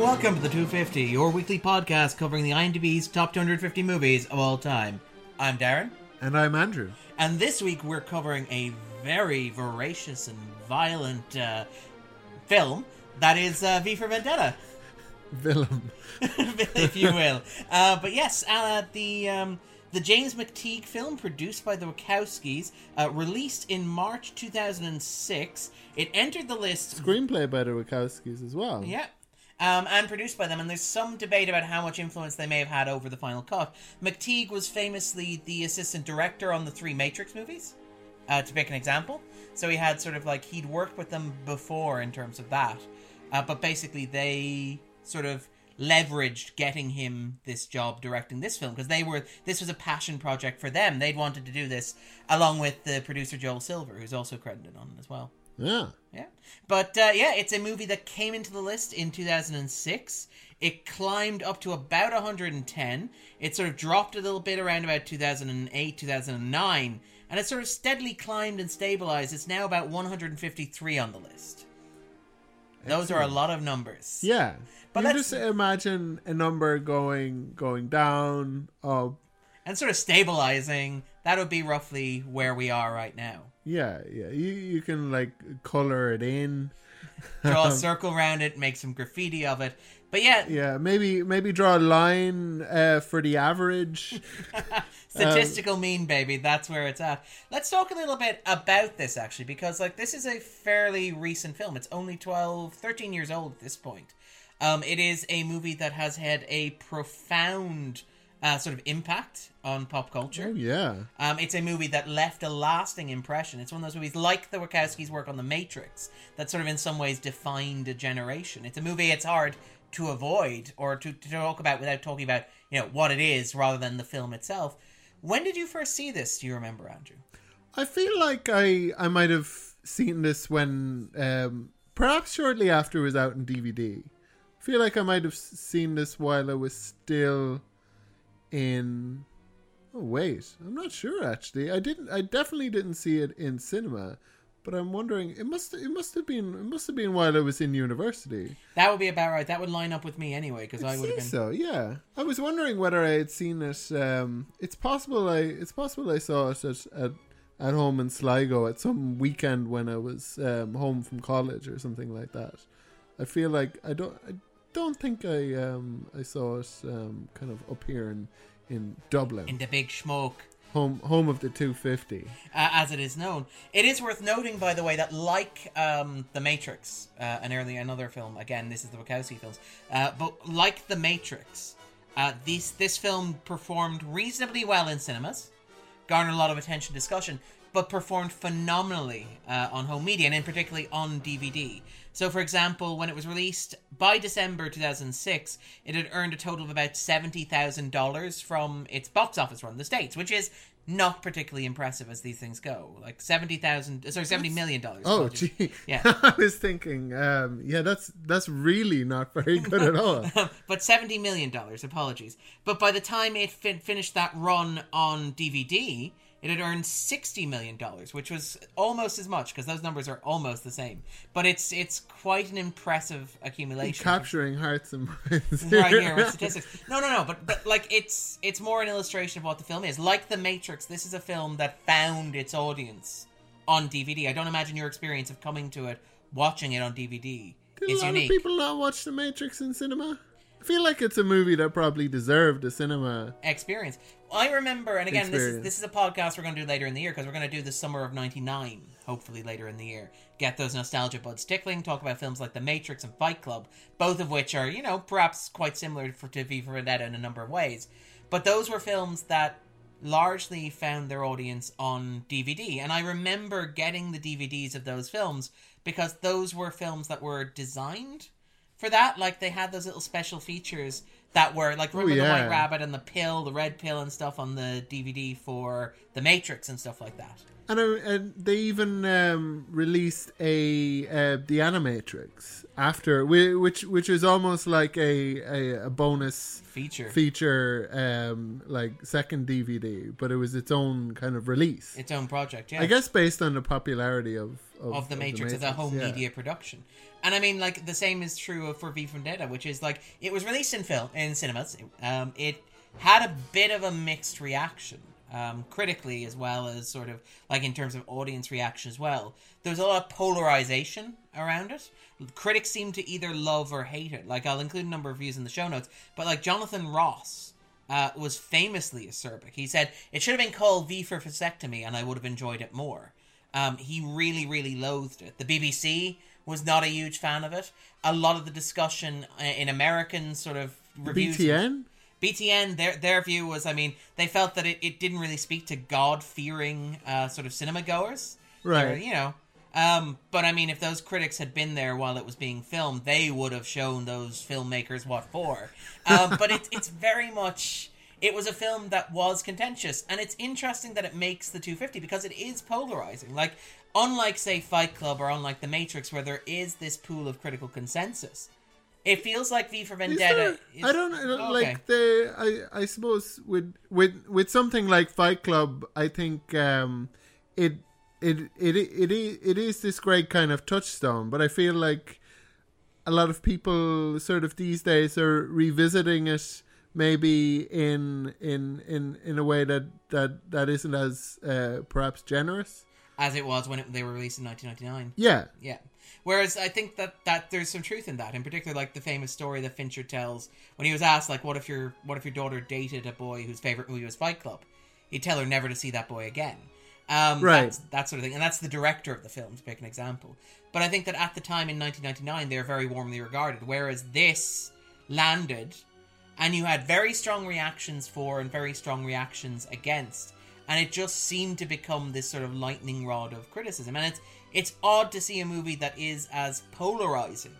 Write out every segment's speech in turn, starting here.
Welcome to the 250, your weekly podcast covering the IMDb's top 250 movies of all time. I'm Darren, And I'm Andrew. and this week we're covering a very voracious and violent uh, film that is uh, V for Vendetta, Villain. if you will. Uh, but yes, uh, the um, the James McTeigue film, produced by the Wachowskis, uh, released in March 2006. It entered the list Screenplay by the Wachowskis as well. Yeah. Um, and produced by them, and there's some debate about how much influence they may have had over the final cut. McTeigue was famously the assistant director on the three Matrix movies, uh, to pick an example. So he had sort of like he'd worked with them before in terms of that, uh, but basically they sort of leveraged getting him this job directing this film because they were this was a passion project for them. They'd wanted to do this along with the producer Joel Silver, who's also credited on it as well. Yeah. Yeah. But uh, yeah, it's a movie that came into the list in 2006. It climbed up to about 110. It sort of dropped a little bit around about 2008, 2009, and it sort of steadily climbed and stabilized. It's now about 153 on the list. Those are a lot of numbers. Yeah. But you let's- just imagine a number going going down, up. And sort of stabilizing, that would be roughly where we are right now. Yeah, yeah. You you can like color it in. Draw a circle around it, make some graffiti of it. But yeah, Yeah, maybe maybe draw a line uh, for the average. statistical mean baby that's where it's at let's talk a little bit about this actually because like this is a fairly recent film it's only 12 13 years old at this point um, it is a movie that has had a profound uh, sort of impact on pop culture oh yeah. um, it's a movie that left a lasting impression. It's one of those movies like the Wachowskis' work on The Matrix that sort of in some ways defined a generation. It's a movie it's hard to avoid or to, to talk about without talking about you know what it is rather than the film itself. When did you first see this? Do you remember, Andrew? I feel like I I might have seen this when um, perhaps shortly after it was out in DVD. I feel like I might have seen this while I was still in. Oh wait, I'm not sure actually. I didn't. I definitely didn't see it in cinema, but I'm wondering. It must. It must have been. It must have been while I was in university. That would be about right. That would line up with me anyway because I would have been. so. Yeah, I was wondering whether I had seen it. Um, it's possible. I. It's possible I saw it at at, at home in Sligo at some weekend when I was um, home from college or something like that. I feel like I don't. I don't think I um I saw it um kind of up here in in Dublin, In the big smoke. home home of the 250. uh, as it is known. It is worth noting, by the way, that like um, The Matrix, uh, an early another film, again, this is the Wachowski films, uh, but like The Matrix, uh, this this film performed reasonably well in cinemas, garnered a lot of attention, discussion, but performed phenomenally uh, on home media and in particularly on DVD. So, for example, when it was released by December 2006, it had earned a total of about $70,000 from its box office run in the States, which is not particularly impressive as these things go. Like 70,000, sorry, 70 million. dollars. Oh, apologies. gee. Yeah. I was thinking, um, yeah, that's that's really not very good at all. but seventy million dollars. Apologies. But by the time it fin- finished that run on DVD, it had earned sixty million dollars, which was almost as much because those numbers are almost the same. But it's it's quite an impressive accumulation. Capturing hearts and minds. right here with statistics. No, no, no. But but like it's it's more an illustration of what the film is. Like The Matrix, this is a film that found its audience on DVD. I don't imagine your experience of coming to it, watching it on DVD, Did a is lot unique. of people not watch The Matrix in cinema? I feel like it's a movie that probably deserved a cinema. experience. I remember, and again, this is this is a podcast we're going to do later in the year because we're going to do the summer of '99, hopefully later in the year. Get those nostalgia buds tickling. Talk about films like The Matrix and Fight Club, both of which are you know perhaps quite similar for, to V for Vendetta in a number of ways. But those were films that largely found their audience on DVD, and I remember getting the DVDs of those films because those were films that were designed for that. Like they had those little special features that were like remember the Oh, yeah. White Rabbit and the pill, the red pill and stuff on the DVD for the Matrix and stuff like that. And, uh, and they even um, released a uh, the Animatrix after, which which is almost like a, a, a bonus Feature. feature, um, like second DVD, but it was its own kind of release. its own project, yeah. I guess based on the popularity of of, of the Matrix, of the home yeah. media production. And I mean, like the same is true for V Vendetta, which is like it was released in film in cinemas. Um, it had a bit of a mixed reaction, um, critically as well as sort of like in terms of audience reaction as well. There was a lot of polarization around it. Critics seem to either love or hate it. Like I'll include a number of views in the show notes, but like Jonathan Ross. Uh, was famously acerbic. He said it should have been called V for vasectomy, and I would have enjoyed it more. Um, he really, really loathed it. The BBC was not a huge fan of it. A lot of the discussion uh, in American sort of reviews. BTN. BTN, their their view was, I mean, they felt that it, it didn't really speak to God fearing uh, sort of cinema goers. Right. Or, you know. Um, but I mean, if those critics had been there while it was being filmed, they would have shown those filmmakers what for. Um, but it, it's very much. It was a film that was contentious, and it's interesting that it makes the 250 because it is polarizing. Like, unlike say Fight Club or unlike The Matrix, where there is this pool of critical consensus, it feels like V for Is Vendetta. there- is- I don't know, Okay. like the I I suppose with with with something like Fight Club, I think um it it it it is it is this great kind of touchstone, but I feel like a lot of people sort of these days are revisiting it maybe in in in in a way that that that isn't as uh, perhaps generous. As it was when it, they were released in 1999. Yeah. Yeah. Whereas I think that that there's some truth in that, in particular, like the famous story that Fincher tells when he was asked, like, what if your what if your daughter dated a boy whose favorite movie was Fight Club? He'd tell her never to see that boy again. Um, Right. That sort of thing, and that's the director of the film to pick an example. But I think that at the time in 1999, they were very warmly regarded, whereas this landed, and you had very strong reactions for and very strong reactions against and it just seemed to become this sort of lightning rod of criticism and it's it's odd to see a movie that is as polarizing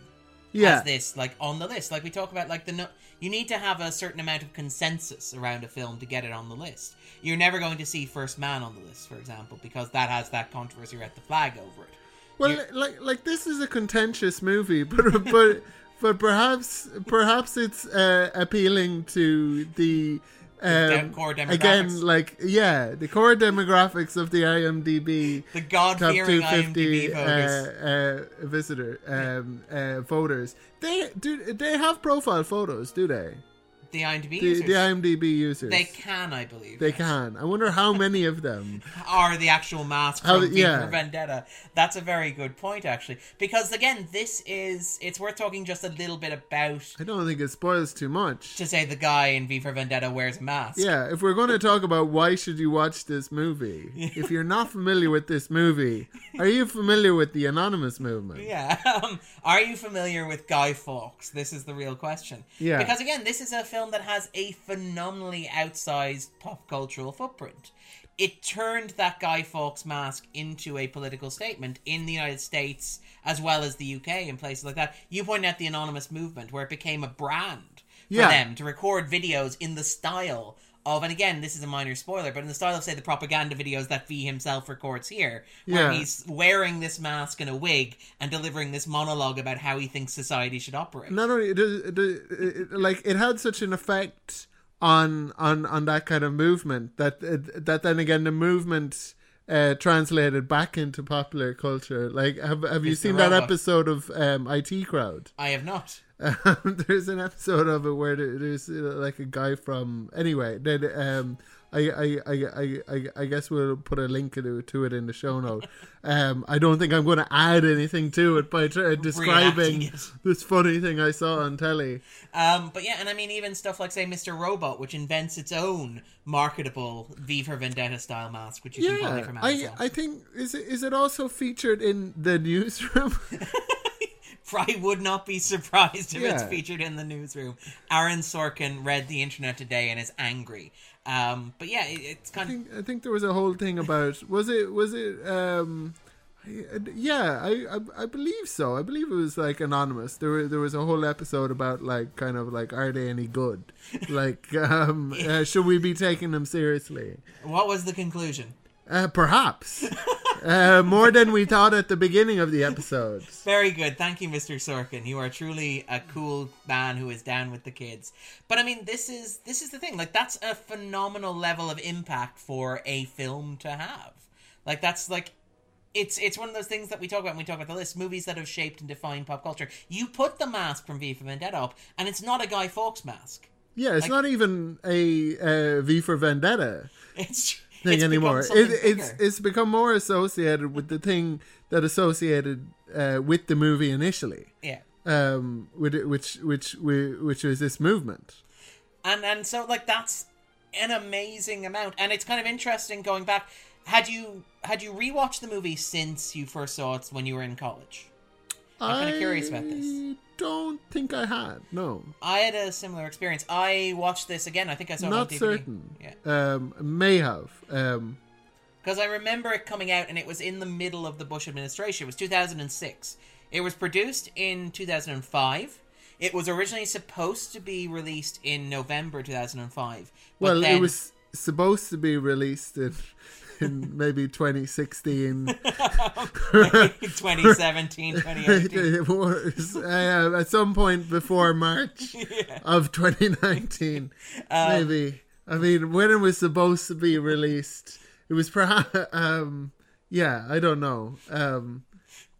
Yeah. as this like on the list like we talk about like the no- you need to have a certain amount of consensus around a film to get it on the list you're never going to see first man on the list for example because that has that controversy at the flag over it Well, You- like like this is a contentious movie, but but but perhaps perhaps it's uh, appealing to the. Um, core demographics. again, like yeah, the core demographics of the IMDb the top god-fearing 250 IMDb uh, uh, visitor um, uh, voters. They do they have profile photos? Do they? The IMDb The, users the IMDb users. they can I believe They yes. can. I wonder how many of them. are the actual mask How- from V yeah. for Vendetta. That's a very good point, actually, because again, this is it's worth talking just a little bit about I don't think it spoils too much. to say the guy in V for Vendetta wears a mask. Yeah, if we're going to talk about why should you watch this movie, if you're not familiar with this movie, are you familiar with the anonymous movement? Yeah. Um, are you familiar with Guy Fawkes? This is the real question. Yeah. Because again, this is a film that has a phenomenally outsized pop cultural footprint. It turned that Guy Fawkes mask into a political statement in the United States as well as the UK and places like that. You point out the anonymous movement where it became a brand for Yeah. them to record videos in the style of, and again, this is a minor spoiler, but in the style of, say, the propaganda videos that V himself records here, where Yeah. he's wearing this mask and a wig and delivering this monologue about how he thinks society should operate. Not only does it, it, like it had such an effect on on on that kind of movement that that then again the movement uh, translated back into popular culture. Like, have have you Mr. seen that episode of um, IT Crowd? I have not. Um, there's an episode of it where there- there's uh, like a guy from anyway. Then um, I, I, I, I, I, I guess we'll put a link to, it in the show note. Um, I don't think I'm going to add anything to it by tr- describing it. this funny thing I saw on telly. Um, but yeah, and I mean, even stuff like, say, Mr. Robot, which invents its own marketable V for Vendetta style mask, which you can buy Yeah, from I, Amazon. I think is it is it also featured in the newsroom? I would not be surprised if it's featured in the newsroom. Aaron Sorkin read the internet today and is angry. Um, but yeah, it, it's I kind of. think I think there was a whole thing about was it was it um yeah I, I I believe so I believe it was like anonymous there were, there was a whole episode about like kind of like are they any good like um uh, should we be taking them seriously What was the conclusion? Uh, perhaps. uh, more than we thought at the beginning of the episode. Very good. Thank you, Mr. Sorkin. You are truly a cool man who is down with the kids. But I mean, this is this is the thing. Like that's a phenomenal level of impact for a film to have. Like that's like it's it's one of those things that we talk about when we talk about the list. Movies that have shaped and defined pop culture. You put the mask from V for Vendetta up, and it's not a Guy Fawkes mask. Yeah, it's Like- not even a uh, V for Vendetta It's thing it's anymore. It, it's it's become more associated with the thing that associated uh, with the movie initially, yeah. um, with it- which which which which was this movement. and and so like that's an amazing amount and it's kind of interesting going back had you had you rewatched the movie since you first saw it when you were in college I'm kinda curious about this. Don't think I had. No, i had a similar experience i watched this again i think i saw it on not DVD. certain. yeah Um, may have. Um, because i remember it coming out and it was in the middle of the bush administration it was 2006 it was produced in 2005 it was originally supposed to be released in november 2005 but well, then- it was supposed to be released in in maybe 2016. 2017 2018 it was uh, at some point before March of 2019. Um, maybe. I mean, when it was supposed to be released, it was perhaps. Um, yeah, I don't know. Um,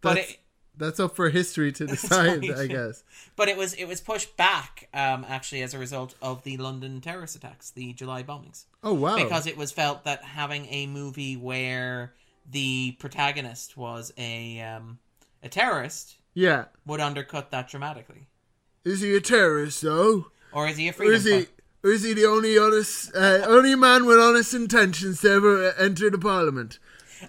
But it- that's up for history to decide, right. I guess. But it was it was pushed back um, actually as a result of the London terrorist attacks, the July bombings, Oh wow! because it was felt that having a movie where the protagonist was a um, a terrorist yeah, would undercut that dramatically. is he a terrorist though, Or is he a or freedom is he? Or is he the only honest, uh, only man with honest intentions to ever uh, enter the parliament?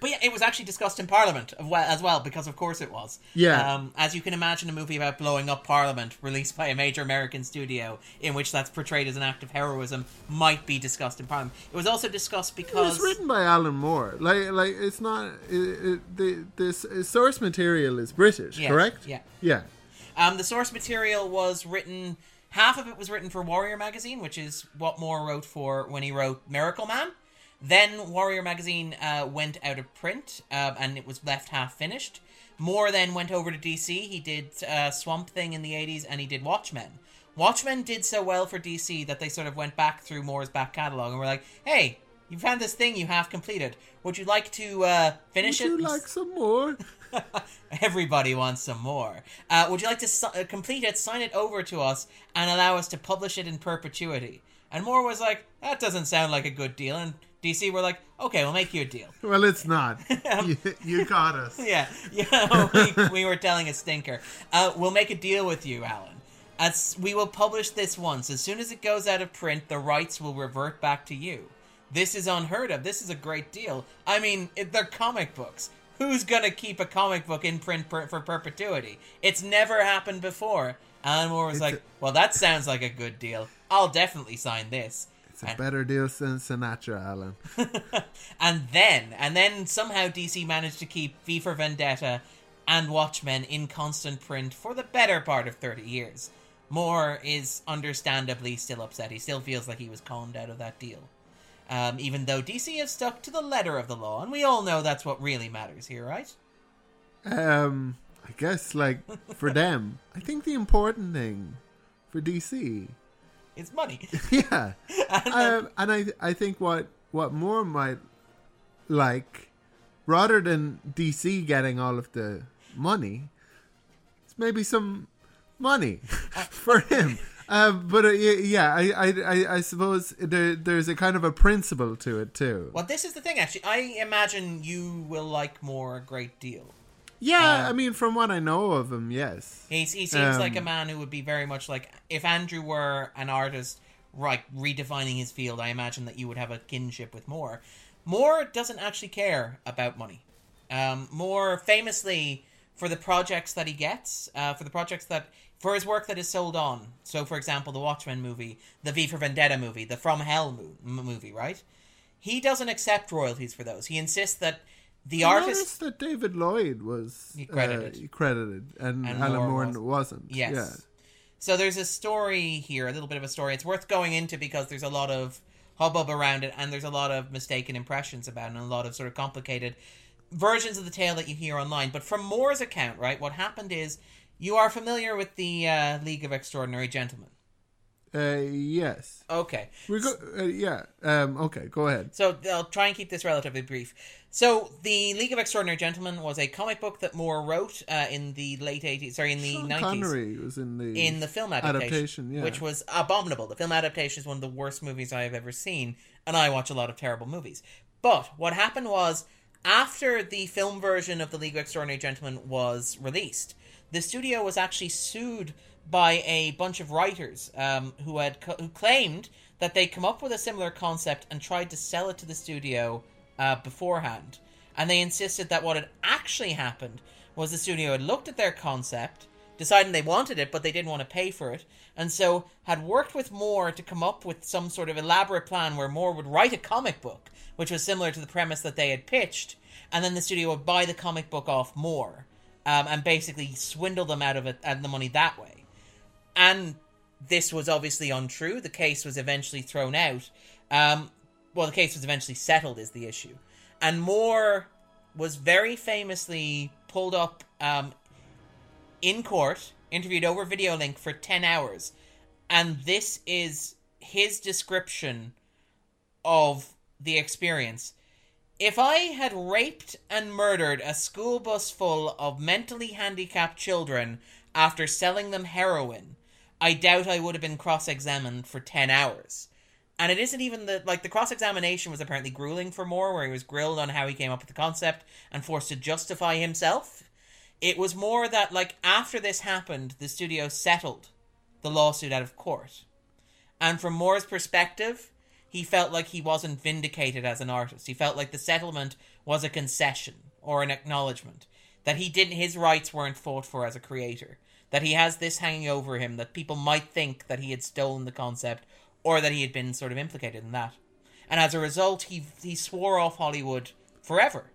But yeah, it was actually discussed in Parliament as well, because of course it was. Yeah. Um, as you can imagine, a movie about blowing up Parliament, released by a major American studio, in which that's portrayed as an act of heroism, might be discussed in Parliament. It was also discussed because It was written by Alan Moore. Like, like it's not it, it, the this source material is British, correct? yeah. yeah. Um, the source material was written. Half of it was written for Warrior magazine, which is what Moore wrote for when he wrote Miracle Man. Then Warrior magazine uh, went out of print, um, and it was left half finished. Moore then went over to DC. He did uh, Swamp Thing in the '80s, and he did Watchmen. Watchmen did so well for DC that they sort of went back through Moore's back catalog and were like, "Hey, you found this thing you half completed. Would you like to uh, finish Would it?" Would you like some more? Everybody wants some more. Uh, would you like to si- uh, complete it, sign it over to us, and allow us to publish it in perpetuity? And Moore was like, that doesn't sound like a good deal. And DC were like, okay, we'll make you a deal. well, it's not. you, you caught us. yeah, yeah, we, we were telling a stinker. Uh, we'll make a deal with you, Alan. As we will publish this once. As soon as it goes out of print, the rights will revert back to you. This is unheard of. This is a great deal. I mean, it, they're comic books. Who's gonna keep a comic book in print per, for perpetuity? It's never happened before. Alan Moore was It's like, a- "Well, that sounds like a good deal. I'll definitely sign this." It's a better deal than Sinatra, Alan. and then, and then somehow DC managed to keep V for Vendetta and Watchmen in constant print for the better part of 30 years. Moore is understandably still upset. He still feels like he was conned out of that deal. Um, even though DC has stuck to the letter of the law, and we all know that's what really matters here, right? Um, I guess like for them, I think the important thing for DC, It's money. yeah, And, um, and I I think what what Moore might like, rather than DC getting all of the money, it's maybe some money for him. Uh, but uh, yeah, I, I, I, I suppose there, there's a kind of a principle to it too. well, this is the thing, actually. I imagine you will like Moore a great deal. Yeah, Uh, I mean, from what I know of him, yes. He seems Um, like a man who would be very much like if Andrew were an artist, right, redefining his field. I imagine that you would have a kinship with Moore. Moore doesn't actually care about money. Um, Moore famously for the projects that he gets, uh, for the projects that for his work that is sold on. So, for example, the Watchmen movie, the V for Vendetta movie, the From Hell mo- movie, right? He doesn't accept royalties for those. He insists that the I artist noticed that David Lloyd was He credited. uh, credited and, And Alan Moore wasn't. Yes. Yeah. So there's a story here, a little bit of a story. It's worth going into because there's a lot of hubbub around it, and there's a lot of mistaken impressions about it, and a lot of sort of complicated versions of the tale that you hear online. But from Moore's account, right, what happened is you are familiar with the uh, League of Extraordinary Gentlemen. Uh, yes. Okay. We go. Uh, yeah. Um. Okay. Go ahead. So I'll try and keep this relatively brief. So the League of Extraordinary Gentlemen was a comic book that Moore wrote uh, in the late eighties, sorry, in the nineties, Connery was in the in the film adaptation, adaptation, yeah. which was abominable. The film adaptation is one of the worst movies I have ever seen, and I watch a lot of terrible movies. But what happened was, after the film version of the League of Extraordinary Gentlemen was released, the studio was actually sued by a bunch of writers um, who had co- who claimed that they'd come up with a similar concept and tried to sell it to the studio uh, beforehand. And they insisted that what had actually happened was the studio had looked at their concept, decided they wanted it, but they didn't want to pay for it, and so had worked with Moore to come up with some sort of elaborate plan where Moore would write a comic book, which was similar to the premise that they had pitched, and then the studio would buy the comic book off Moore, um, and basically swindle them out of it and the money that way and this was obviously untrue. The case was eventually thrown out. Um, well, the case was eventually settled, is the issue. And Moore was very famously pulled up um, in court, interviewed over video link for 10 hours. And this is his description of the experience. If I had raped and murdered a school bus full of mentally handicapped children after selling them heroin, I doubt I would have been cross examined for 10 hours. And it isn't even the like the cross examination was apparently grueling for Moore, where he was grilled on how he came up with the concept and forced to justify himself. It was more that like after this happened, the studio settled the lawsuit out of court. And from Moore's perspective, he felt like he wasn't vindicated as an artist. He felt like the settlement was a concession or an acknowledgement that he didn't his rights weren't fought for as a creator. That he has this hanging over him that people might think that he had stolen the concept or that he had been sort of implicated in that. And as a result, he he swore off Hollywood forever.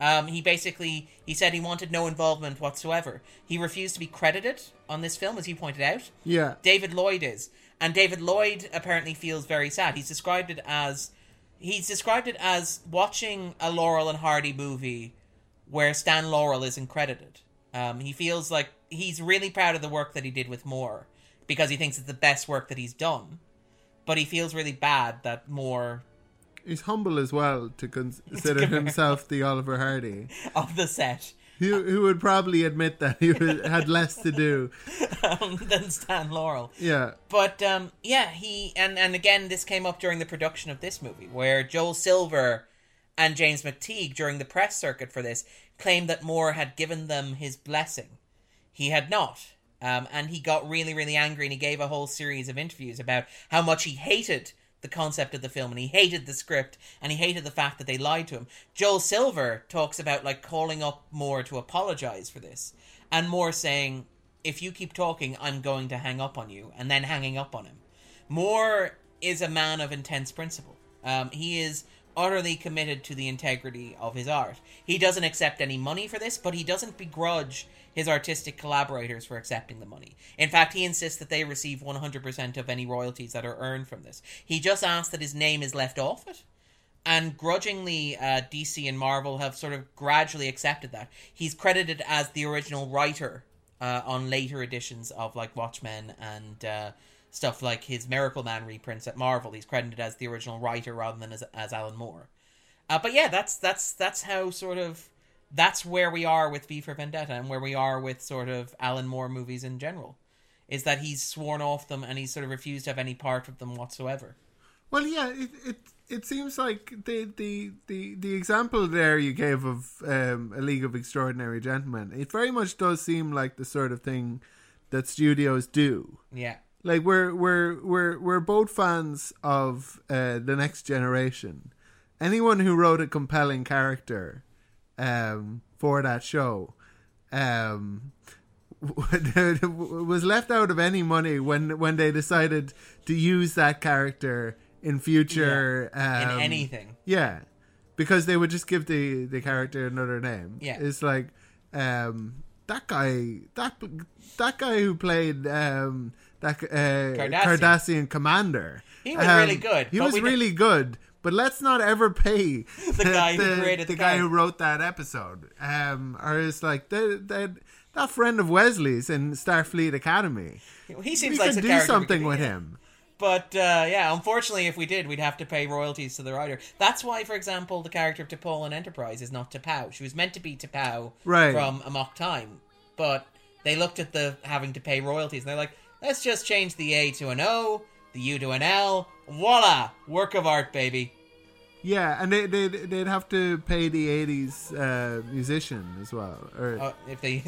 Um, he basically he said he wanted no involvement whatsoever. He refused to be credited on this film, as you pointed out. Yeah. David Lloyd is, and David Lloyd apparently feels very sad. He's described it as he's described it as watching a Laurel and Hardy movie where Stan Laurel isn't credited. Um, he feels like he's really proud of the work that he did with Moore because he thinks it's the best work that he's done, but he feels really bad that Moore He's humble as well to consider himself the Oliver Hardy. of the set Who, who would probably admit that he had less to do. um, than Stan Laurel. Yeah. But um, yeah, he and and again, this came up during the production of this movie, where Joel Silver and James McTeigue, during the press circuit for this, claimed that Moore had given them his blessing. He had not. Um, and he got really, really angry, and he gave a whole series of interviews about how much he hated the concept of the film, and he hated the script, and he hated the fact that they lied to him. Joel Silver talks about like calling up Moore to apologize for this, and Moore saying, "If you keep talking, I'm going to hang up on you," and then hanging up on him. Moore is a man of intense principle. Um, he is utterly committed to the integrity of his art. He doesn't accept any money for this, but he doesn't begrudge his artistic collaborators for accepting the money. In fact, he insists that they receive 100% of any royalties that are earned from this. He just asks that his name is left off it. And grudgingly, uh, DC and Marvel have sort of gradually accepted that. He's credited as the original writer uh, on later editions of like Watchmen and uh, stuff like his Miracle Man reprints at Marvel. He's credited as the original writer rather than as, as Alan Moore. Uh, but yeah, that's that's that's how sort of that's where we are with V for Vendetta and where we are with sort of Alan Moore movies in general. Is that he's sworn off them and he's sort of refused to have any part of them whatsoever. Well, yeah, it it, it seems like the, the, the, the example there you gave of um, a League of Extraordinary Gentlemen, it very much does seem like the sort of thing that studios do. Yeah. Like we're we're we're we're both fans of uh, the next generation. Anyone who wrote a compelling character um, for that show um, was left out of any money when when they decided to use that character in future In um, anything. yeah, because they would just give the the character another name. Yeah. it's like um, that guy that that guy who played um, that uh, Cardassian. Cardassian commander. He was um, really good, He was really good. But let's not ever pay The guy who created the the guy guy. who wrote that episode. Um, or it's like that that that friend of Wesley's in Starfleet Academy. He seems we like could do something could- with yeah. him. But uh, yeah, unfortunately, if we did, we'd have to pay royalties to the writer. That's why, for example, the character of T'Pol in Enterprise is not T'Pau. She was meant to be T'Pau Right. from Amok Time, but they looked at the having to pay royalties and they're like, let's just change the A to an O, the U to an L voila, work of art, baby. Yeah, and they they they'd have to pay the '80s uh, musician as well, or oh, if they.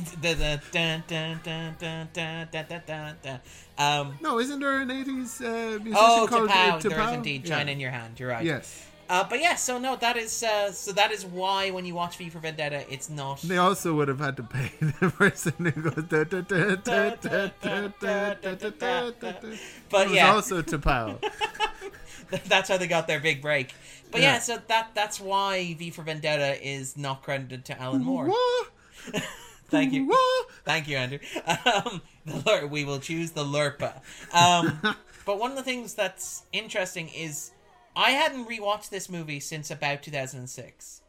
um, no, isn't there an '80s uh, musician oh, called T'Pau. T'Pau? There is indeed. China yeah. in your hand. You're right. Yes. Uh, but yeah, so no, that is uh, so that is why when you watch V for Vendetta, it's not. They also would have had to pay the person who goes. Da, da, da, but yeah, also to Powell. that's how they got their big break. But yeah. yeah. so that that's why V for Vendetta is not credited to Alan Moore. Thank you, thank you, Andrew. Um, lur- we will choose the Lurpa. Um, but one of the things that's interesting is I hadn't rewatched this movie since about 2006.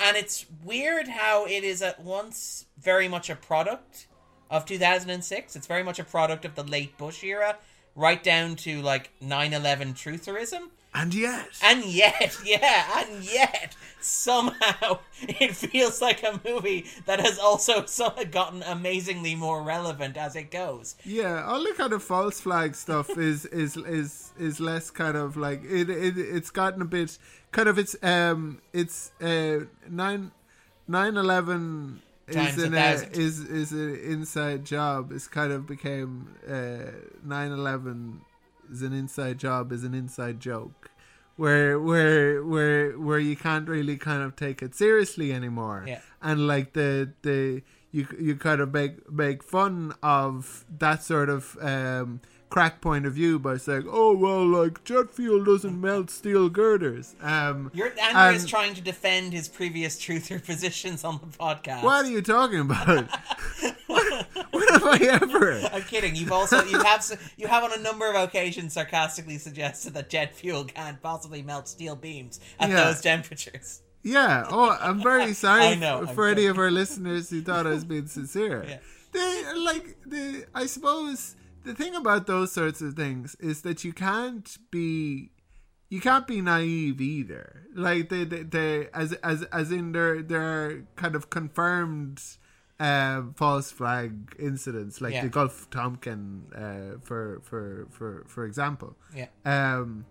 And it's weird how it is at once very much a product of 2006. It's very much a product of the late Bush era, right down to like 9 11 trutherism. And yet, And yet, yeah, and yet, somehow it feels like a movie that has also gotten amazingly more relevant as it goes. yeah, all the kind of false flag stuff is is is is less kind of like it. it it's gotten a bit kind of it's um it's uh nine nine eleven. Is a an, thousand. is is an inside job. It's kind of became uh, nine eleven is an inside job is an inside joke, where where where where you can't really kind of take it seriously anymore. Yeah. and like the the you you kind of make make fun of that sort of um, crack point of view by saying, oh well, like jet fuel doesn't melt steel girders. Um, You're, Andrew is trying to defend his previous truther positions on the podcast. what are you talking about? what, what have I ever? I'm kidding. You've also you have you have on a number of occasions sarcastically suggested that jet fuel can't possibly melt steel beams at Yeah. those temperatures. Yeah. Oh, I'm very sorry know, f- I'm for any of our listeners who thought I was being sincere. Yeah. They like the. I suppose the thing about those sorts of things is that you can't be. You can't be naive either. Like they, they, they as as as in their there are kind of confirmed uh, false flag incidents, like Yeah. the Gulf Tonkin, uh, for for for for example. Yeah. Um,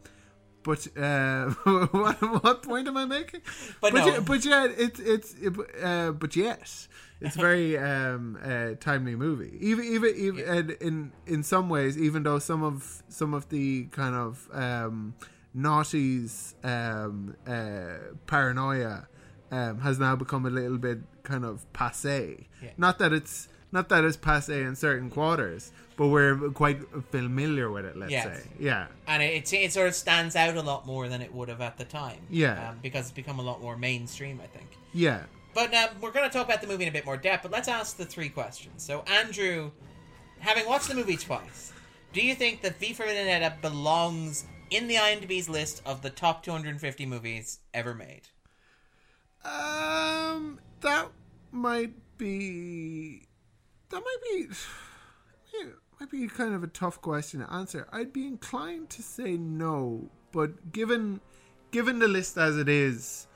but uh, what, what point am I making? But but, no. yet, but yet it's it's it, uh, but yes, it's very um, uh, timely movie. Even even even and in in some ways, even though some of some of the kind of um, naughty's um, uh, paranoia um, has now become a little bit kind of passe. Yeah. Not that it's not that it's passe in certain quarters, but we're quite familiar with it. Let's Yes. say, yeah. and it, it sort of stands out a lot more than it would have at the time. Yeah. um, because it's become a lot more mainstream, I think. Yeah. But um, we're going to talk about the movie in a bit more depth. But let's ask the three questions. So, Andrew, having watched the movie twice, do you think that V for Vendetta belongs in the IMDb's list of the top 250 movies ever made? Um, that might be. That might be. Might be kind of a tough question to answer. I'd be inclined to say no, but given given the list as it is,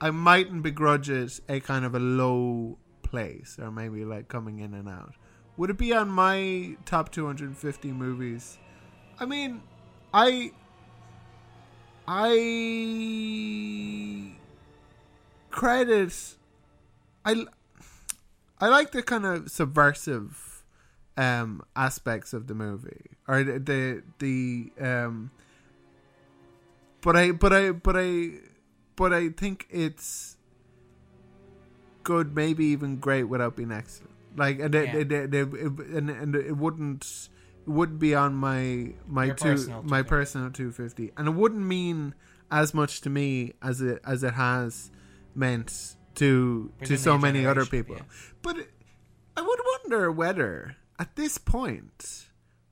I mightn't begrudge it a kind of a low place, or maybe like coming in and out. Would it be on my top 250 movies? I mean, I I credit I I like the kind of subversive um aspects of the movie or the the, the um but I but I but I but I think it's good maybe even great without being excellent like and it, Yeah. it, it, it, and, and it wouldn't it wouldn't be on my my Your two personal my 250. personal 250 and it wouldn't mean as much to me as it as it has meant to to so many other people yeah. but I would wonder whether at this point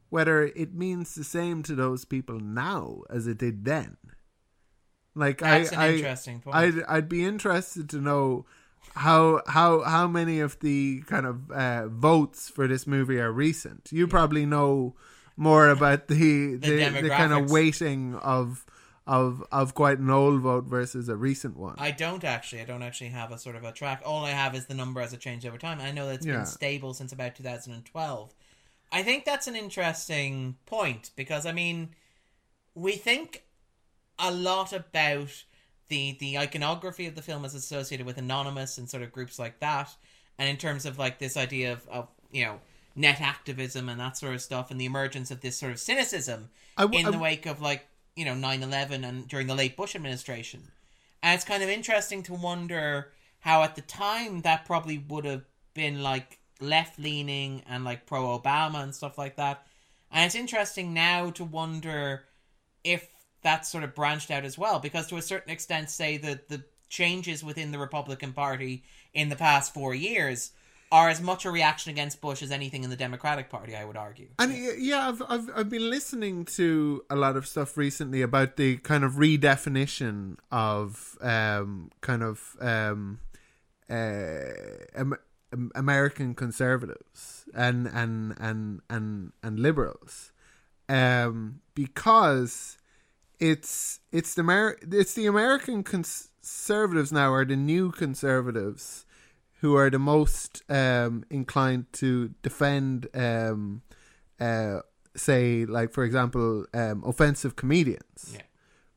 whether it means the same to those people now as it did then. Like That's I, an I, interesting point. I'd I'd be interested to know how how how many of the kind of uh, votes for this movie are recent. You probably know more about the the, the, kind of weighting of of of quite an old vote versus a recent one. I don't actually. I don't actually have a sort of a track. All I have is the number as it changed over time. I know that it's Yeah. been stable since about 2012. I think that's an interesting point because I mean, we think a lot about the the iconography of the film as associated with anonymous and sort of groups like that, and in terms of like this idea of, of you know net activism and that sort of stuff, and the emergence of this sort of cynicism w- in the w- wake of like you know 9-11 and during the late bush administration. And it's kind of interesting to wonder how at the time that probably would have been like left leaning and like pro obama and stuff like that. And it's interesting now to wonder if that's sort of branched out as well because to a certain extent say that the changes within the republican party in the past four years are as much a reaction against bush as anything in the democratic party i would argue. And yeah, I've, I've I've been listening to a lot of stuff recently about the kind of redefinition of um kind of um uh Am- Am- American conservatives and and and and and liberals, um because it's it's the Amer- it's the American conservatives now are the new conservatives who are the most um, inclined to defend, um, uh, say, like for example, um, offensive comedians. Yeah.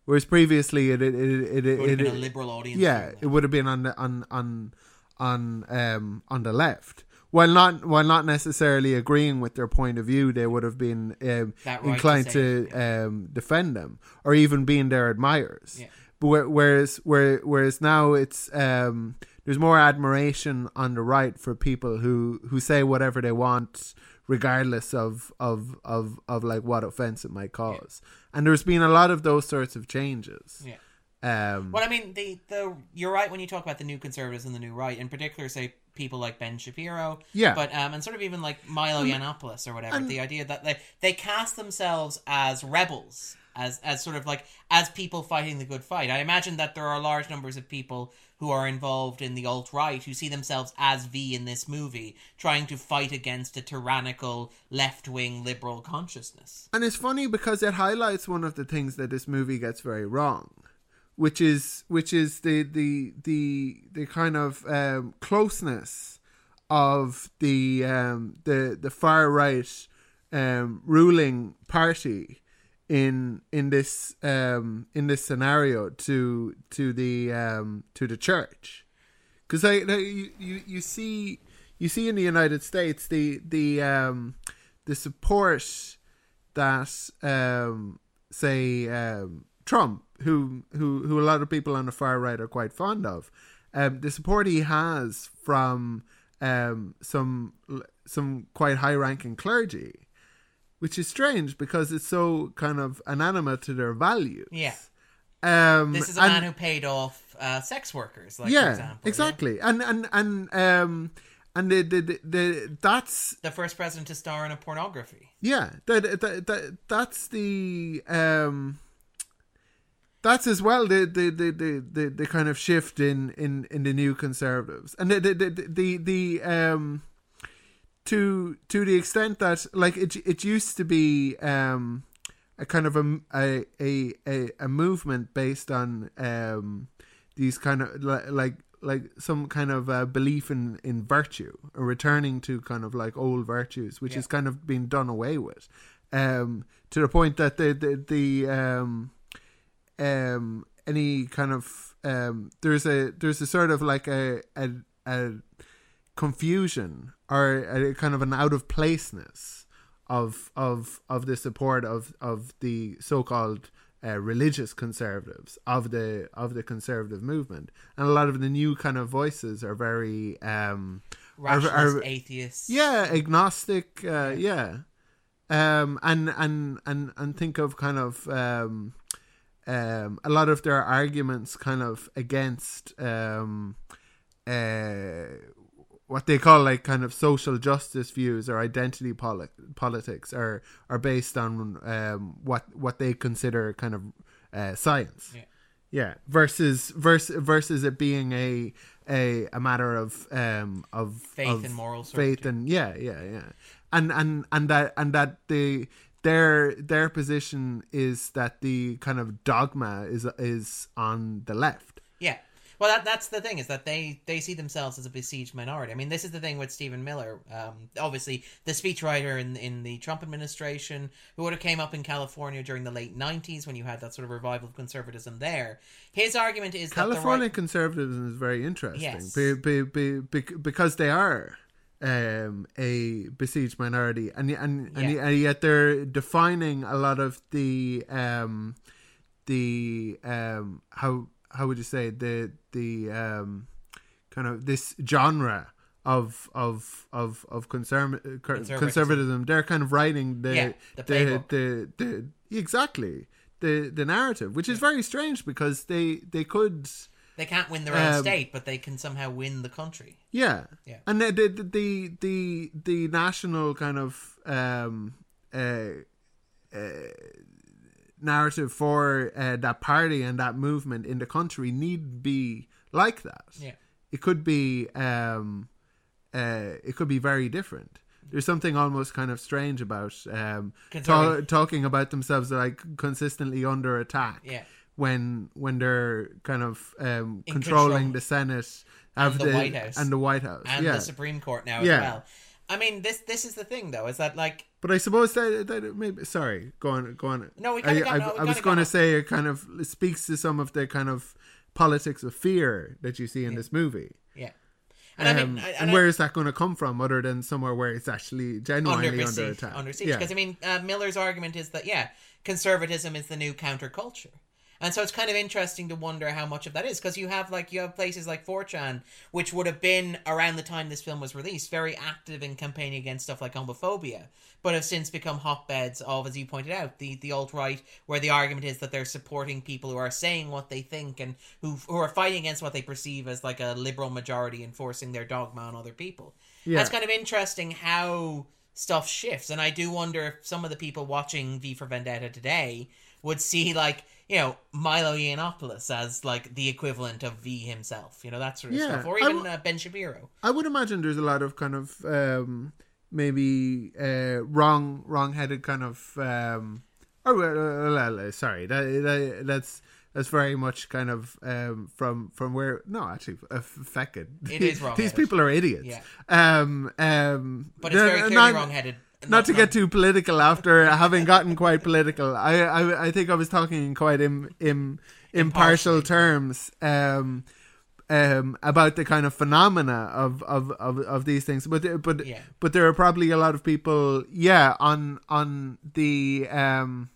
Whereas previously, it it it it, it would have been a liberal audience yeah, it would have been on the on on on um on the left. While not while not necessarily agreeing with their point of view, they would have been um, right inclined say to, um, defend them or even being their admirers. Yeah. But whe- whereas where, whereas now it's um, there's more admiration on the right for people who, who say whatever they want regardless of, of, of, of like what offense it might cause. And there's been a lot of those sorts of changes. Yeah. Um, Well, I mean, the the you're right when you talk about the new conservatives and the new right, in particular, say people like Ben Shapiro, Yeah. but um, and sort of even like Milo Yiannopoulos or whatever. the idea that they they cast themselves as rebels, as as sort of like as people fighting the good fight. I imagine that there are large numbers of people who are involved in the alt right who see themselves as V in this movie, trying to fight against a tyrannical left wing liberal consciousness. And it's funny because it highlights one of the things that this movie gets very wrong, which is which is the the the the kind of um, closeness of the um, the the far right um, ruling party in in this um, in this scenario to to the um, to the church. Because I, I- you, you see you see in the United States the the um, the support that um, say um, Trump, who who who a lot of people on the far right are quite fond of, um, the support he has from um, some some quite high ranking clergy, which is strange because it's so kind of anonymous to their values. Yeah. Um, This is a and- man who paid off uh, sex workers, like for yeah, example. exactly, and and and um, and the, the the the that's The first president to star in a pornography. yeah that, that, that that's the um that's as well the the, the, the, the, the kind of shift in, in, in the new conservatives and the the, the, the, the um to to the extent that like it it used to be um a kind of a a a, a, a movement based on um these kind of like like some kind of uh, belief in in virtue or returning to kind of like old virtues which Yeah. is kind of been done away with um to the point that the the, the um um any kind of um there's a there's a sort of like a a, a confusion or a kind of an out of placeness of of of the support of of the so-called uh, religious conservatives of the of the conservative movement. And a lot of the new kind of voices are very um are- are- atheists. yeah agnostic uh, yeah. Um and and and and think of kind of um um a lot of their arguments kind of against um uh what they call like kind of social justice views or identity poli- politics are are based on um, what what they consider kind of uh, science. Yeah. Yeah, versus versus versus it being a a a matter of um of Faith of and moral faith and yeah yeah yeah and and and that and that the their their position is that the kind of dogma is is on the left. Yeah. Well, that, that's the thing is that they, they see themselves as a besieged minority. I mean, this is the thing with Stephen Miller. Um, obviously, the speechwriter in in the Trump administration, who would have came up in California during the late '90s when you had that sort of revival of conservatism there. His argument is California that the right, conservatism is very interesting Yes. be, be, be, because they are um, a besieged minority, and and and, Yeah. and yet they're defining a lot of the um, the um, how how would you say the the um, kind of this genre of of of of conserv- Conservatism. conservatism. They're kind of writing the Yeah, the the, the the exactly the the narrative, which is very strange because they they could. They can't win their own um, state, but they can somehow win the country. Yeah, Yeah. and the the the the, the national kind of um, uh, uh, narrative for uh, that party and that movement in the country need be like that. Yeah. It could be um, uh, it could be very different. There's something almost kind of strange about um, ta- talking about themselves like consistently under attack Yeah. When when they're kind of um, controlling control. the Senate And have the White House. and the White House. And yeah, the Supreme Court now Yeah. as well. I mean, this this is the thing though, is that like but I suppose that, that maybe sorry, go on, go on. No, we I, got- I, no, we I was going to say it kind of speaks to some of the kind of politics of fear that you see in this movie. yeah. And I Um, mean, I- and and I- where is that going to come from, other than somewhere where it's actually genuinely under under, siege, attack? under siege. Yeah. Because I mean, uh, Miller's argument is that yeah, conservatism is the new counterculture, and so it's kind of interesting to wonder how much of that is because you have like you have places like 4chan, which would have been around the time this film was released, very active in campaigning against stuff like homophobia, but have since become hotbeds of, as you pointed out, the the alt right, where the argument is that they're supporting people who are saying what they think and who who are fighting against what they perceive as like a liberal majority enforcing their dogma on other people. Yeah. That's kind of interesting how stuff shifts, and I do wonder if some of the people watching V for Vendetta today would see like you know Milo Yiannopoulos as like the equivalent of V himself, you know that sort of Yeah, stuff, or even w- uh, Ben Shapiro. I would imagine there's a lot of kind of um, maybe uh, wrong wrong headed kind of um, oh uh, uh, uh, sorry that, that that's that's very much kind of um, from from where no actually uh, feckin. It is These wrong-headed. people are idiots. Yeah. Um, um, But it's very clearly not- wrong-headed. Not to get too political after having gotten quite political. I, I I think I was talking in quite im, im, impartial terms um, um, about the kind of phenomena of, of, of, of these things. But but Yeah. but there are probably a lot of people, yeah, on on the um,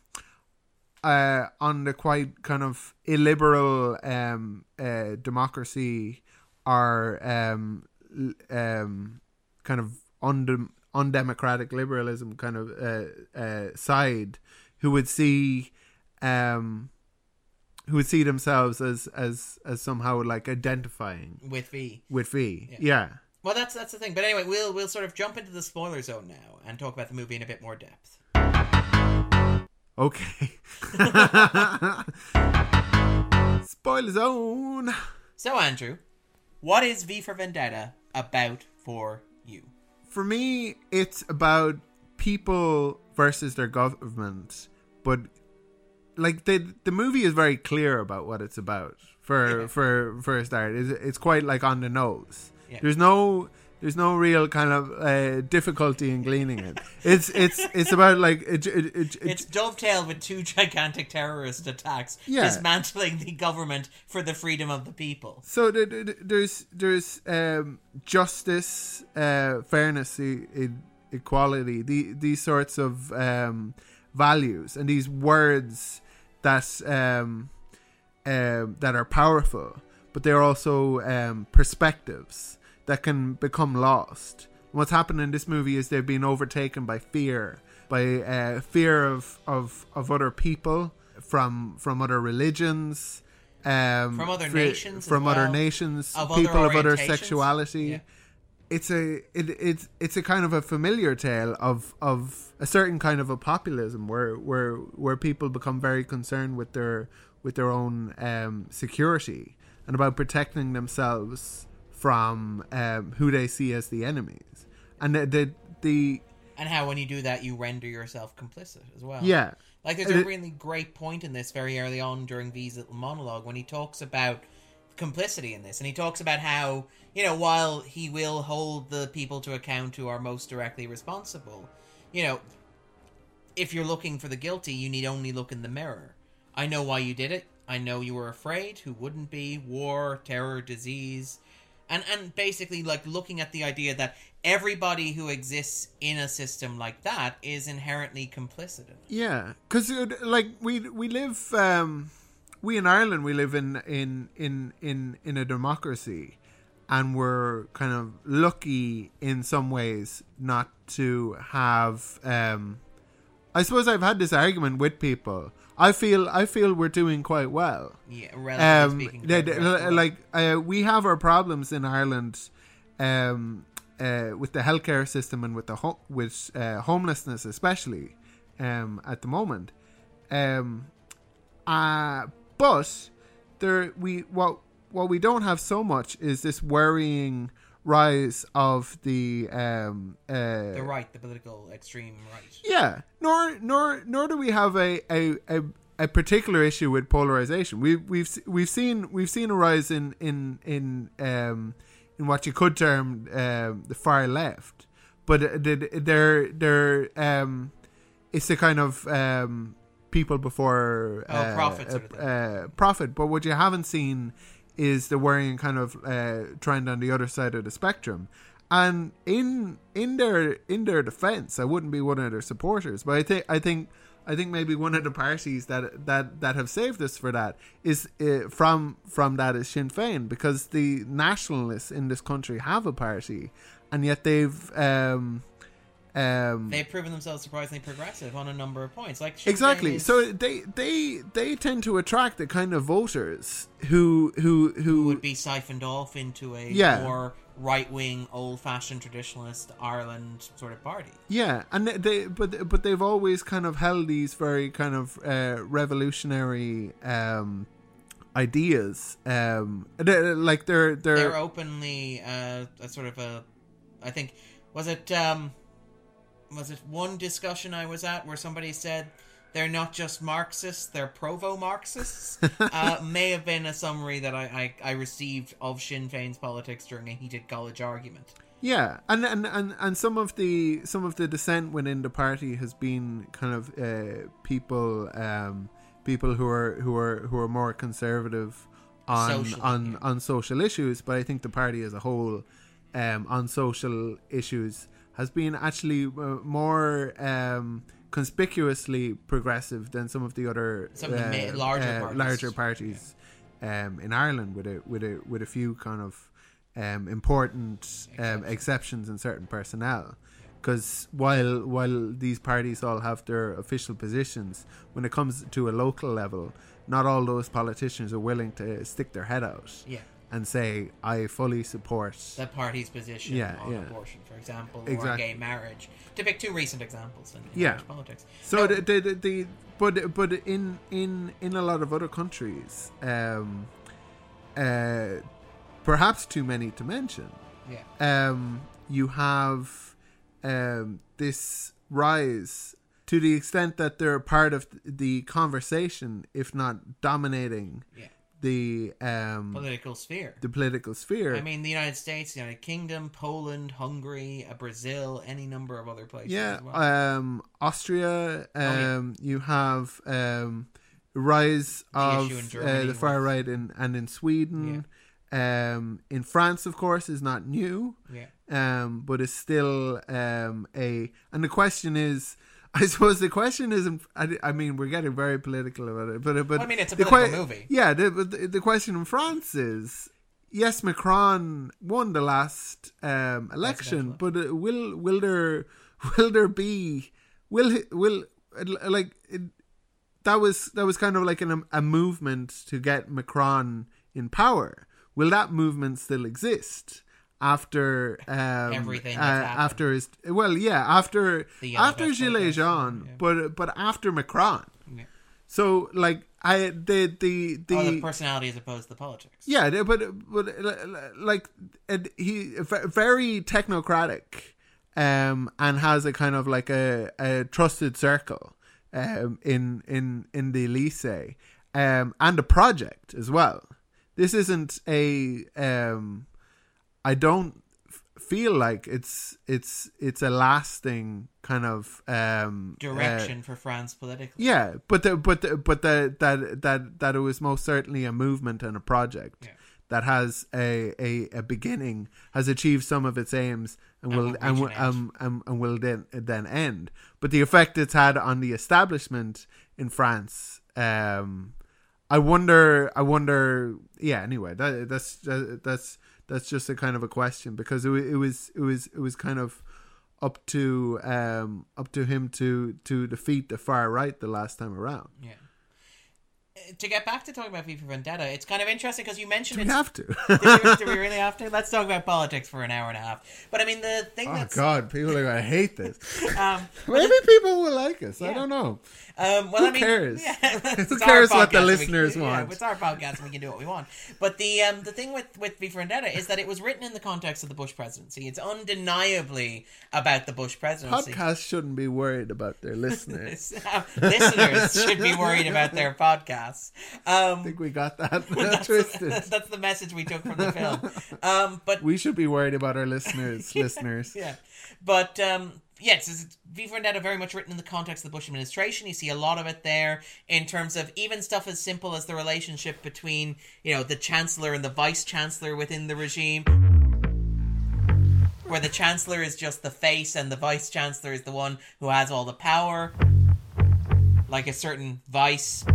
uh, on the quite kind of illiberal um, uh, democracy are um, um, kind of undem- undemocratic liberalism kind of uh, uh, side who would see um, who would see themselves as as as somehow like identifying with V. with V. Yeah. Well, that's that's the thing. But anyway, we'll we'll sort of jump into the spoiler zone now and talk about the movie in a bit more depth. Okay. Spoiler zone. So, Andrew, what is V for Vendetta about for you? For me, it's about people versus their government, but like the the movie is very clear about what it's about. For Yeah. for for a start, it's, it's quite like on the nose. Yeah. There's no there's no real kind of uh, difficulty in gleaning it. It's it's it's about like it, it, it, it, It's dovetailed with two gigantic terrorist attacks, Yeah. dismantling the government for the freedom of the people. So there- there- there's there's um, justice, uh, fairness, e- equality, the, these sorts of um, values and these words that um, um, that are powerful, but they're also um, perspectives that can become lost. What's happened in this movie is they've been overtaken by fear, by uh, fear of, of, of other people, from from other religions, um, From other nations from other well, nations, of other people of other sexuality. Yeah. it's a it, it's it's a kind of a familiar tale of of a certain kind of a populism where where where people become very concerned with their with their own um, security and about protecting themselves from um, who they see as the enemies. And the the, the and how when you do that you render yourself complicit as well. Yeah. Like there's a it- really great point in this very early on during V's little monologue when he talks about complicity in this. And he talks about how you know while he will hold the people to account who are most directly responsible you know if you're looking for the guilty you need only look in the mirror. I know why you did it. I know you were afraid. Who wouldn't be? War terror disease and and basically like looking at the idea that everybody who exists in a system like that is inherently complicit in it Yeah, because like we we live um, we in Ireland we live in in in in in a democracy, and we're kind of lucky in some ways not to have. Um, I suppose I've had this argument with people. I feel I feel we're doing quite well. Yeah, relatively Um, speaking. they- they- the rest of the world. like uh, we have our problems in Ireland, um, uh, with the healthcare system and with the ho- with uh, homelessness, especially, um, at the moment. Um, uh, but there we what what we don't have so much is this worrying rise of the um uh the right, the political extreme right. yeah, nor nor nor do we have a a, a, a particular issue with polarization. We we've we've seen we've seen a rise in in in um in what you could term um, the far left, but uh, the- they're they're um it's the kind of um people before Oh, uh, profit sort of thing. uh, profit. But what you haven't seen is the worrying kind of uh, trend on the other side of the spectrum. And in in their in their defense, I wouldn't be one of their supporters, but I think I think I think maybe one of the parties that that that have saved us for that is uh, from from that is Sinn Féin because the nationalists in this country have a party, and yet they've um um They've proven themselves surprisingly progressive on a number of points. Like exactly is- so they they they tend to attract the kind of voters who who who would be siphoned off into a Yeah. more right wing, old fashioned traditionalist Ireland sort of party. Yeah, and they- they but but they've always kind of held these very kind of uh, revolutionary um, ideas. Um, they like they're they're, They're openly uh, a sort of a, I think, was it um, was it one discussion I was at where somebody said they're not just Marxists, they're provo Marxists. uh, may have been a summary that I, I, I received of Sinn Féin's politics during a heated college argument. yeah, and, and and and some of the some of the dissent within the party has been kind of uh, people um, people who are who are who are more conservative on Socially, on yeah. on social issues, but I think the party as a whole um, on social issues has been actually uh, more um, conspicuously progressive than some of the other Some of the ma- larger parties. larger parties um, in Ireland, with a with a with a few kind of um, important um, exceptions in certain personnel. Because while while these parties all have their official positions, when it comes to a local level, not all those politicians are willing to stick their head out Yeah. And say, "I fully support." the party's position Yeah, on yeah. abortion, for example, or gay marriage. To pick two recent examples in, in Yeah. Irish politics. So No, the, the, the, the but but in in in a lot of other countries, um, uh, perhaps too many to mention. yeah. um, you have um, this rise to the extent that they're part of the conversation, if not dominating Yeah. The um, Political sphere. the political sphere. I mean, the United States, the United Kingdom, Poland, Hungary, uh, Brazil, any number of other places yeah, as well. um, Austria. Um, yeah. You have um, rise The of issue in uh, the far right in and in Sweden. Um, in France, of course, is not new. yeah. um, but it's still um, a. And the question is, I suppose the question isn't. I, I mean, we're getting very political about it, but but I mean, it's a the political movie. Yeah, the, the the question in France is. Yes, Macron won the last um, election, but uh, will will there will there be will will like it, that was that was kind of like an, a movement to get Macron in power. Will that movement still exist? After um, Everything uh, after his well, yeah, after after Gilets Jaunes, yeah. but but after Macron. Yeah. So like I the the the, oh, the personality as opposed to the politics. yeah, but but uh, like he very technocratic, um, and has a kind of like a, a trusted circle, um, in in in the Elysee, um, and a project as well. This isn't a um, I don't f- feel like it's it's it's a lasting kind of um uh, Direction for France politically. yeah, but the, but the, but the, that that that it was most certainly a movement and a project Yeah. that has a, a, a beginning, has achieved some of its aims, and, And will will and will, um, um, and will then then end. But the effect it's had on the establishment in France, um, I wonder. I wonder. Yeah. Anyway, that, that's that's that's just a kind of a question because it, it was it was it was kind of up to um up to him to to defeat the far right the last time around. Yeah. Uh, To get back to talking about V for Vendetta, it's kind of interesting because you mentioned We it's have to. do, we, do we really have to? Let's talk about politics for an hour and a half. But I mean, the thing oh that's God, people are gonna hate this. um, Maybe people will like us. I don't know. Um, well, Who I mean, cares? Yeah, Who cares what the podcast and we- listeners yeah, want? it's our podcast, and we can do what we want. But the um, the thing with with V for Vendetta is that it was written in the context of the Bush presidency. It's undeniably about the Bush presidency. Podcasts shouldn't be worried about their listeners. Listeners should be worried about their podcasts. Um, I think we got that that's, twisted. that's the message we took from the film. Um, but We should be worried about our listeners. listeners. yeah, but um, yes, it's V for Vendetta very much written in the context of the Bush administration. You see a lot of it there in terms of even stuff as simple as the relationship between you know the chancellor and the vice chancellor within the regime. Where the chancellor is just the face and the vice chancellor is the one who has all the power. Like a certain vice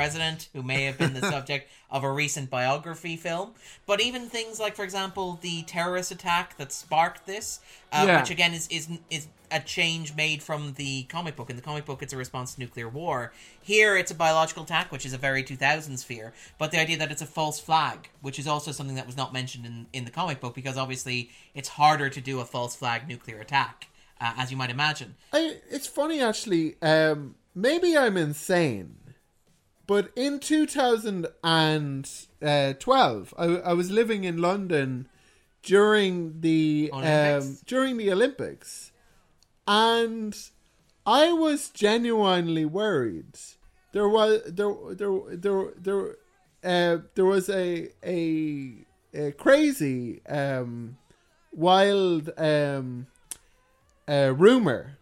president who may have been the subject of a recent biography film. But even things like, for example, the terrorist attack that sparked this, uh, Yeah. which again is, is is a change made from the comic book. In the comic book, it's a response to nuclear war. Here, it's a biological attack, which is a very 2000s fear. But the idea that it's a false flag, which is also something that was not mentioned in, in the comic book, because obviously it's harder to do a false flag nuclear attack, uh, as you might imagine. I, it's funny actually. Um, maybe I'm insane, but in 2012, I, I was living in London during the um, Olympics? during the Olympics, and I was genuinely worried. There was there there there there uh, there was a a, a crazy um, wild um, uh, rumor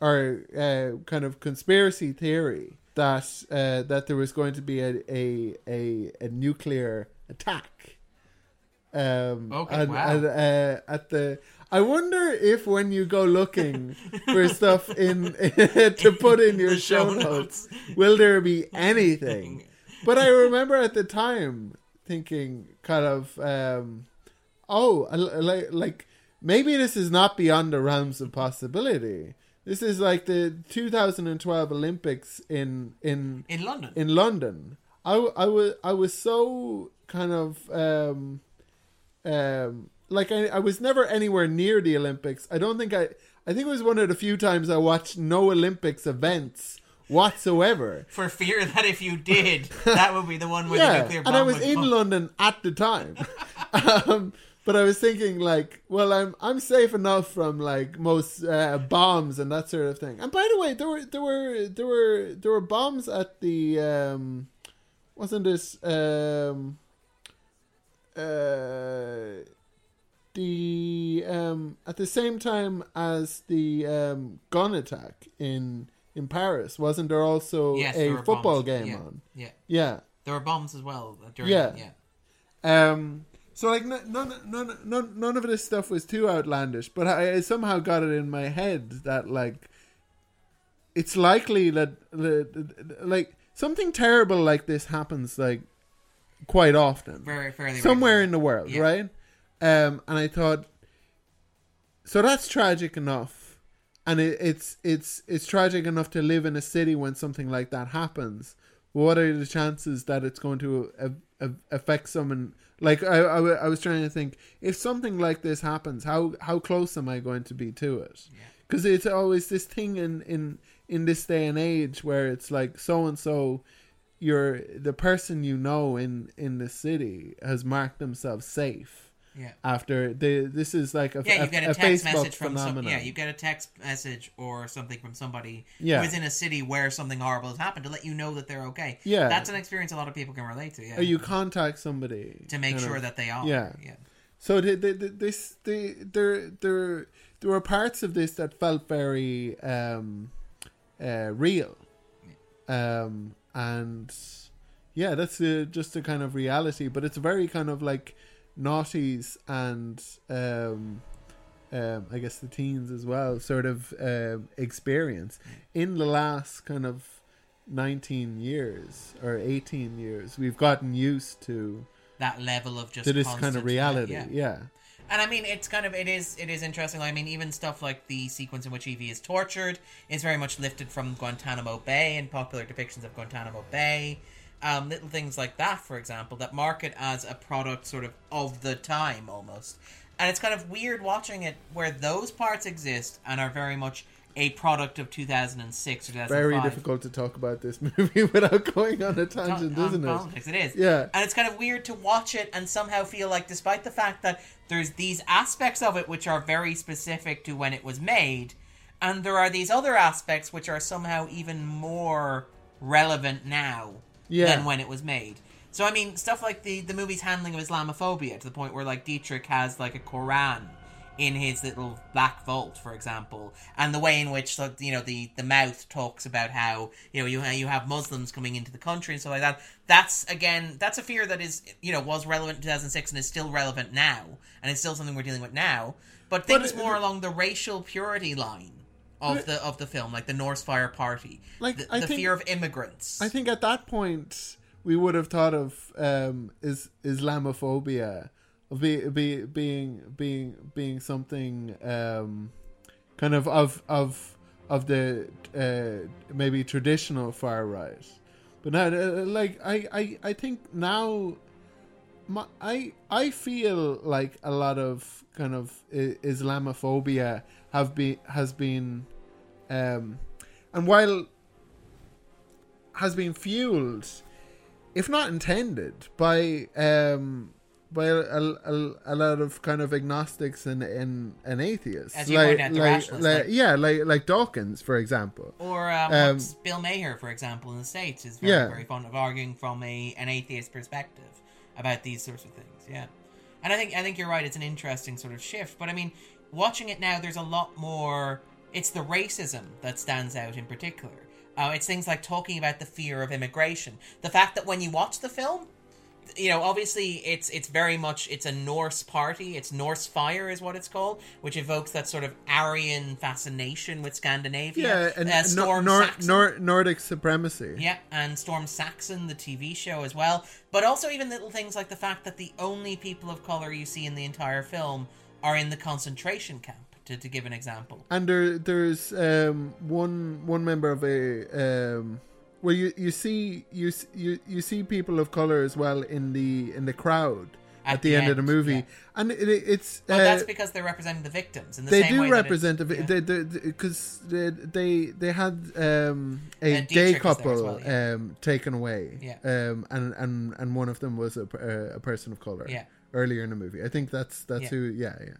or uh, kind of conspiracy theory that uh, that there was going to be a a, a, a nuclear attack. Um, Okay, and- wow. and, uh, at the, I wonder if when you go looking for stuff in to put in your show show notes, will there be anything? But I remember at the time thinking, kind of, um, oh, I like like maybe this is not beyond the realms of possibility. This is like the 2012 Olympics in in In London. in London. I, I was I was so kind of um um like I, I was never anywhere near the Olympics. I don't think I I think it was one of the few times I watched no Olympics events whatsoever. for fear that if you did, that would be the one where the nuclear bomb and I was in. London at the time. um, but I was thinking like, well, I'm I'm safe enough from like most uh, bombs and that sort of thing. And by the way, there were there were there were there were bombs at the um, wasn't this um, uh, the um, at the same time as the um, gun attack in in Paris, wasn't there also Yes, a were football bombs. game yeah. on? Yeah, Yeah. there were bombs as well during. Yeah. Yeah, Um, so like none, none, none, none, none of this stuff was too outlandish, but I, I somehow got it in my head that like it's likely that that- like something terrible like this happens like quite often very fairly somewhere regular. in the world, Yeah. right? Um, and I thought, so that's tragic enough, and it, it's it's it's tragic enough to live in a city when something like that happens. what are the chances that it's going to a- a- affect someone? Like I, I was trying to think, if something like this happens, how how close am I going to be to it? Because it's always this thing in in in this day and age where it's like so and so, you're the person you know in in the city has marked themselves safe Yeah. after the this is like a, Yeah, you get a, a text Facebook message from some, phenomenon. yeah, you get a text message or something from somebody Yeah. who is in a city where something horrible has happened to let you know that they're okay. Yeah. that's an experience a lot of people can relate to. Yeah, or you contact somebody to make sure of- that they are. Yeah. yeah, So this the there there there were parts of this that felt very um, uh, real, um, and yeah, that's uh just a kind of reality. But it's very kind of like naughties and um, um, I guess the teens as well, sort of um, experience in the last kind of nineteen years or eighteen years. We've gotten used to that level of just to this kind of reality. Yeah. yeah. And I mean, it's kind of it is it is interesting. I mean, even stuff like the sequence in which Evey is tortured is very much lifted from Guantanamo Bay and popular depictions of Guantanamo Bay. Um, little things like that, for example, that mark it as a product sort of of the time almost. And it's kind of weird watching it where those parts exist and are very much a product of 2006 or 2005. Very difficult to talk about this movie without going on a tangent, on isn't it? politics. It is. Yeah. And it's kind of weird to watch it and somehow feel like, despite the fact that there's these aspects of it which are very specific to when it was made, and there are these other aspects which are somehow even more relevant now Yeah. than when it was made. So I mean, stuff like the the movie's handling of Islamophobia to the point where like Deitrich has like a Quran in his little black vault, for example, and the way in which like, you know the the mouth talks about how you know you you have Muslims coming into the country and stuff like that. That's again that's a fear that is you know was relevant in 2006 and is still relevant now, and it's still something we're dealing with now. But But things it- more along the racial purity line of the of the film, like the Norsefire Party, Like, the, the think- fear of immigrants. I think at that point we would have thought of um, is Islamophobia of be, be, being being being something um, kind of of of of the uh, maybe traditional far right, but now uh, like I, I I think now. My, I I feel like a lot of kind of I- Islamophobia have been has been, um, and while has been fueled, if not intended, by um, by a, a, a lot of kind of agnostics and and, and atheists. As you pointed out, the like, rationalists, like- like- yeah, like like Dawkins, for example. Or um, Um, Bill Maher, for example, in the States, is very, Yeah. very fond of arguing from a an atheist perspective about these sorts of things. Yeah, and I think I think you're right. It's an interesting sort of shift. But I mean, watching it now, there's a lot more. It's the racism that stands out in particular. Uh, it's things like talking about the fear of immigration. The fact that when you watch the film, you know, obviously it's it's very much it's a Norse party. It's Norsefire is what it's called, which evokes that sort of Aryan fascination with Scandinavia. Yeah, and Uh, Storm Nor- Saxon. Nor- Nordic supremacy. Yeah, and Storm Saxon, the TV show as well. But also even little things like the fact that the only people of color you see in the entire film are in the concentration camp. To, to give an example, And there, there's um, one one member of a um, well, you you see you you you see people of color as well in the in the crowd at, At the, the end, of the movie, yeah. and it, it's but uh, that's because they're representing the victims in the they same do represent it- a bit yeah. they because they, they they had um, a Uh, gay Deitrich was there as couple well, yeah. um, taken away Yeah. um, and and and one of them was a, per- a person of color Yeah. Earlier in the movie i think that's that's Yeah. who yeah yeah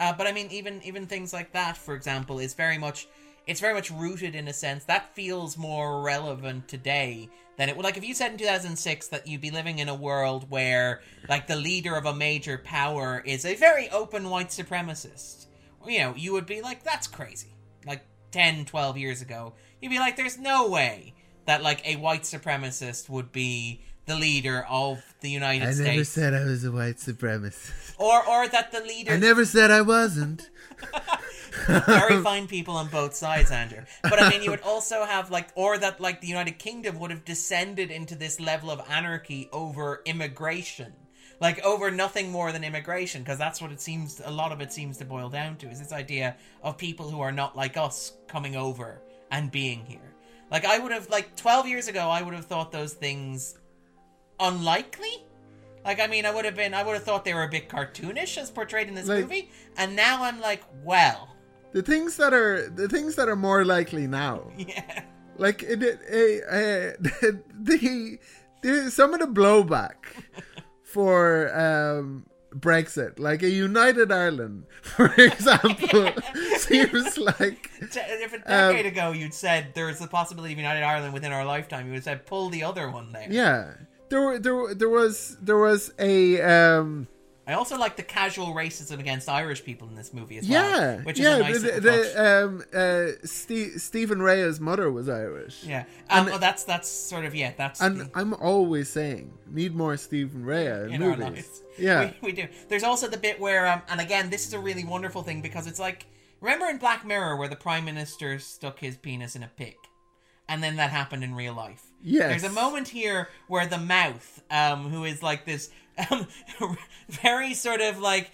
Uh, but I mean, even even things like that, for example, is very much it's very much rooted in a sense that feels more relevant today than it would. Like if you said in two thousand six that you'd be living in a world where like the leader of a major power is a very open white supremacist, you know, you would be like, that's crazy. Like 10, 12 years ago, you'd be like, there's no way that like a white supremacist would be the leader of the United States, i never said I was a white supremacist or or that the leader I never said i wasn't very fine people on both sides, Andrew. But I mean, you would also have like, or that like the United Kingdom would have descended into this level of anarchy over immigration, like over nothing more than immigration, because that's what it seems. A lot of it seems to boil down to is this idea of people who are not like us coming over and being here. Like I would have like 12 years ago I would have thought those things unlikely. Like I mean I would have been I would have thought they were a bit cartoonish as portrayed in this Like- movie and now I'm like, well, The things that are the things that are more likely now. yeah. Like it, it, uh, the, the some of the blowback for um, Brexit, like a united Ireland, for example, seems like If a Um, decade ago you'd said there's the possibility of United Ireland within our lifetime, you would have said pull the other one there. yeah. There, there, there was there was a um, I also like the casual racism against Irish people in this movie as well. yeah which is yeah a nice the, the, um, uh, Ste- Stephen Rea's mother was Irish yeah, um, and- well, that's that's sort of yeah, that's and the- I'm always saying need more Stephen Rea in, movies lives. yeah we, we do. There's also the bit where, um, and again, this is a really wonderful thing because it's like, remember in Black Mirror where the Prime Minister stuck his penis in a pig, and then that happened in real life. Yes. There's a moment here where the mouth, um, who is like this, um, very sort of like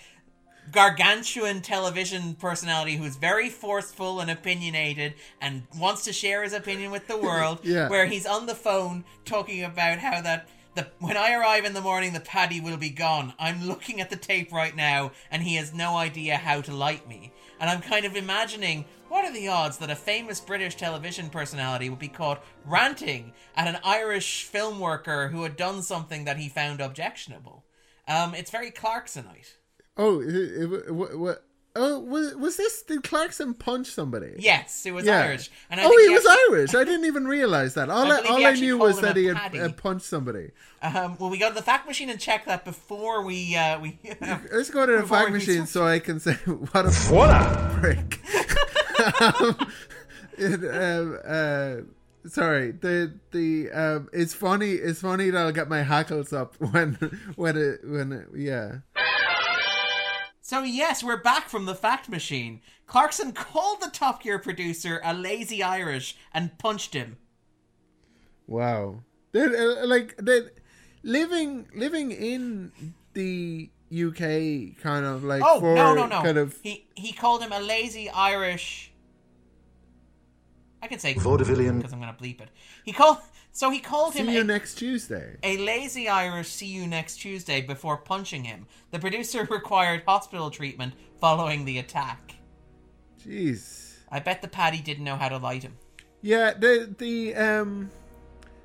gargantuan television personality who's very forceful and opinionated and wants to share his opinion with the world Yeah. where he's on the phone talking about how that the when I arrive in the morning the paddy will be gone. I'm looking at the tape right now and he has no idea how to light me. And I'm kind of imagining what are the odds that a famous British television personality would be caught ranting at an Irish film worker who had done something that he found objectionable? Um, it's very Clarksonite. Oh, it, it, what, what? Oh, was, was this? Did Clarkson punch somebody? Yes, it was Yeah. Irish. And I oh, think he he was actually- Irish. I didn't even realize that. All I I, all I knew was that he had paddy. uh, punched somebody. Um, well, we go to the fact machine and check that before we uh, we. Let's go to the fact machine so I can say what a Voila! prick. Um, um, uh, sorry. The the um, it's funny. It's funny that I'll get my hackles up when when it when it, yeah. So yes, we're back from the fact machine. Clarkson called the Top Gear producer a lazy Irish and punched him. Wow. They're, uh, like they living living in the UK kind of like Oh for no no no! kind of He he called him a lazy Irish. I can say Vaudevillian. because I'm gonna bleep it. He called so he called see him See you a, next Tuesday. a lazy Irish. See you next Tuesday before punching him. The producer required hospital treatment following the attack. Jeez. I bet the paddy didn't know how to light him. Yeah, the the um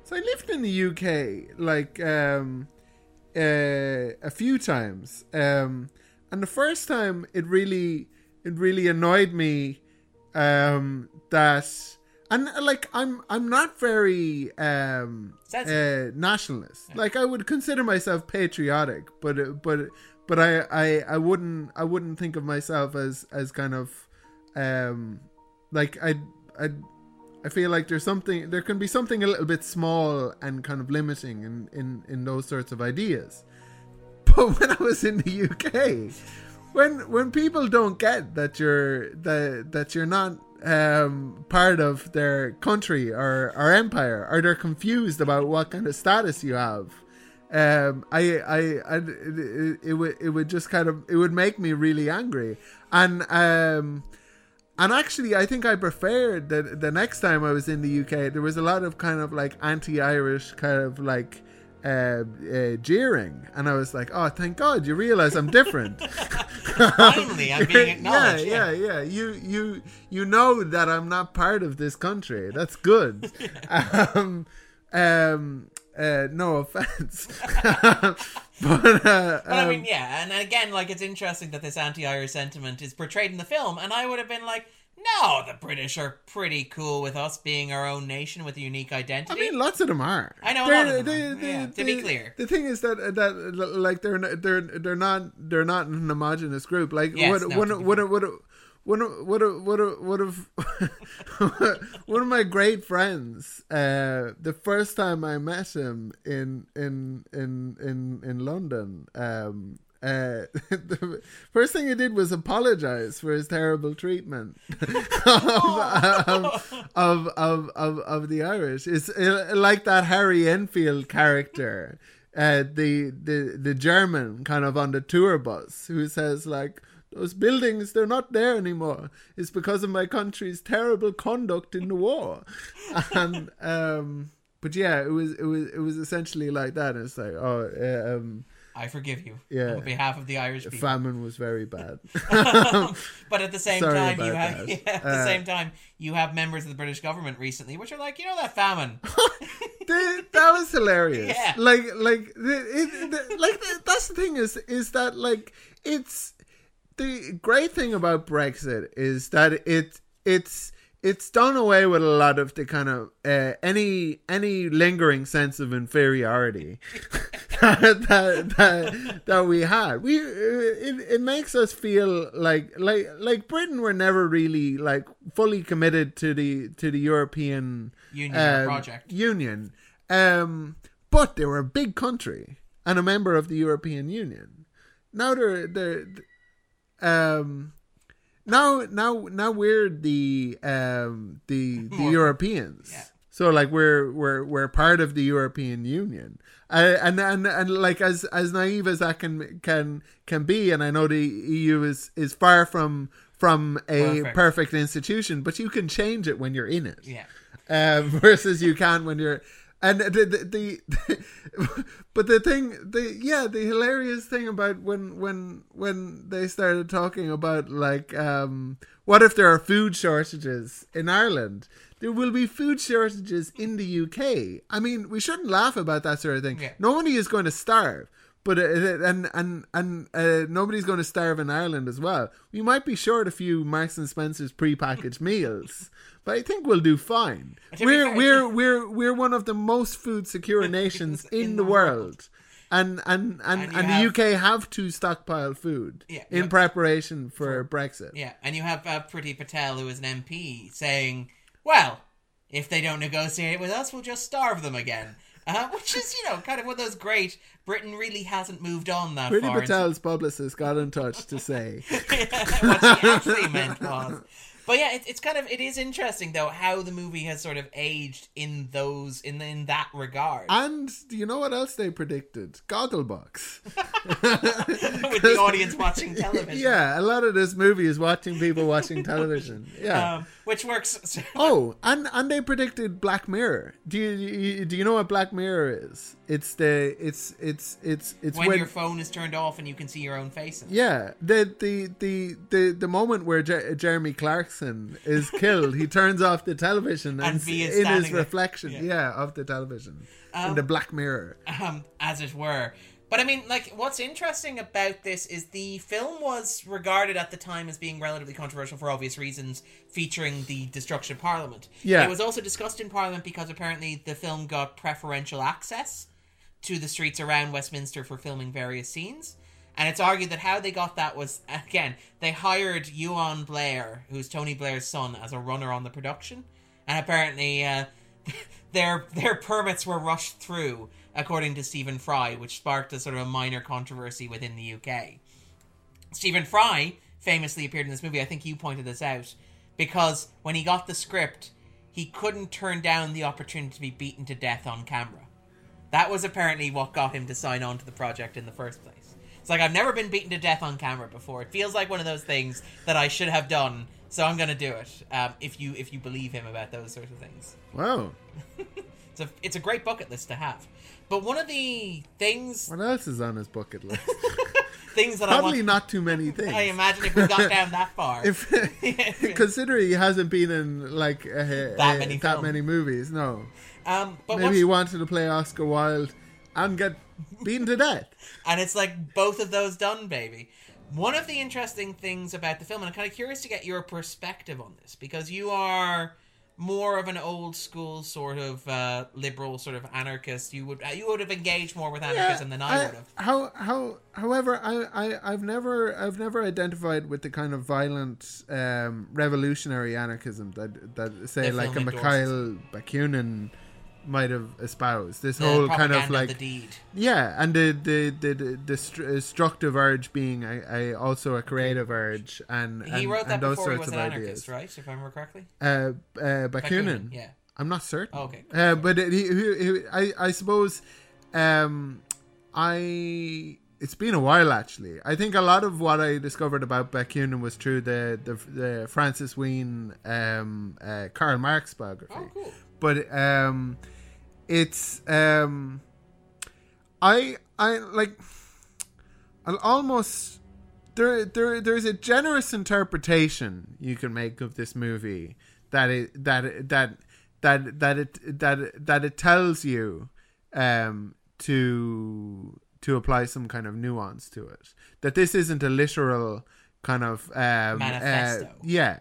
so I lived in the UK like um uh, a few times. Um and the first time it really it really annoyed me um that and uh, like I'm I'm not very um uh, nationalist. Like I would consider myself patriotic, but uh, but but I, I I wouldn't I wouldn't think of myself as as kind of um like I I I feel like there's something there can be something a little bit small and kind of limiting in in in those sorts of ideas. But when I was in the UK, when when people don't get that you're that that you're not um, part of their country or, or empire, or they're confused about what kind of status you have, um, I, I, I it, it would it would just kind of it would make me really angry, and um, and actually, I think I preferred that the next time I was in the UK, there was a lot of kind of like anti-Irish kind of like uh, uh, jeering, and I was like, oh, thank God, you realize I'm different. Finally, I'm being acknowledged. yeah, yeah, yeah. You, you, you know that I'm not part of this country. That's good. um, um, uh, no offense, but uh, But I mean, um, yeah, and again, like it's interesting that this anti-Irish sentiment is portrayed in the film, and I would have been like, no, the British are pretty cool with us being our own nation with a unique identity. I mean, lots of them are. I know They're- lot of them they- are. they- Yeah, to they- be clear. the thing is that that like they're they're they're not they're not an homogenous group. Like Yes, what no, to what what one of one of one of one of one of my great friends. Uh, the first time I met him in in in in in London. Um, uh, the first thing he did was apologize for his terrible treatment of, um, of, of, of, of the Irish. It's uh, like that Harry Enfield character, uh, the, the, the German kind of on the tour bus who says like, Those buildings, they're not there anymore. It's because of my country's terrible conduct in the war. and um, but yeah, it was it was it was essentially like that. It's like oh, um, I forgive you. Yeah. On behalf of the Irish people. famine was very bad. but at the same Sorry time, you have yeah, at the Uh, same time you have members of the British government recently, which are like, you know, that famine. Th- that was hilarious. Yeah. Like, like, the, it, the, like the, that's the thing is, is that like it's the great thing about Brexit is that it it's it's done away with a lot of the kind of uh, any any lingering sense of inferiority that, that that we had. We uh, it, it makes us feel like like like Britain were never really like fully committed to the to the European Union um, project. Union. Um, but they were a big country and a member of the European Union. Now they're they're um now now now we're the um the the More- Europeans. Yeah. So like we're we're we're part of the European Union. Uh, and and and like as as naive as that can can can be and I know the EU is is far from from a Perfect. perfect institution, but you can change it when you're in it Yeah. um, versus you can when you're and the, the, the but the thing the yeah the hilarious thing about when when when they started talking about like um what if there are food shortages in Ireland there will be food shortages in the UK I mean we shouldn't laugh about that sort of thing Yeah. nobody is going to starve but uh, uh, and and and uh, nobody's going to starve in Ireland as well. We might be short a few Marks and Spencer's pre-packaged meals, but I think we'll do fine. We're fair, we're we're we're one of the most food secure nations in, In the, the world. world. And and and, And and, have- the UK have to stockpile food Yeah, in preparation for, Brexit. Yeah. And you have uh, Priti Patel, who is an MP, saying, well, if they don't negotiate with us, we'll just starve them again. Uh, which is, you know, kind of one of those great. Britain really hasn't moved on that Pretty far. into- Patel's publicist got in touch to say, what she actually meant was. But yeah, it, it's kind of it is interesting though how the movie has sort of aged in those in in that regard and do you know what else they predicted? Gogglebox. with the audience watching television. Yeah, a lot of this movie is watching people watching television. Yeah. Um, which works. Oh, and and they predicted Black Mirror. Do you, do you know what Black Mirror is? It's the it's it's it's it's when when, your phone is turned off and you can see your own face. Yeah the the the the the moment where Jer- Jeremy Clarkson is killed, he turns off the television and, And is in his standing there. reflection, Yeah. of the television in Um, the Black Mirror. um, as it were. But I mean, like, what's interesting about this is the film was regarded at the time as being relatively controversial for obvious reasons, featuring the destruction of Parliament. Yeah. It was also discussed in Parliament because apparently the film got preferential access to the streets around Westminster for filming various scenes. And it's argued that how they got that was, again, they hired Euan Blair, who's Tony Blair's son, as a runner on the production. And apparently, uh, their their permits were rushed through, according to Stephen Fry, which sparked a sort of a minor controversy within the UK. Stephen Fry famously appeared in this movie. I think you pointed this out because when he got the script, he couldn't turn down the opportunity to be beaten to death on camera. That was apparently what got him to sign on to the project in the first place. It's like I've never been beaten to death on camera before. It feels like one of those things that I should have done, so I'm gonna do it. Um, if you if you believe him about those sorts of things. Wow, It's a it's a great bucket list to have. But one of the things what else is on his bucket list? things that I Probably want, not too many things. I imagine if we got down that far, if considering he hasn't been in like uh, That uh, many that films. many movies, no. um, but Maybe he wanted to play Oscar Wilde and get beaten to death. and it's like both of those done, baby. One of the interesting things about the film, and I'm kind of curious to get your perspective on this because you are more of an old school sort of uh, liberal, sort of anarchist. You would uh, you would have engaged more with anarchism than I, would have. How how however I, I I've never I've never identified with the kind of violent um, revolutionary anarchism that that say The like a Mikhail Bakunin might have espoused. This The whole kind of like the deed. yeah, and the the the, the destru- destructive urge being a, a also a creative urge, and He and, wrote that those before he was of an ideas. anarchist, right? If I remember correctly. Uh, uh, Bakunin. Yeah. I'm not certain. Oh, okay. Uh, but it, he, he, he, I, I suppose, um, I it's been a while actually. I think a lot of what I discovered about Bakunin was through the the, the Francis Wheen, um, uh, Karl Marx biography. Oh, cool. But um, it's um, I I like I'll almost there there there's a generous interpretation you can make of this movie that it that it, that that that it that that it tells you um to to apply some kind of nuance to it that this isn't a literal kind of um Manifesto. uh, yeah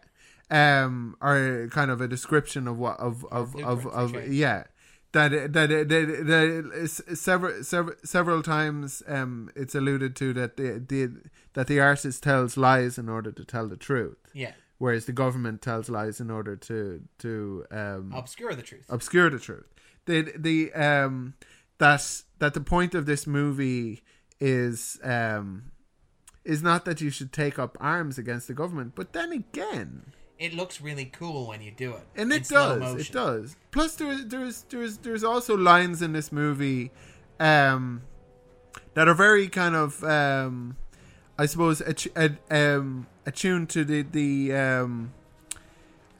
um or kind of a description of what of of of, blueprint of yeah that that that, that, several several several times um it's alluded to that the, the that the artist tells lies in order to tell the truth Yeah. whereas the government tells lies in order to to um Obscure the truth. obscure the truth. The the um that that the point of this movie is um is not that you should take up arms against the government, but then again, It looks really cool when you do it. and it does, it does. Plus, there there's there's there's also lines in this movie um that are very kind of um I suppose att- um attuned to the the um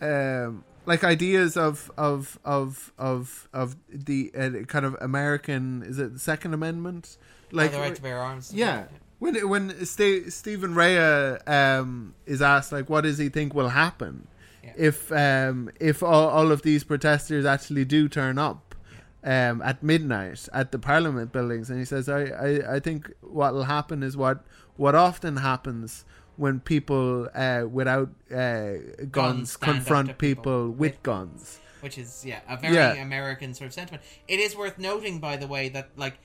um like ideas of of of of of the uh, kind of American is it the Second Amendment Like like the right to bear arms. yeah when when St- Stephen Rea um is asked like what does he think will happen Yeah. if um if all, all of these protesters actually do turn up um at midnight at the parliament buildings and he says I I, I think what will happen is what what often happens when people uh without uh guns, Guns confront people, people with with- guns which is yeah a very Yeah. American sort of sentiment. It is worth noting, by the way, that like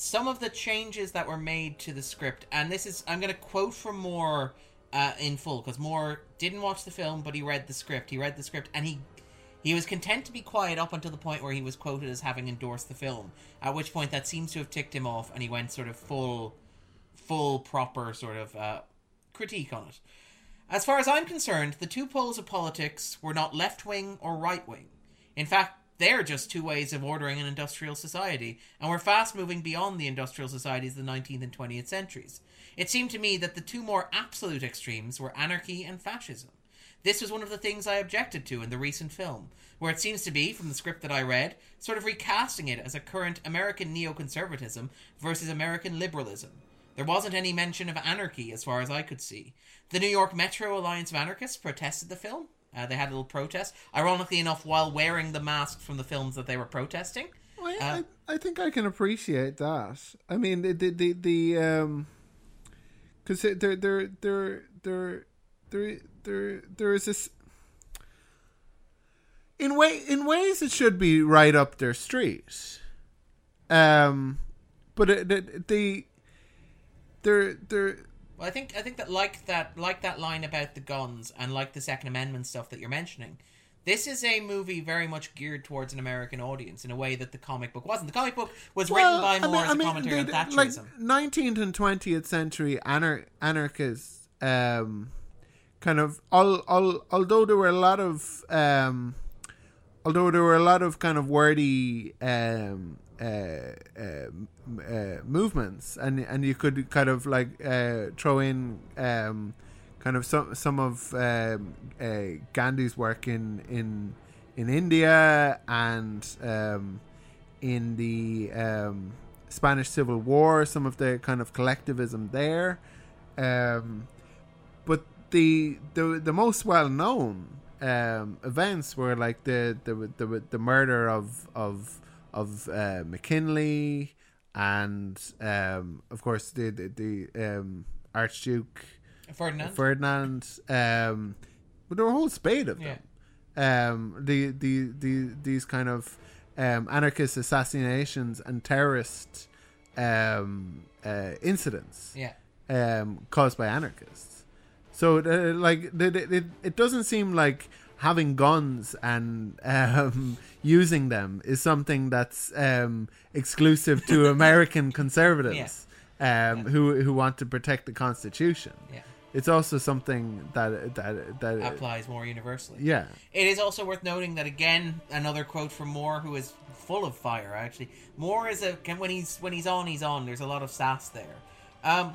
some of the changes that were made to the script, and this is I'm going to quote from Moore uh, in full because Moore didn't watch the film, but he read the script. He read the script, and he he was content to be quiet up until the point where he was quoted as having endorsed the film. At which point that seems to have ticked him off, and he went sort of full, full proper sort of uh, critique on it. As far as I'm concerned, the two poles of politics were not left wing or right wing. In fact, they're just two ways of ordering an industrial society, and we're fast moving beyond the industrial societies of the 19th and 20th centuries. It seemed to me that the two more absolute extremes were anarchy and fascism. This was one of the things I objected to in the recent film, where it seems to be, from the script that I read, sort of recasting it as a current American neoconservatism versus American liberalism. There wasn't any mention of anarchy as far as I could see. The New York Metro Alliance of Anarchists protested the film. Uh, they had a little protest, ironically enough, while wearing the mask from the films that they were protesting. I, uh, I, I, think I can appreciate that. I mean, the the the, the um, because there there there there there there there is this. In way, in ways, it should be right up their streets, um, but it, it, the there there well, I think I think that like that like that line about the guns and like the Second Amendment stuff that you're mentioning, this is a movie very much geared towards an American audience in a way that the comic book wasn't. The comic book was written by more as a commentary they- on they- like Thatcherism. nineteenth and twentieth century anar- anarchists, um, kind of all, all, although there were a lot of, um, although there were a lot of kind of wordy, um, uh, uh, uh, movements, and and you could kind of like uh, throw in, um, kind of some some of um, uh, Gandhi's work in in in India and um, in the um, Spanish Civil War, some of the kind of collectivism there. Um, but the the the most well known um, events were like the the the, the murder of of of uh, McKinley and um, of course the the, the um, Archduke Ferdinand. Ferdinand. Um, but there were a whole spade of them. Um, the, the the these kind of um, anarchist assassinations and terrorist um, uh, incidents yeah. um, caused by anarchists. So, uh, like, it, it, it doesn't seem like having guns and um, using them is something that's um, exclusive to American conservatives um, who who want to protect the Constitution. Yeah. It's also something that that that Applies more universally. yeah. It is also worth noting that again, another quote from Moore, who is full of fire. Actually, Moore is a when he's when he's on, he's on. There's a lot of sass there. Um,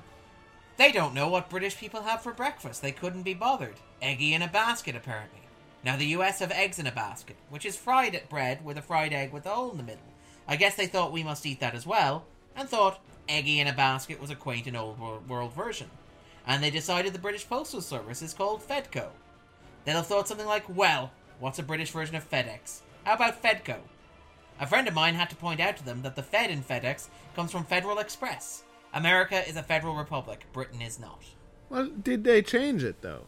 they don't know what British people have for breakfast. They couldn't be bothered. Eggy in a basket, apparently. Now, the US have eggs in a basket, which is fried bread with a fried egg with a hole in the middle. I guess they thought we must eat that as well, and thought eggy in a basket was a quaint and old world version. And they decided the British Postal Service is called Fedco. They'll have thought something like, well, what's a British version of FedEx? How about Fedco? A friend of mine had to point out to them that the Fed in FedEx comes from Federal Express. America is a federal republic, Britain is not. Well, did they change it though?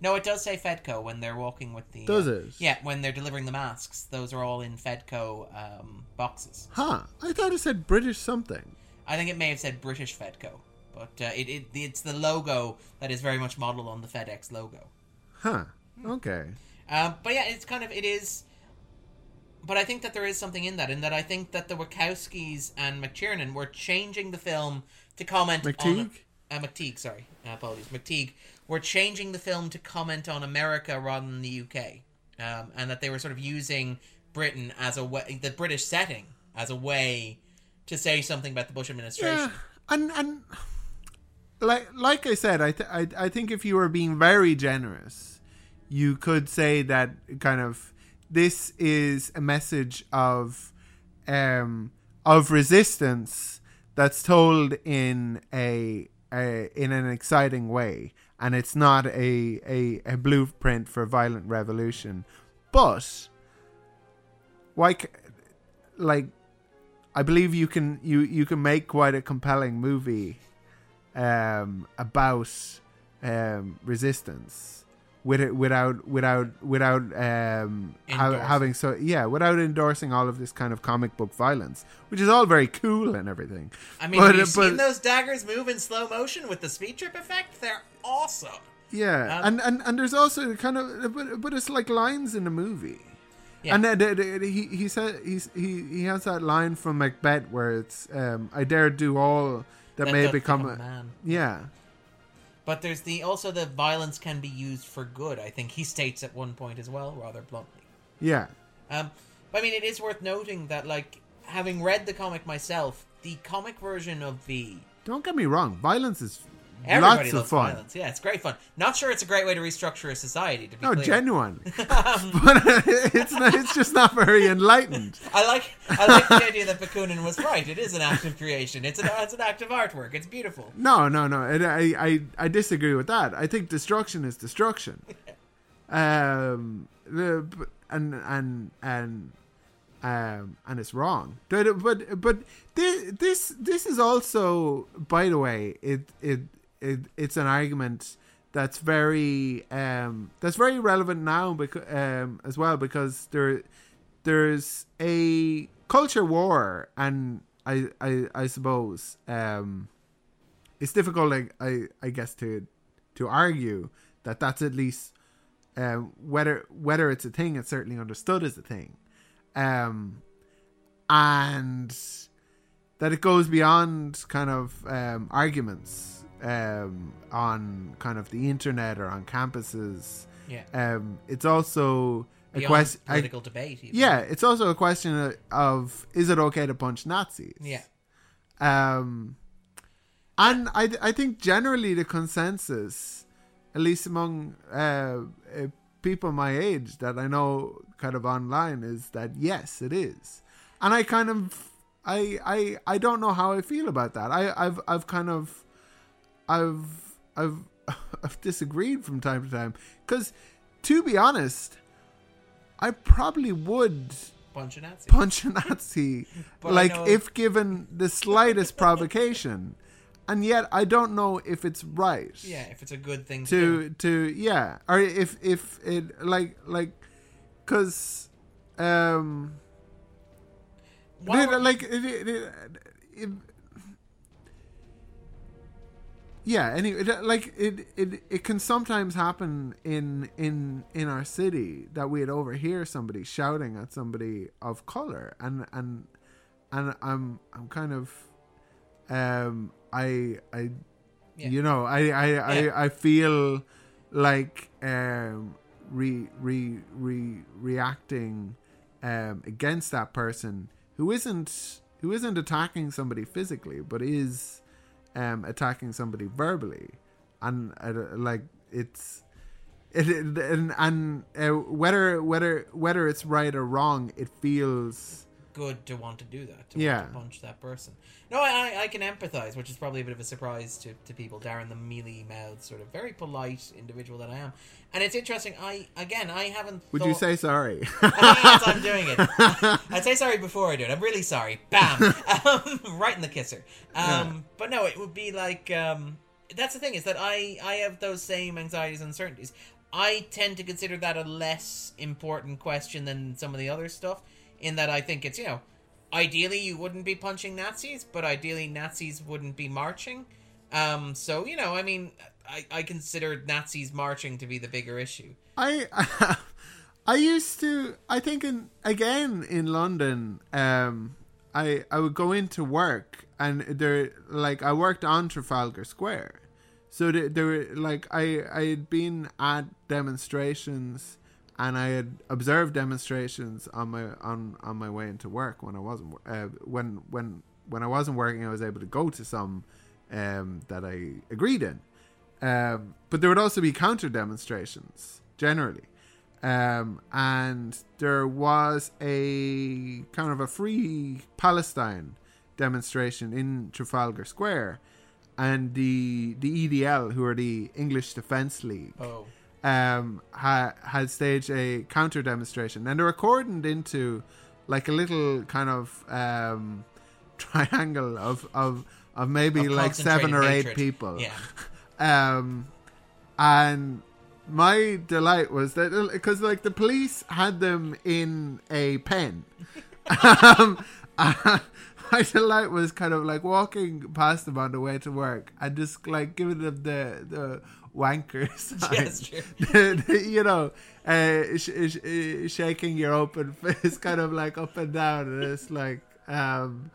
No, it does say Fedco when they're walking with the. Does uh, it? Yeah, when they're delivering the masks, those are all in Fedco um, boxes. Huh? I thought it said British something. I think it may have said British Fedco, but uh, it, it it's the logo that is very much modeled on the FedEx logo. Huh? Okay. Um, but yeah, it's kind of it is. But I think that there is something in that, in that I think that the Wachowskis and McTiernan were changing the film to comment McTeigue? on uh, McTeigue. Sorry, apologies, McTeigue. Were changing the film to comment on America rather than the UK, um, and that they were sort of using Britain as a way, the British setting as a way to say something about the Bush administration. Yeah, and and like like I said, I th- I I think if you were being very generous, you could say that kind of this is a message of um of resistance that's told in a, a in an exciting way and it's not a, a a blueprint for violent revolution but like like I believe you can you you can make quite a compelling movie um, about um, resistance with it without without without um, ha- Endorsing. having so yeah without endorsing all of this kind of comic book violence, which is all very cool and everything. I mean, But- have you but- seen those daggers move in slow motion with the speed trip effect? They're awesome. Yeah, Um, and, and and there's also kind of but, but it's like lines in the movie. Yeah. And the- he he said he's he he has that line from Macbeth where it's um, I dare do all that, That may become a man. yeah But there's the also the violence can be used for good. I think he states at one point as well, rather bluntly. yeah Um, I mean, it is worth noting that, like, having read the comic myself, the comic version of the Don't get me wrong, violence is everybody lots loves of fun. violence. Yeah, it's great fun. Not sure it's a great way to restructure a society. To be No, clear. genuine, but it's not, it's just not very enlightened. I like I like the idea that Bakunin was right. It is an act of creation. It's an it's an act of artwork. It's beautiful. No, no, no. I, I, I, I disagree with that. I think destruction is destruction. Um, the, and and and um, and it's wrong. But but but this this this is also, by the way, it it it it's an argument that's very um that's very relevant now because um as well because there there's a culture war and I I I suppose um it's difficult I, I I guess to to argue that that's at least um whether whether it's a thing it's certainly understood as a thing. Um and that it goes beyond kind of um arguments um on kind of the internet or on campuses Yeah. um it's also a question political debate. even. yeah it's also a question of, of is it okay to punch nazis Yeah. um, and I, I think generally the consensus, at least among uh, uh, people my age that I know kind of online, is that yes, it is. And I kind of, I, I, I don't know how I feel about that. I, I've, I've kind of, I've, I've, I've disagreed from time to time because, to be honest, I probably would Punch a Nazi. punch a Nazi, like if given the slightest provocation, and yet I don't know if it's right. Yeah, if it's a good thing to, do. To to yeah, or if if it like like, cause um, we're- like it, it, it, it- yeah anyway like it, it it can sometimes happen in in in our city that we'd overhear somebody shouting at somebody of color and and and i'm i'm kind of um i i Yeah. you know i i Yeah. i, I feel like um re re re reacting um against that person who isn't who isn't attacking somebody physically but is um, attacking somebody verbally, and uh, like it's it, it and, and uh, whether whether whether it's right or wrong, it feels good to want to do that. To Yeah. want to punch that person. No, I, I- I can empathize, which is probably a bit of a surprise to, to people. Darren, the mealy mouthed, sort of very polite individual that I am, and it's interesting. I again, I haven't. Would you say sorry? yes, I'm doing it. I'd say sorry before I do it. I'm really sorry. Bam, um, right in the kisser. Um, Yeah. But no, it would be like um, that's the thing is that I I have those same anxieties and uncertainties. I tend to consider that a less important question than some of the other stuff. In that I think it's you know, ideally you wouldn't be punching Nazis, but ideally Nazis wouldn't be marching. Um, so you know, I mean, I, I consider Nazis marching to be the bigger issue. I I used to I think in again in London um I I would go into work and there like I worked on Trafalgar Square. So there, there were like I I had been at demonstrations and I had observed demonstrations on my on on my way into work when I wasn't uh, when when when I wasn't working I was able to go to some um that I agreed in. Um, but there would also be counter demonstrations generally. Um, and there was a kind of a free Palestine demonstration in Trafalgar Square, and the the EDL, who are the English Defence League, Oh, um, ha- had staged a counter demonstration, and they were cordoned into like a little kind of um, triangle of of of maybe Of like seven or concentrated eight people. Yeah. um and my delight was that because like the police had them in a pen. Um uh, my delight was kind of like walking past them on the way to work and just like giving them the the wanker sign. Gesture. The- the- you know uh, sh- sh- uh, shaking your open fist kind of like up and down and it's like um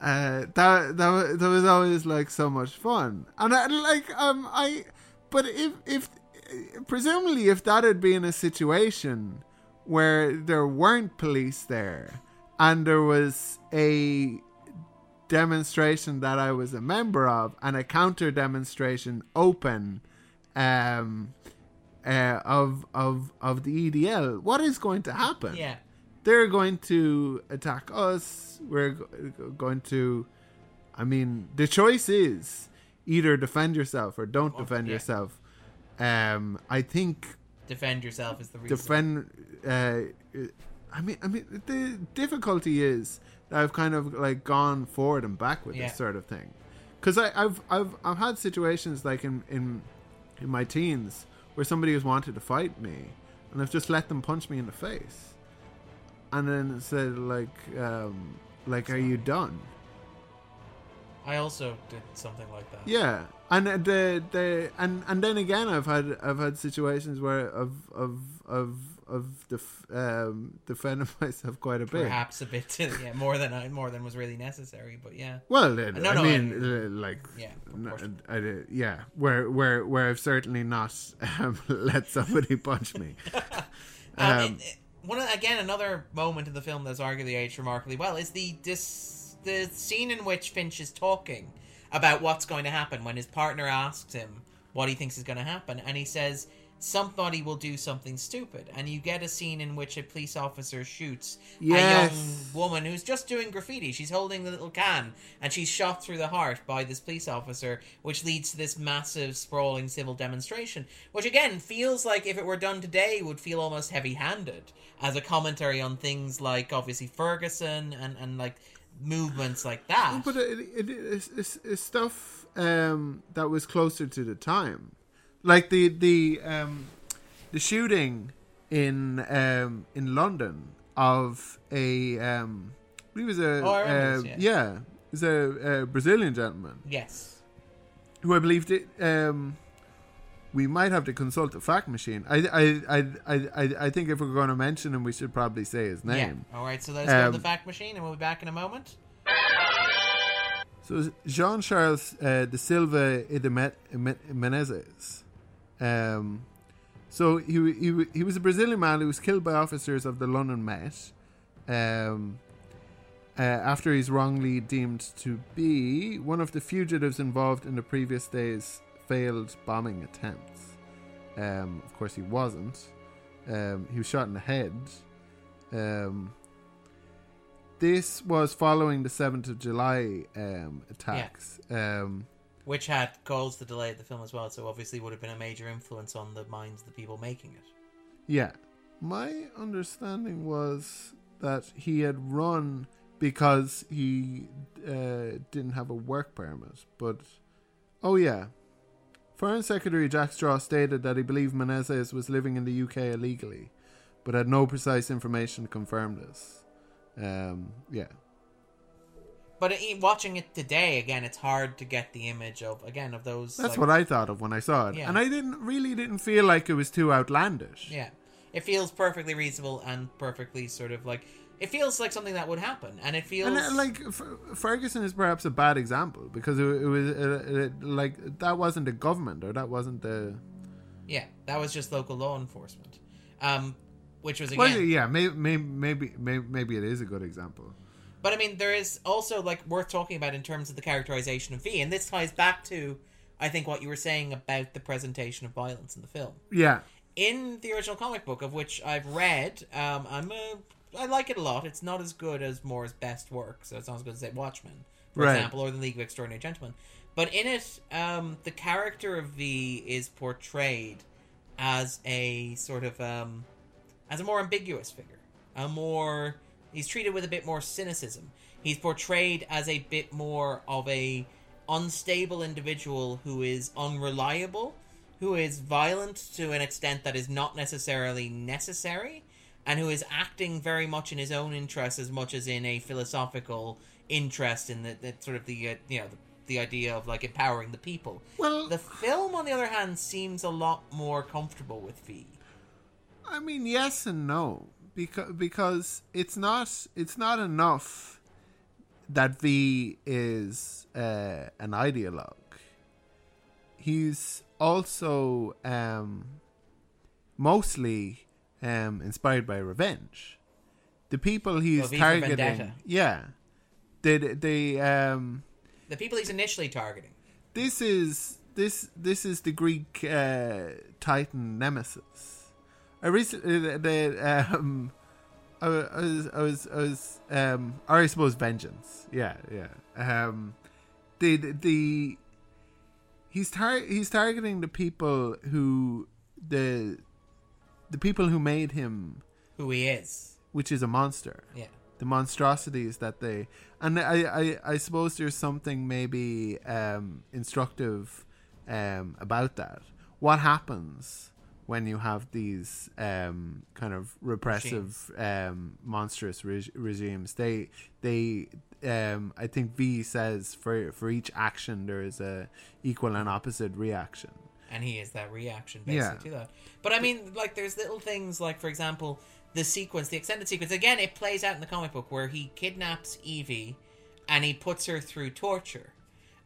uh, that that that was always like so much fun, and I, like um I, but if if presumably if that had been a situation where there weren't police there and there was a demonstration that I was a member of and a counter demonstration open um uh, of of of the EDL what is going to happen Yeah. they're going to attack us. We're going to. I mean, the choice is either defend yourself or don't defend yeah. yourself. Um, I think Defend yourself is the reason. defend. Uh, I mean, I mean, the difficulty is that I've kind of like gone forward and back with Yeah. this sort of thing, because I've I've I've had situations like in in in my teens where somebody has wanted to fight me, and I've just let them punch me in the face, and then said like um like are you done? I also did something like that. Yeah, and the the and and then again, I've had I've had situations where of of of of def, um, defending myself quite a bit. Perhaps a bit, yeah, more than I, more than was really necessary. But yeah, Well, uh, No, I no, mean, I- uh, like, yeah. I, I, yeah, where where where I've certainly not um, let somebody punch me. Um, it- it- one of, again another moment in the film that's arguably aged remarkably well is the dis, the scene in which Finch is talking about what's going to happen when his partner asks him what he thinks is going to happen, and he says somebody will do something stupid, and you get a scene in which a police officer shoots a young woman who's just doing graffiti. She's holding the little can, and she's shot through the heart by this police officer, which leads to this massive, sprawling civil demonstration. Which again feels like if it were done today, would feel almost heavy-handed as a commentary on things like obviously Ferguson and and like movements like that. but it, it, it's, it's, it's stuff um, that was closer to the time, like the the um, the shooting in um, in London of a um, he was a Oh, uh, yeah, he's a, a Brazilian gentleman yes. who I believe it. um, we might have to consult the fact machine. I I, I, I, I think if we're going to mention him, we should probably say his name. Yeah. All right. So let's go to Um, the fact machine, and we'll be back in a moment. So Jean Charles uh, de Silva e de Me- Me- Menezes. Um, so he, he he was a Brazilian man who was killed by officers of the London Met. Um, uh, after he's wrongly deemed to be one of the fugitives involved in the previous day's failed bombing attempts. Um, of course, he wasn't. Um, he was shot in the head. Um, this was following the 7th of July um, attacks. Um, Which had caused the delay of the film as well, so obviously would have been a major influence on the minds of the people making it. Yeah. My understanding was that he had run because he uh, didn't have a work permit. But, oh yeah. Foreign Secretary Jack Straw stated that he believed Menezes was living in the UK illegally, but had no precise information to confirm this. Um, yeah. But it, watching it today, again, it's hard to get the image of, again, of those. That's like- what I thought of when I saw it. Yeah. And I didn't really didn't feel like it was too outlandish. Yeah. It feels perfectly reasonable and perfectly sort of like. It feels like something that would happen, and it feels And uh, like F- Ferguson is perhaps a bad example because it, it was uh, uh, like that wasn't the government or that wasn't the yeah, that was just local law enforcement, um, which was again. well yeah maybe maybe maybe maybe it is a good example But I mean, there is also like worth talking about in terms of the characterization of V, and this ties back to, I think, what you were saying about the presentation of violence in the film. yeah In the original comic book, of which I've read, um, I'm a, I like it a lot. It's not as good as Moore's best work, so it's not as good as say Watchmen, for Right. example, or the League of Extraordinary Gentlemen. But in it, um, the character of V is portrayed as a sort of um, as a more ambiguous figure, a more he's treated with a bit more cynicism. He's portrayed as a bit more of a unstable individual who is unreliable, who is violent to an extent that is not necessarily necessary, and who is acting very much in his own interest as much as in a philosophical interest in the, the sort of the uh, you know the, the idea of like empowering the people. well The film, on the other hand, seems a lot more comfortable with V. I mean yes and no because because it's not it's not enough that V is uh, an ideologue. He's also um, mostly um, inspired by revenge. The people he's Well, targeting, yeah, they they um, The people he's initially targeting. this is this this is the Greek uh, Titan Nemesis. I recently the, the um, I, I was I was I was um, or I suppose vengeance. Yeah, yeah. Um, the the, the he's tar- he's targeting the people who the the people who made him, Who he is. which is a monster Yeah. the monstrosities that they and I, I, I suppose there's something maybe um, instructive um, about that. What happens when you have these um, kind of repressive, um, monstrous reg- regimes? They they um, I think V says for for each action there is a equal and opposite reaction. and he is that reaction basically to that. But I mean, like, there's little things like, for example, the sequence, the extended sequence. Again, it plays out in the comic book where he kidnaps Evey, and he puts her through torture.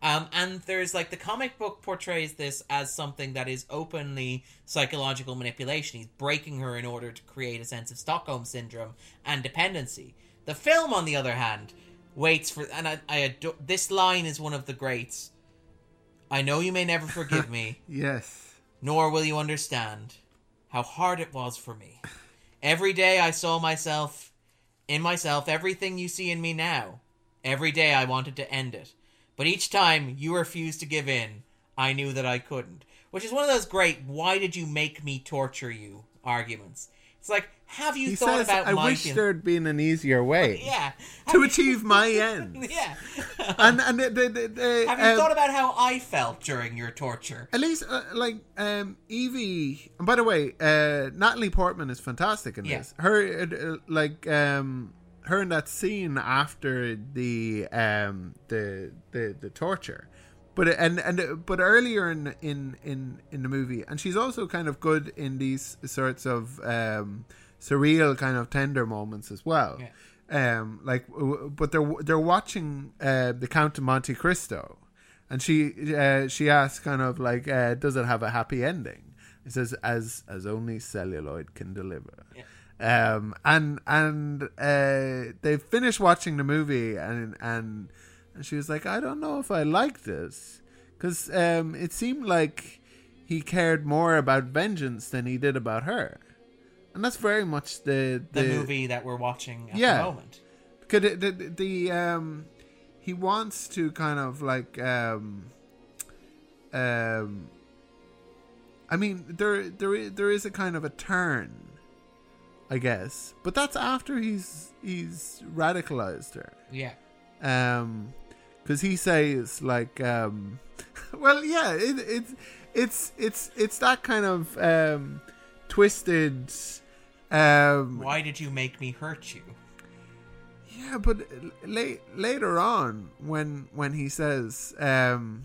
Um, and there's like the comic book portrays this as something that is openly psychological manipulation. He's breaking her in order to create a sense of Stockholm syndrome and dependency. The film, on the other hand, waits for and I, I adore this line is one of the greats. I know you may never forgive me, Yes. nor will you understand how hard it was for me. Every day I saw myself in myself, everything you see in me now. Every day I wanted to end it. But each time you refused to give in, I knew that I couldn't. Which is one of those great, why did you make me torture you arguments. It's like, have you He thought says, about "I my wish feel-" there had been an easier way Yeah. to achieve my ends." Yeah. And and the, the, the, the, have you um, thought about how I felt during your torture? At least, uh, like um, Evey. And by the way, uh, Natalie Portman is fantastic in Yeah. this. Her, uh, like, um, her in that scene after the um, the the the torture. But and and but earlier in in in in the movie, and she's also kind of good in these sorts of um, surreal kind of tender moments as well. yeah. Um, like, but they're they're watching uh, the Count of Monte Cristo, and she uh, she asks kind of like, uh, does it have a happy ending? It says as as only celluloid can deliver. Yeah. Um, and and uh, they finished watching the movie, and and and she was like, I don't know if I like this because um, it seemed like he cared more about vengeance than he did about her, and that's very much the The, movie that we're watching at Yeah. the moment. It, the, the the um he wants to kind of like um um I mean there there there is a kind of a turn I guess but that's after he's he's radicalized her Yeah. um because he says like um well yeah it, it's it's it's it's that kind of um twisted um Why did you make me hurt you? yeah, but late later on, when when he says, um,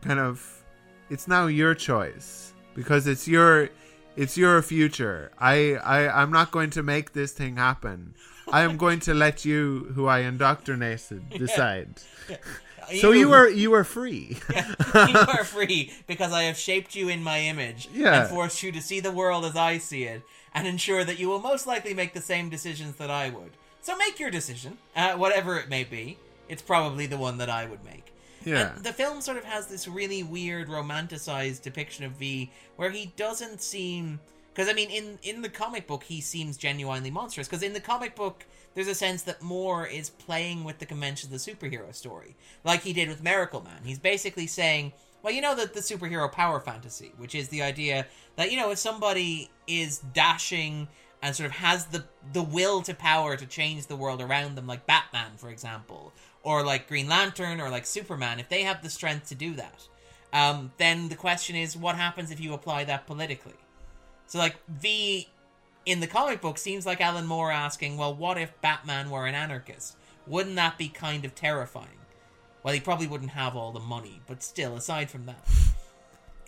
kind of, it's now your choice because it's your it's your future. I I I'm not going to make this thing happen. I am going to let you, who I indoctrinated, decide. So you are, you are free. you are free because I have shaped you in my image Yeah. and forced you to see the world as I see it and ensure that you will most likely make the same decisions that I would. So make your decision, uh, whatever it may be. It's probably the one that I would make. Yeah. And the film sort of has this really weird romanticized depiction of V where he doesn't seem because I mean in in the comic book he seems genuinely monstrous because in the comic book there's a sense that Moore is playing with the convention of the superhero story like he did with Miracle Man. He's basically saying, well, you know that the superhero power fantasy, which is the idea that you know if somebody is dashing and sort of has the the will to power to change the world around them like Batman for example or like Green Lantern or like Superman if they have the strength to do that um, then the question is what happens if you apply that politically? So like V in the comic book seems like Alan Moore asking well what if Batman were an anarchist? Wouldn't that be kind of terrifying? Well he probably wouldn't have all the money but still aside from that.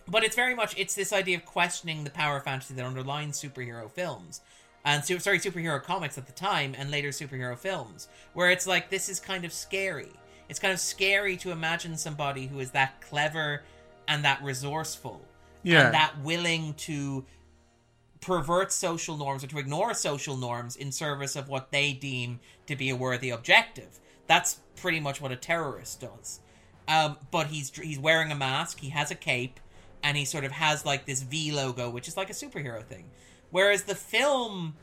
But it's very much it's this idea of questioning the power fantasy that underlines superhero films and su- sorry superhero comics at the time and later superhero films where it's like this is kind of scary it's kind of scary to imagine somebody who is that clever and that resourceful Yeah. and that willing to pervert social norms or to ignore social norms in service of what they deem to be a worthy objective that's pretty much what a terrorist does um, but he's he's wearing a mask he has a cape and he sort of has like this V logo, which is like a superhero thing. Whereas the film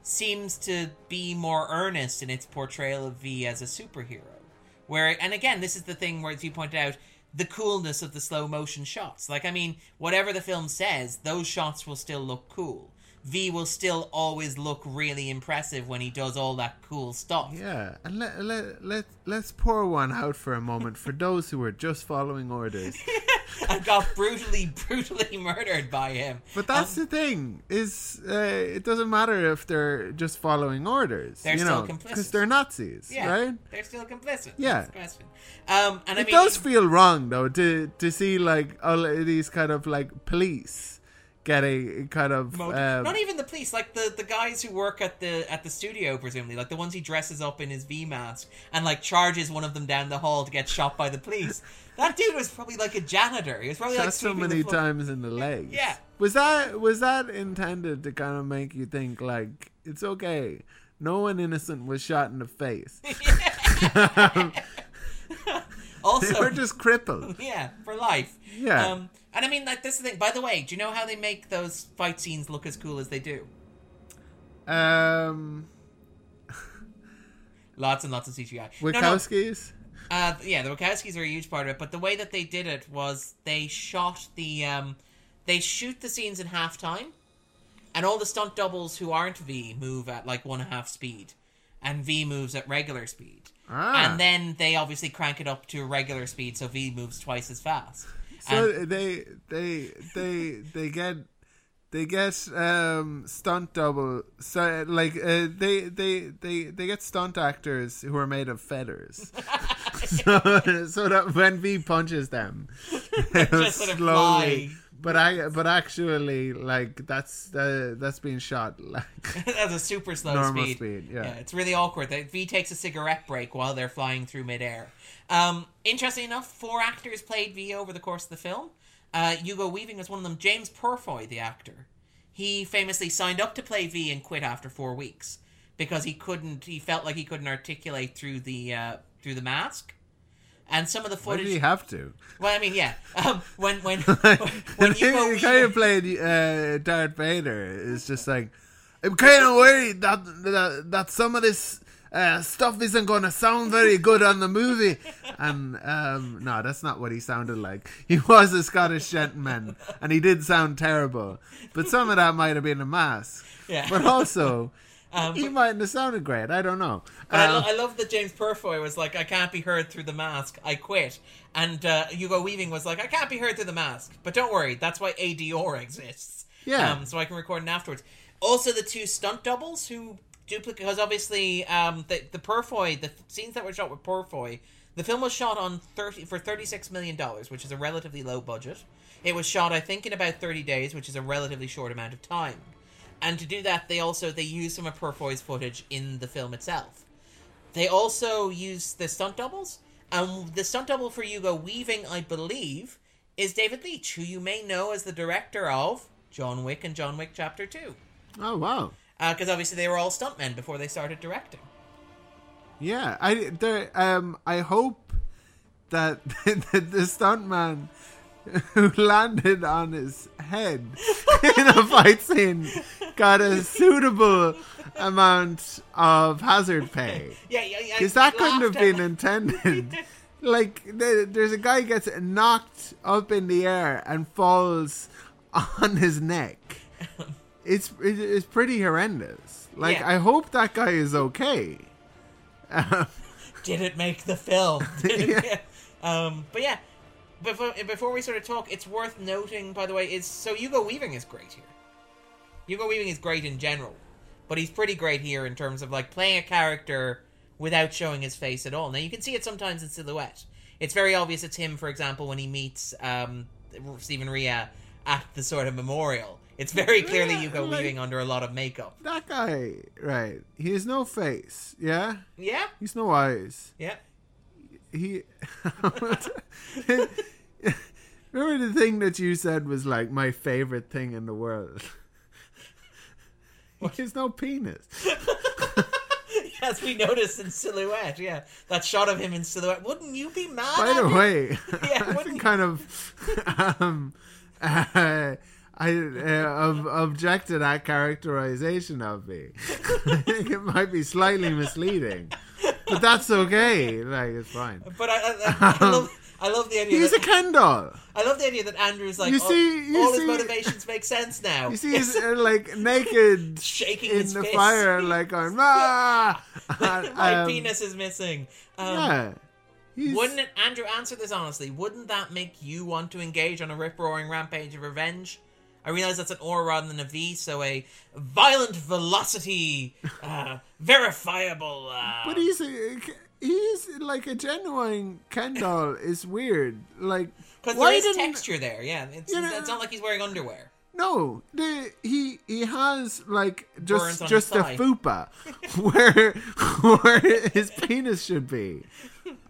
seems to be more earnest in its portrayal of V as a superhero. Where and again, this is the thing where as you pointed out, the coolness of the slow motion shots. Like I mean, whatever the film says, those shots will still look cool. V will still always look really impressive when he does all that cool stuff. Yeah, and let, let, let, let's pour one out for a moment for those who are just following orders. and got brutally, brutally murdered by him. But that's Um, the thing is, uh, it doesn't matter if they're just following orders. They're you still know, complicit. because they're Nazis, Yeah, right? they're still complicit. Yeah. That's the question. Um, and I It mean, does feel wrong though to to see like all these kind of like police get a kind of um, not even the police, like the, the guys who work at the at the studio, presumably, like the ones he dresses up in his V mask and like charges one of them down the hall to get shot by the police. That dude was probably like a janitor. He was probably like shot so sweeping the many times in the legs. Yeah. Was that was that intended to kind of make you think like it's okay? No one innocent was shot in the face. they Also, were just crippled. yeah, for life. Yeah. Um, and I mean, like this is the thing. By the way, do you know how they make those fight scenes look as cool as they do? Um, Lots and lots of CGI. No, no, Wachowskis. Uh, yeah, the Wachowskis are a huge part of it, but the way that they did it was they shot the um, they shoot the scenes in half time, and all the stunt doubles who aren't V move at like one and a half speed, and V moves at regular speed, Ah. and then they obviously crank it up to regular speed, so V moves twice as fast. So And- they they they they get they get um stunt double so like uh, they they they they get stunt actors who are made of feathers so, so that when V punches them they'll just sort of fly. But I but actually like that's uh, that's being shot like At a super slow Normal speed. speed, yeah. it's really awkward. The V takes a cigarette break while they're flying through midair. Um, interesting enough, four actors played V over the course of the film. Uh, Hugo Weaving was one of them. James Purefoy, the actor, he famously signed up to play V and quit after four weeks because he couldn't. He felt like he couldn't articulate through the uh, through the mask. And some of the Why footage. did he have to? Well, I mean, yeah. Um, when when when you go kind of played uh, Darth Vader. It's just like I'm kind of worried that, that that some of this uh, stuff isn't going to sound very good on the movie. And um, no, that's not what he sounded like. He was a Scottish gentleman, and he did sound terrible. But some of that might have been a mask. Yeah. But also, Um, he mightn't have sounded great. I don't know. But I, lo- I love that James Purefoy was like, I can't be heard through the mask. I quit. And uh, Hugo Weaving was like, I can't be heard through the mask. But don't worry, that's why ADR exists. Yeah. Um, so I can record it afterwards. Also, the two stunt doubles who duplicate, because obviously um, the, the Purefoy, the scenes that were shot with Purefoy, the film was shot on 30 for $36 million, which is a relatively low budget. It was shot, I think, in about 30 days, which is a relatively short amount of time. And to do that, they also they use some of Purefoy's footage in the film itself. They also use the stunt doubles. Um, the stunt double for Hugo Weaving, I believe, is David Leitch, who you may know as the director of John Wick and John Wick Chapter Two. Oh wow. because obviously they were all stuntmen before they started directing. Yeah, I there. Um, I hope that the, the stuntman who landed on his head in a fight scene got a suitable amount of hazard pay Yeah, yeah, yeah. because that couldn't have been intended. like there's a guy gets knocked up in the air and falls on his neck. It's it's pretty horrendous. Like Yeah. I hope that guy is okay. Um, Did it make the film? Did it- Yeah. yeah. Um, but yeah, before before we sort of talk, it's worth noting, by the way, is so Hugo Weaving is great here. Hugo Weaving is great in general, but he's pretty great here in terms of like playing a character without showing his face at all. Now you can see it sometimes in silhouette. It's very obvious it's him, for example, when he meets um, Stephen Rea at the sort of memorial. It's very clearly Yeah, Hugo like- Weaving under a lot of makeup. that guy, right? He has no face. Yeah, Yeah, he's no eyes. yeah. He. Remember the thing that you said was like my favorite thing in the world. He has no penis. As we noticed in silhouette, yeah, that shot of him in silhouette. Wouldn't you be mad? By the way, Yeah, I've been kind of um, uh, I uh, ob- object to that characterization of me. I think it might be slightly misleading, but that's okay. Like it's fine. But I, I, I, love, I love the idea. He's a That, Ken doll. I love the idea that Andrew's like, You all, see- you all his see- motivations make sense now. You see, he's uh, like naked Shaking in his the fist. fire, like ah. And, My um, penis is missing. Um, Yeah. He's, Wouldn't it, Andrew, answer this honestly, wouldn't that make you want to engage on a rip roaring rampage of revenge? I realize that's an or rather than a V, so a violent velocity, uh, verifiable. Uh, But he's a, he's like a genuine Ken doll. Is weird. Like because there is texture there. Yeah, it's, You know- it's not like he's wearing underwear. No, the, he he has like just just a fupa where where his penis should be.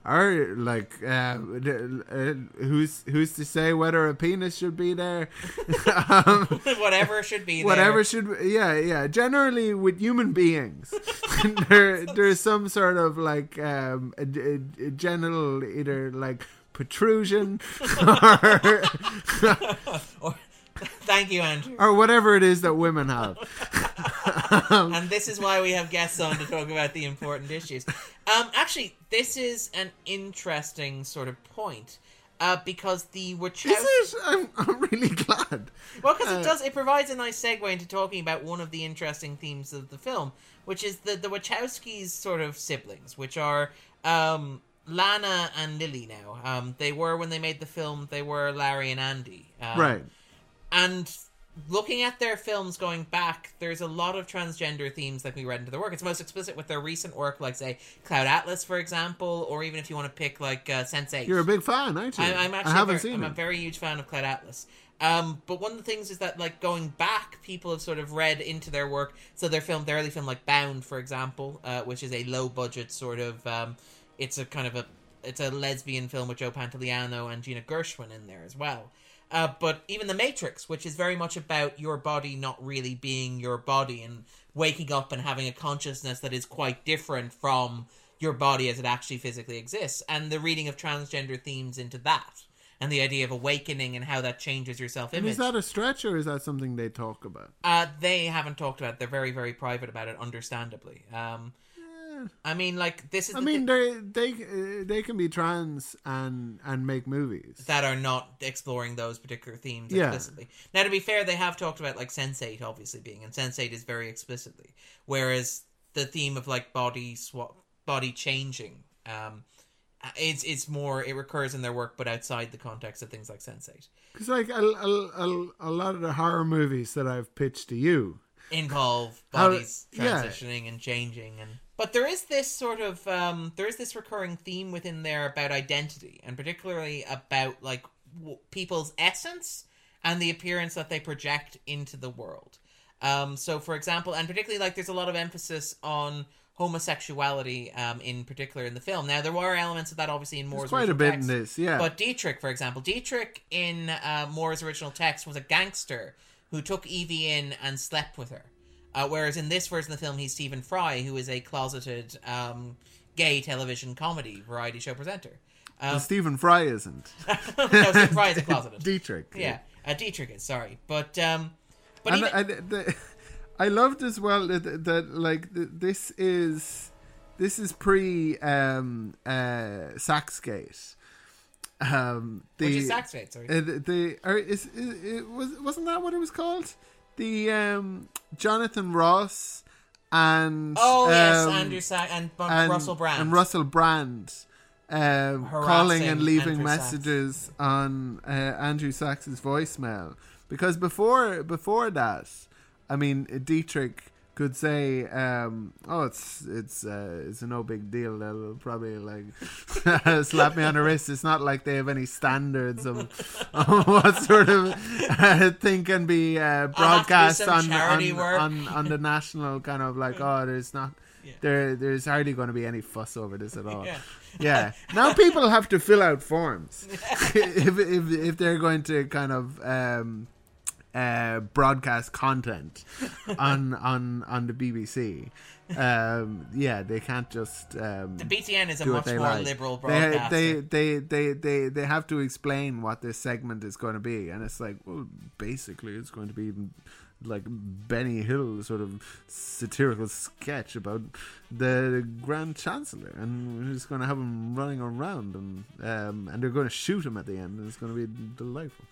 Or like uh, uh, who's who's to say whether a penis should be there? um, Whatever should be there. whatever should yeah yeah generally with human beings there there's some sort of like um a, a- a genital either like protrusion Or- Thank you, Andrew. or whatever it is that women have and this is why we have guests on to talk about the important issues. Um, actually, this is an interesting sort of point. Uh, because the Wachowski... is it I'm, I'm really glad Well, because Uh, it does. It provides a nice segue into talking about one of the interesting themes of the film, which is the the Wachowskis' sort of siblings, which are um, Lana and Lily. Now, um, they were when they made the film. They were Larry and Andy. Um, right And looking at their films going back, there's a lot of transgender themes that we read into their work. It's most explicit with their recent work, like say Cloud Atlas, for example, or even if you want to pick like uh, Sense Eight. you're a big fan aren't you I, I'm actually I haven't a very, seen I'm it a very huge fan of Cloud Atlas. Um, but one of the things is that like going back, people have sort of read into their work. So their film, their early film, like Bound, for example, uh, which is a low budget sort of, um, it's a kind of a, it's a lesbian film with Joe Pantoliano and Gina Gershon in there as well. Uh, but even the Matrix, which is very much about your body not really being your body and waking up and having a consciousness that is quite different from your body as it actually physically exists, and the reading of transgender themes into that, and the idea of awakening and how that changes your self image. is that a stretch or is that something they talk about? Uh, they haven't talked about it. They're very, very private about it, understandably. Um, I mean, like, this is I the mean, thi- they they uh, they can be trans and and make movies. that are not exploring those particular themes Yeah. explicitly. Now, to be fair, they have talked about, like, Sense8 obviously being, and Sense8 is very explicitly. Whereas the theme of, like, body swap, body changing, um, it's, it's more, it recurs in their work, but outside the context of things like Sense8. Because like a, a, a, a lot of the horror movies that I've pitched to you, involve How- bodies yeah. transitioning and changing and but there is this sort of um there is this recurring theme within there about identity and particularly about like w- people's essence and the appearance that they project into the world um so for example and particularly like there's a lot of emphasis on homosexuality um in particular in the film now there were elements of that obviously in Moore's there's quite a bit in this. Yeah, But Deitrich, for example, Deitrich in uh, Moore's original text was a gangster who took Evey in and slept with her. Uh, whereas in this version of the film, he's Stephen Fry, who is a closeted um, gay television comedy variety show presenter. Um, Stephen Fry isn't. no, Stephen Fry is a closeted. Deitrich. yeah, uh, Deitrich is sorry, but um, but even, I, the, I loved as well that, that like th- this is this is pre um uh Sachsgate. Um, the which is Zack Fate, sorry. uh, the, the or is, is it was wasn't that what it was called? The um Jonathan Ross and oh yes, um, Andrew Sa- and, and Russell Brand. and Russell Brand um, calling and leaving Andrew Sachs. messages on uh, Andrew Sachs's voicemail because before before that, I mean Deitrich could say, um, "Oh, it's it's uh, it's a no big deal. They'll probably like slap me on the wrist. It's not like they have any standards of, of what sort of uh, thing can be uh, broadcast some on on, on on the national kind of like oh, there's not." There, there's hardly going to be any fuss over this at all. Yeah. Yeah. Now people have to fill out forms if, if if they're going to kind of um, uh, broadcast content on on on the BBC. Um, yeah, they can't just um, the BTN is a much more like. liberal They, they they they they they have to explain what this segment is going to be, and it's like, well, basically, it's going to be like Benny Hill sort of satirical sketch about the Grand Chancellor, and we're just going to have him running around, and um, and they're going to shoot him at the end, and it's going to be delightful.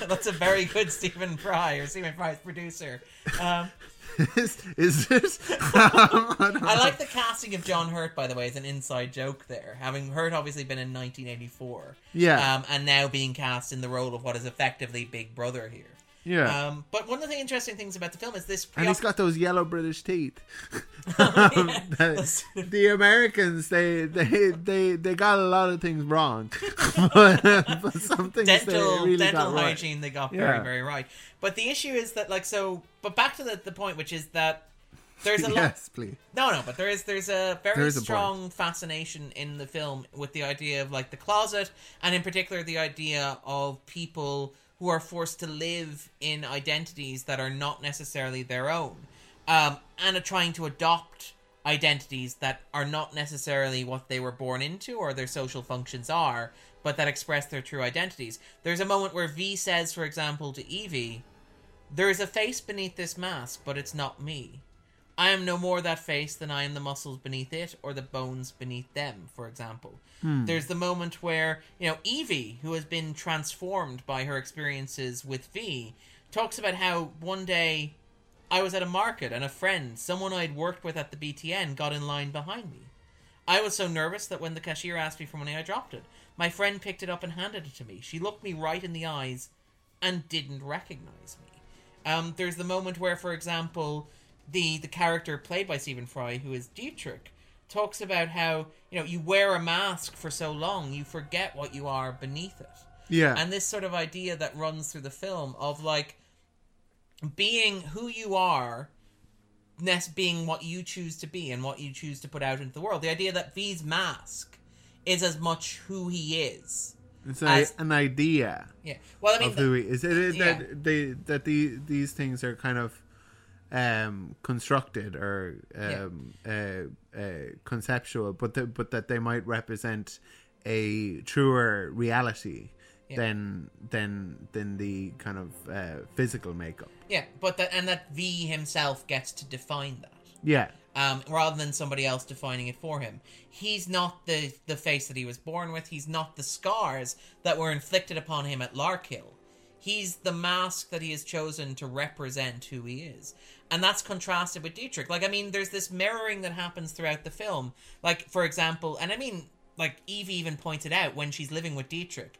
That's a very good Stephen Fry or Stephen Fry's producer. Um, is, is it? I I like the casting of John Hurt, by the way, as an inside joke there. Having Hurt obviously been in 1984. Yeah. Um, and now being cast in the role of what is effectively Big Brother here. Yeah. Um, but one of the interesting things about the film is this. and he's preoc- got those yellow British teeth. Yeah. the, the Americans, they, they they they got a lot of things wrong, but, but some things dental they really dental got right. hygiene they got very Yeah. very right. But the issue is that like so. But back to the, the point, which is that there's a lot. yes, please. No, no, but there is there's a very There is a strong fascination in the film with the idea of like the closet, and in particular the idea of people who are forced to live in identities that are not necessarily their own, um, and are trying to adopt identities that are not necessarily what they were born into or their social functions are, but that express their true identities. There's a moment where V says, for example, to Evey, "There is a face beneath this mask, but it's not me." I am no more that face than I am the muscles beneath it or the bones beneath them, for example. There's the moment where, you know, Evey, who has been transformed by her experiences with V, talks about how one day I was at a market and a friend, someone I'd worked with at the BTN, got in line behind me. I was so nervous that when the cashier asked me for money, I dropped it. My friend picked it up and handed it to me. She looked me right in the eyes and didn't recognize me. Um, there's the moment where, for example, the the character played by Stephen Fry, who is Deitrich, talks about how you know you wear a mask for so long you forget what you are beneath it, Yeah, and this sort of idea that runs through the film of like being who you are, ness being what you choose to be and what you choose to put out into the world. The idea that V's mask is as much who he is It's a, as an idea yeah. Well, I mean, of who he is. It is yeah. that they that the, these things are kind of um, constructed or um, uh, uh, conceptual, but the, but that they might represent a truer reality Yeah. than than than the kind of uh, physical makeup. yeah, but that and that V himself gets to define that. Yeah, um, rather than somebody else defining it for him. He's not the the face that he was born with. He's not the scars that were inflicted upon him at Larkhill. He's the mask that he has chosen to represent who he is. And that's contrasted with Deitrich. Like, I mean, there's this mirroring that happens throughout the film. Like, for example, and I mean, like, Evey even pointed out when she's living with Deitrich,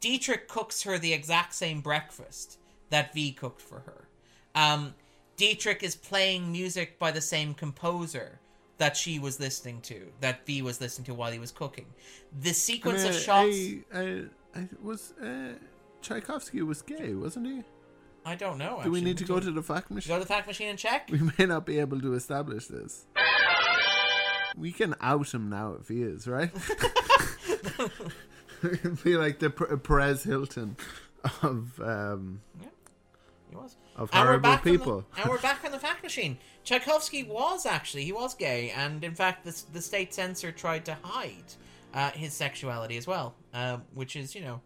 Deitrich cooks her the exact same breakfast that V cooked for her. Um, Deitrich is playing music by the same composer that she was listening to, that V was listening to while he was cooking. The sequence And, of uh, shots. I, I, I was uh, Tchaikovsky was gay, wasn't he? I don't know. Do we actually. need to go to the fact machine? go to the fact machine and check? We may not be able to establish this. We can out him now if he is, right? be like the P- Perez Hilton of um, He was. of And horrible on the- people. and we're back on the fact machine. Tchaikovsky was actually he was gay, and in fact, the the state censor tried to hide uh, his sexuality as well, uh, which is you know,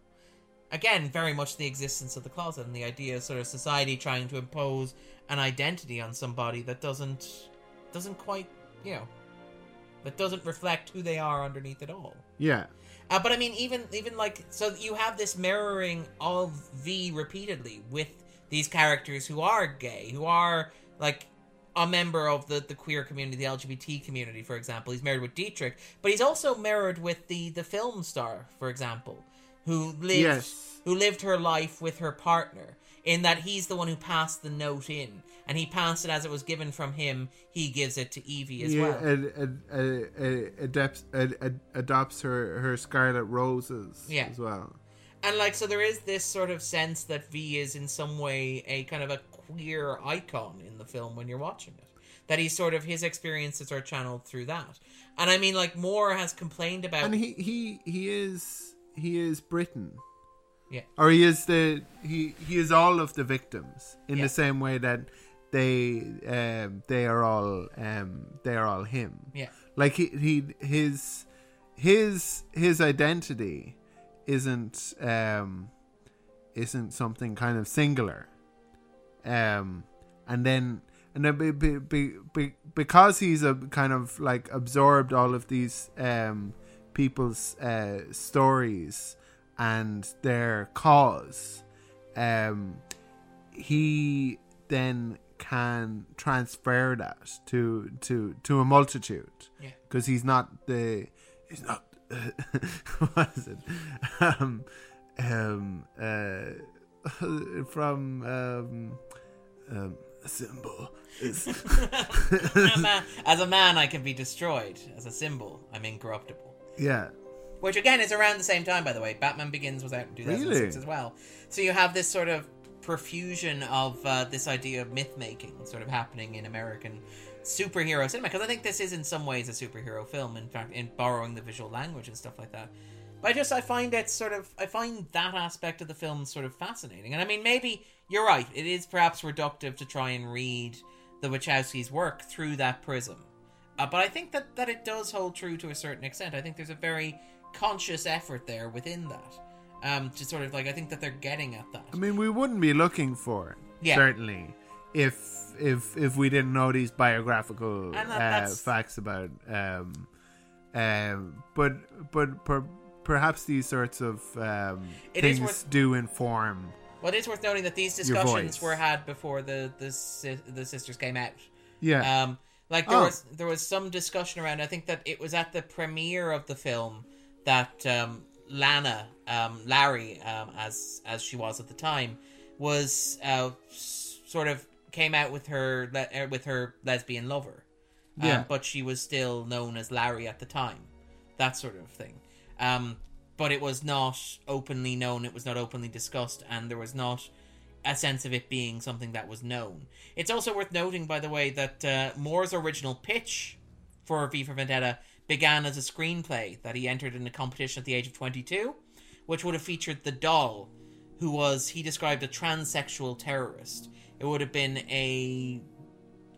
again, very much the existence of the closet and the idea of sort of society trying to impose an identity on somebody that doesn't doesn't quite you know that doesn't reflect who they are underneath at all. Yeah, Uh, but I mean, even even like so, you have this mirroring of V repeatedly with these characters who are gay, who are like a member of the, the queer community, the LGBT community, for example. He's married with Deitrich, but he's also mirrored with the the film star, for example, who lived Yes. who lived her life with her partner. In that he's the one who passed the note in, and he passed it as it was given from him. He gives it to Evey as yeah, well. ad, ad, ad, ad, adapts, ad, ad, adopts her her Scarlet Roses Yeah. as well. And like, so there is this sort of sense that V is in some way a kind of a queer icon in the film when you're watching it. That he's sort of his experiences are channeled through that. And I mean, like Moore has complained about. And he he he is he is Britain. Yeah. Or he is the he he is all of the victims in Yeah. the same way that they um they are all um they are all him. yeah, Like he he his his his identity isn't um isn't something kind of singular. Um and then and then be, be, be, be, because he's a kind of like absorbed all of these um people's uh stories and their cause um he then can transfer that to to to a multitude Yeah. because he's not the he's not what is it um um uh from um um a symbol is as a man, I can be destroyed. As a symbol, I'm incorruptible. Yeah Which again is around the same time, by the way. Batman Begins was out in 2006 Really? as well. So you have this sort of profusion of uh, this idea of myth making sort of happening in American superhero cinema. Because I think this is in some ways a superhero film. In fact, in borrowing the visual language and stuff like that. But I just I find it sort of I find that aspect of the film sort of fascinating. And I mean, maybe you're right. It is perhaps reductive to try and read the Wachowskis' work through that prism. Uh, but I think that, that it does hold true to a certain extent. I think there's a very conscious effort there within that. Um, to sort of like, I think that they're getting at that. I mean, we wouldn't be looking for it, Yeah. certainly, if if if we didn't know these biographical that- uh, facts about. Um, um, but but per, perhaps these sorts of um, things worth- do inform. Well, it is worth noting that these discussions were had before the the, the sisters came out. Yeah, Um, like there Oh. was there was some discussion around. I think that it was at the premiere of the film that um, Lana, um, Larry, um, as as she was at the time, was uh, sort of came out with her le- uh, with her lesbian lover. Um, Yeah. but she was still known as Larry at the time. That sort of thing. Um, but it was not openly known. It was not openly discussed, and there was not a sense of it being something that was known. It's also worth noting, by the way, that uh, Moore's original pitch for V for Vendetta began as a screenplay that he entered in a competition at the age of 22. which would have featured the doll, who was he described a transsexual terrorist. It would have been a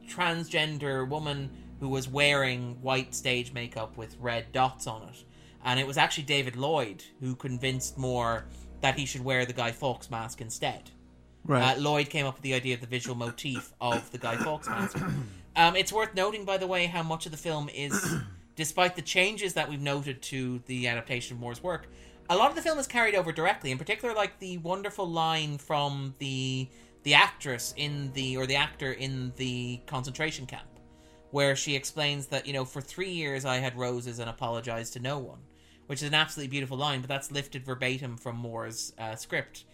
transgender woman who was wearing white stage makeup with red dots on it. And it was actually David Lloyd who convinced Moore that he should wear the Guy Fawkes mask instead. Right. Uh, Lloyd came up with the idea of the visual motif of the Guy Fawkes mask. Um, it's worth noting, by the way, how much of the film is, despite the changes that we've noted to the adaptation of Moore's work, a lot of the film is carried over directly. In particular, like the wonderful line from the the actress in the or the actor in the concentration camp, where she explains that you know for three years I had roses and apologized to no one, which is an absolutely beautiful line, but that's lifted verbatim from Moore's uh, script.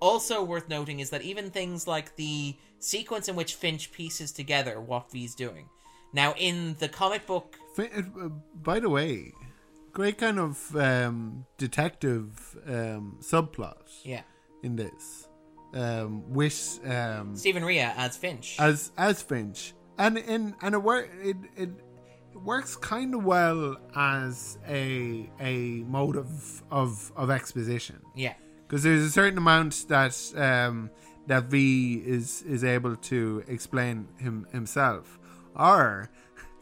Also worth noting is that even things like the sequence in which Finch pieces together what V's doing. Now, in the comic book, uh, by the way, great kind of um, detective um, subplot yeah, in this, um, with um, Stephen Rea as Finch. as as Finch, and in and it work it, it it works kind of well as a a mode of of, of exposition. Yeah, because there's a certain amount that um, that V is is able to explain him himself, or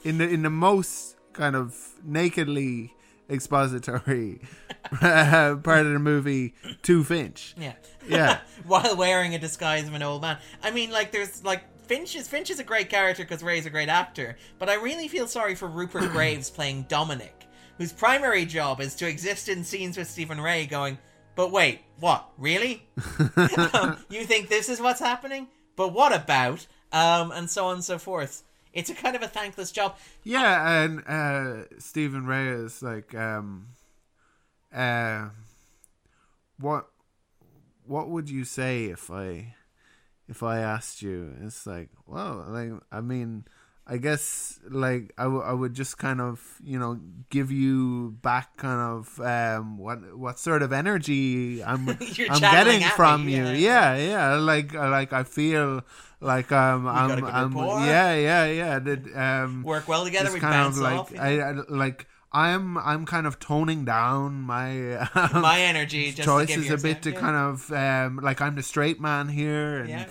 in the in the most kind of nakedly expository uh, part of the movie to Finch. yeah, Yeah. While wearing a disguise of an old man. I mean, like, there's like Finch is Finch is a great character because Rea's a great actor, but I really feel sorry for Rupert Graves playing Dominic, whose primary job is to exist in scenes with Stephen Rea, going, "But wait, what? Really? um, you think this is what's happening? But what about?" Um, and so on and so forth. It's a kind of a thankless job. Yeah, and uh, Stephen Rea is like, um, uh, what, what would you say if I, if I asked you? It's like, well, like, I mean, I guess like I, w- I would just kind of you know give you back kind of um what what sort of energy I'm I'm getting from me, you yeah. yeah yeah like like I feel like um I'm, I'm yeah yeah yeah that um Work well together. We kind of like off. you know? I, I like I'm I'm kind of toning down my um, My energy just to give choices a bit to yourself- kind of um like I'm the straight man here and Yeah.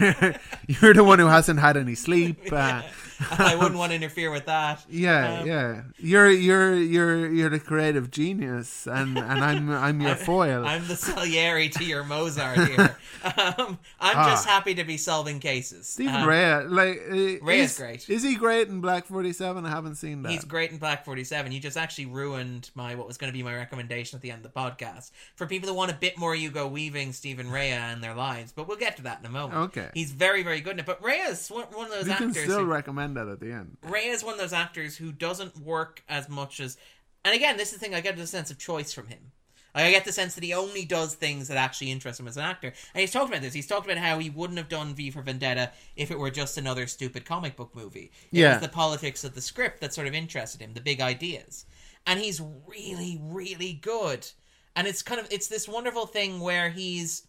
you're, you're the one who hasn't had any sleep uh, I wouldn't want to interfere with that. yeah Um, yeah you're you're you're you're the creative genius and and I'm I'm your foil I'm the Salieri to your Mozart here. um, I'm just Ah. happy to be solving cases. Stephen Um, Rea like uh, Rea is is great. is he great in Black Forty Seven I haven't seen that He's great in Black 47. You just actually ruined my what was going to be my recommendation at the end of the podcast. For people that want a bit more Hugo Weaving, Stephen Rea in their lives, but we'll get to that in a moment. Okay. He's very, very good in it. But Rea is one of those you can still who- recommend that at the end Rea is one of those actors who doesn't work as much as. And again, this is the thing, I get the sense of choice from him. Like, I get the sense that he only does things that actually interest him as an actor. And he's talked about this. He's talked about how he wouldn't have done V for Vendetta if it were just another stupid comic book movie. It Yeah. was the politics of the script that sort of interested him, the big ideas. And he's really, really good. And it's kind of it's this wonderful thing where he's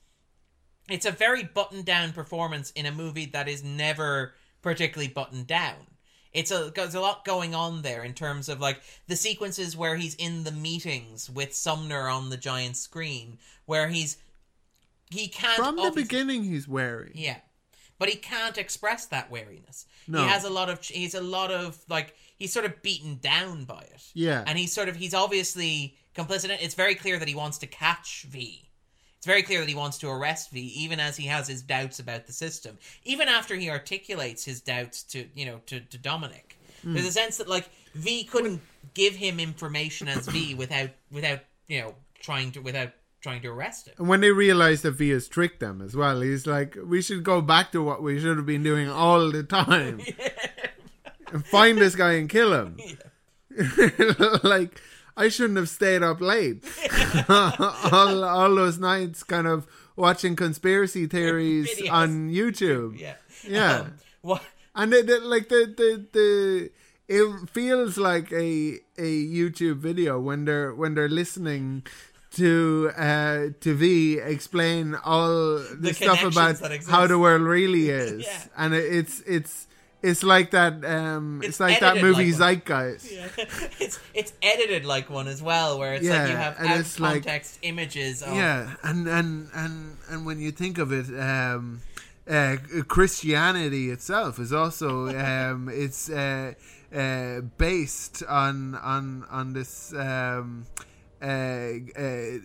it's a very buttoned down performance in a movie that is never particularly buttoned down. It's a there's a lot going on there in terms of like the sequences where he's in the meetings with Sumner on the giant screen, where he's he can't from the beginning he's wary yeah, but he can't express that wariness. No. He has a lot of he's a lot of like he's sort of beaten down by it. Yeah. and he's sort of he's obviously complicit. It's very clear that he wants to catch V. It's very clear that he wants to arrest V, even as he has his doubts about the system. Even after he articulates his doubts to you know to, to Dominic, Hmm. there's a sense that like V couldn't give him information as V without without you know trying to without trying to arrest him. And when they realize that V has tricked them as well, he's like, we should go back to what we should have been doing all the time. and find this guy and kill him. like, I shouldn't have stayed up late. all, all those nights kind of watching conspiracy theories Videos. on YouTube. Yeah, Yeah. Um, what? And the, the, like the, the the it feels like a a YouTube video when they're when they're listening to uh to V explain all the, The stuff about how the world really is. Yeah. And it, it's it's It's like that. Um, it's, It's like that movie like. Zeitgeist. it's it's edited like one as well, where it's like you have out of like- context images. Of, Yeah, and and and and when you think of it, um, uh, Christianity itself is also um, it's uh, uh, based on on on this. Um, uh, uh,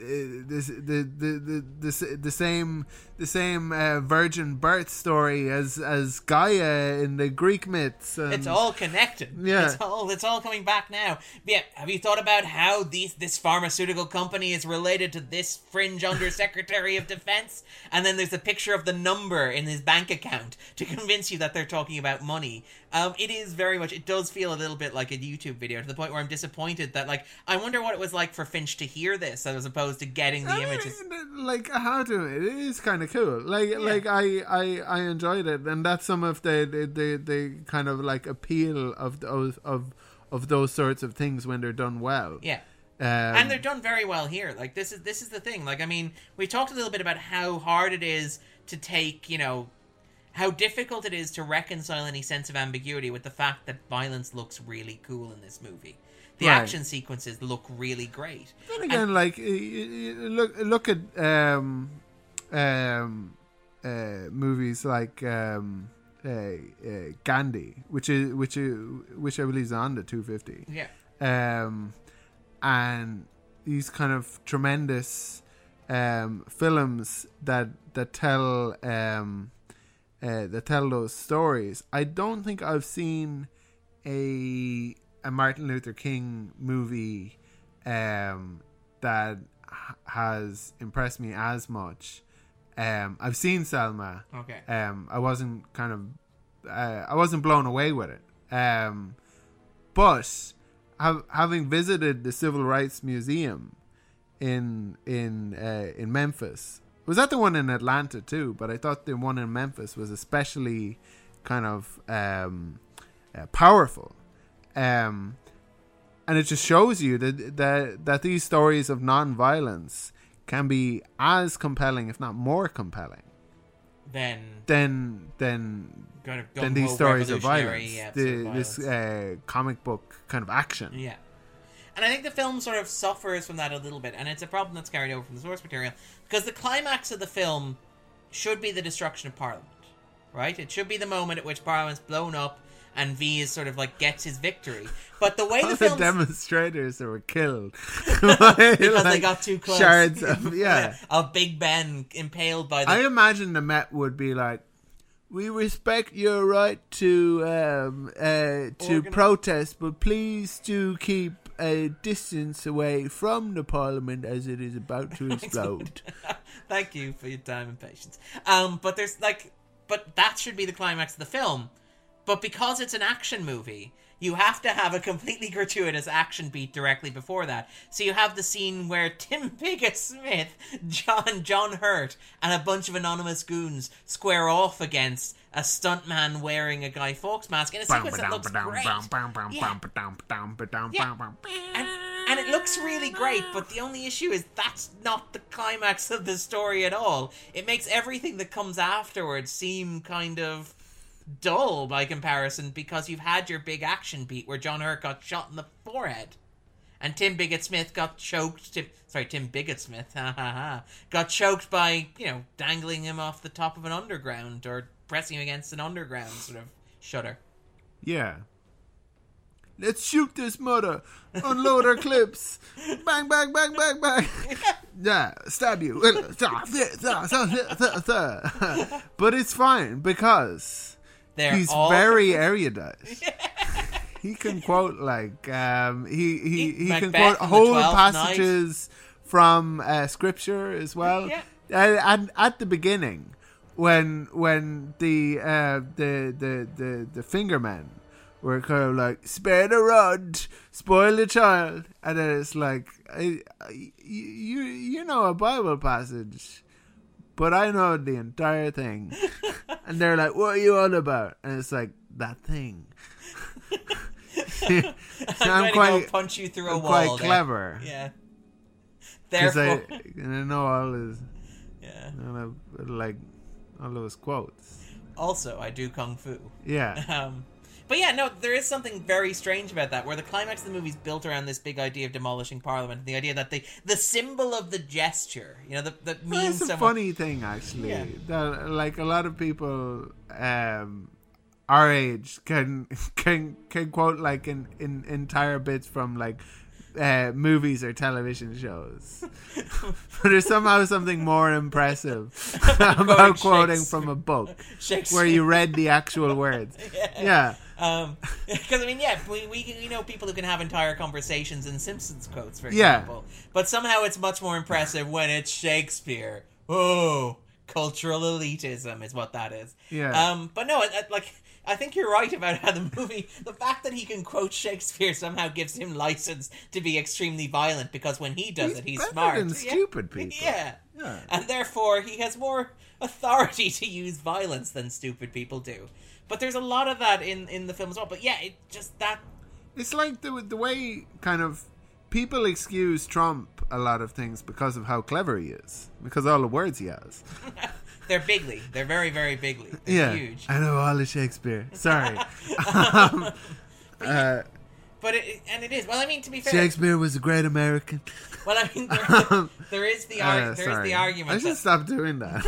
this, the, the, the, the, same the same uh, virgin birth story as as Gaia in the Greek myths. And, It's all connected. Yeah. It's all it's all coming back now. Yeah, have you thought about how these this pharmaceutical company is related to this fringe undersecretary of defense? And then there's a picture of the number in his bank account to convince you that they're talking about money. Um, it is very much it does feel a little bit like a YouTube video to the point where I'm disappointed that like I wonder what it was like for Finch to hear this as opposed to getting the I images. mean, like how to it is kind of cool. Like like I, I I enjoyed it, and that's some of the the, the, the kind of like appeal of those of of those sorts of things when they're done well. Yeah. Um, and they're done very well here. Like this is this is the thing. Like I mean, we talked a little bit about how hard it is to take, you know, how difficult it is to reconcile any sense of ambiguity with the fact that violence looks really cool in this movie. The Right. action sequences look really great. Then again, like y- y- look look at um, um, uh, movies like um, uh, uh, Gandhi, which is which is which I believe is on the two fifty. Yeah. um, and these kind of tremendous um, films that that tell um, uh, that tell those stories. I don't think I've seen a a Martin Luther King movie um, that has impressed me as much. Um, I've seen Selma Okay. um, I wasn't kind of uh, I wasn't blown away with it. Um, but have, having visited the Civil Rights Museum in in uh, in Memphis, was that the one in Atlanta too? But I thought the one in Memphis was especially kind of um, uh, powerful. Um, and it just shows you that that that these stories of non-violence can be as compelling, if not more compelling, Then than than kind of than these stories of violence. yeah, the, of this uh, comic book kind of action. Yeah. And I think the film sort of suffers from that a little bit, and it's a problem that's carried over from the source material. Because the climax of the film should be the destruction of Parliament, right? It should be the moment at which Parliament's blown up and V is sort of like gets his victory. But the way All the the film demonstrators were killed because they got too close, Shards of yeah. of Big Ben impaled by the I imagine the Met would be like, "We respect your right to um, uh, to Organi- protest, but please do keep a distance away from the Parliament as it is about to explode." Thank you for your time and patience. Um, but there's like, but that should be the climax of the film. But because it's an action movie, you have to have a completely gratuitous action beat directly before that. So you have the scene where Tim Pigott Smith, John John Hurt, and a bunch of anonymous goons square off against a stuntman wearing a Guy Fawkes mask in a sequence that looks great. And, and it looks really great, but the only issue is that's not the climax of the story at all. It makes everything that comes afterwards seem kind of dull by comparison because you've had your big action beat where John Hurt got shot in the forehead. And Tim Bigot Smith got choked. Tim, sorry, Tim Bigot Smith, ha ha ha, got choked by you know dangling him off the top of an underground or pressing him against an underground sort of shutter. Yeah. Let's shoot this mother. Unload our clips. Bang, bang, bang, bang, bang. Yeah, stab you. but it's fine because They're he's all very erudite. he can quote like um, he he, he can quote whole Twelfth Night. passages from uh, scripture as well. Yeah. Uh, and at the beginning, when when the uh, the the the the fingermen were kind of like spare the rod, spoil the child, and then it's like I, I, you you know a Bible passage, but I know the entire thing, and they're like, "What are you on about?" And it's like that thing. I'm, I'm quite- punch you through a I'm wall. quite there. clever Yeah. because I, Therefore, and I know all his yeah. I, like all those quotes. Also, I do kung fu. Yeah. Um, but yeah, no, there is something very strange about that, where the climax of the movie is built around this big idea of demolishing Parliament, and the idea that the the symbol of the gesture, you know, that, that means That's a so much- funny thing, actually. Yeah. That like a lot of people um, our age can can can quote like in, in entire bits from like uh, movies or television shows. but there's somehow something more impressive about quoting from a book where you read the actual words. Yeah. Um, because I mean, yeah, we, we we know people who can have entire conversations in Simpsons quotes, for Yeah. example. But somehow it's much more impressive when it's Shakespeare. Oh, cultural elitism is what that is. Yeah. Um, but no, it, it- like I think you're right about how the movie, the fact that he can quote Shakespeare somehow gives him license to be extremely violent because when he does it, he's better smart. than Yeah. stupid people. Yeah. Yeah. And therefore, he has more authority to use violence than stupid people do. But there's a lot of that in, in the film as well. But yeah, it just that. It's like the the way kind of people excuse Trump a lot of things because of how clever he is, because all the words he has. They're bigly. They're very, very bigly. They're yeah, huge. I know all of Shakespeare. Sorry, um, uh, But it, and it is. Well, I mean, to be fair. Shakespeare was a great American. Well, I mean, there, there is the Uh, there is the argument. I should that- stop doing that.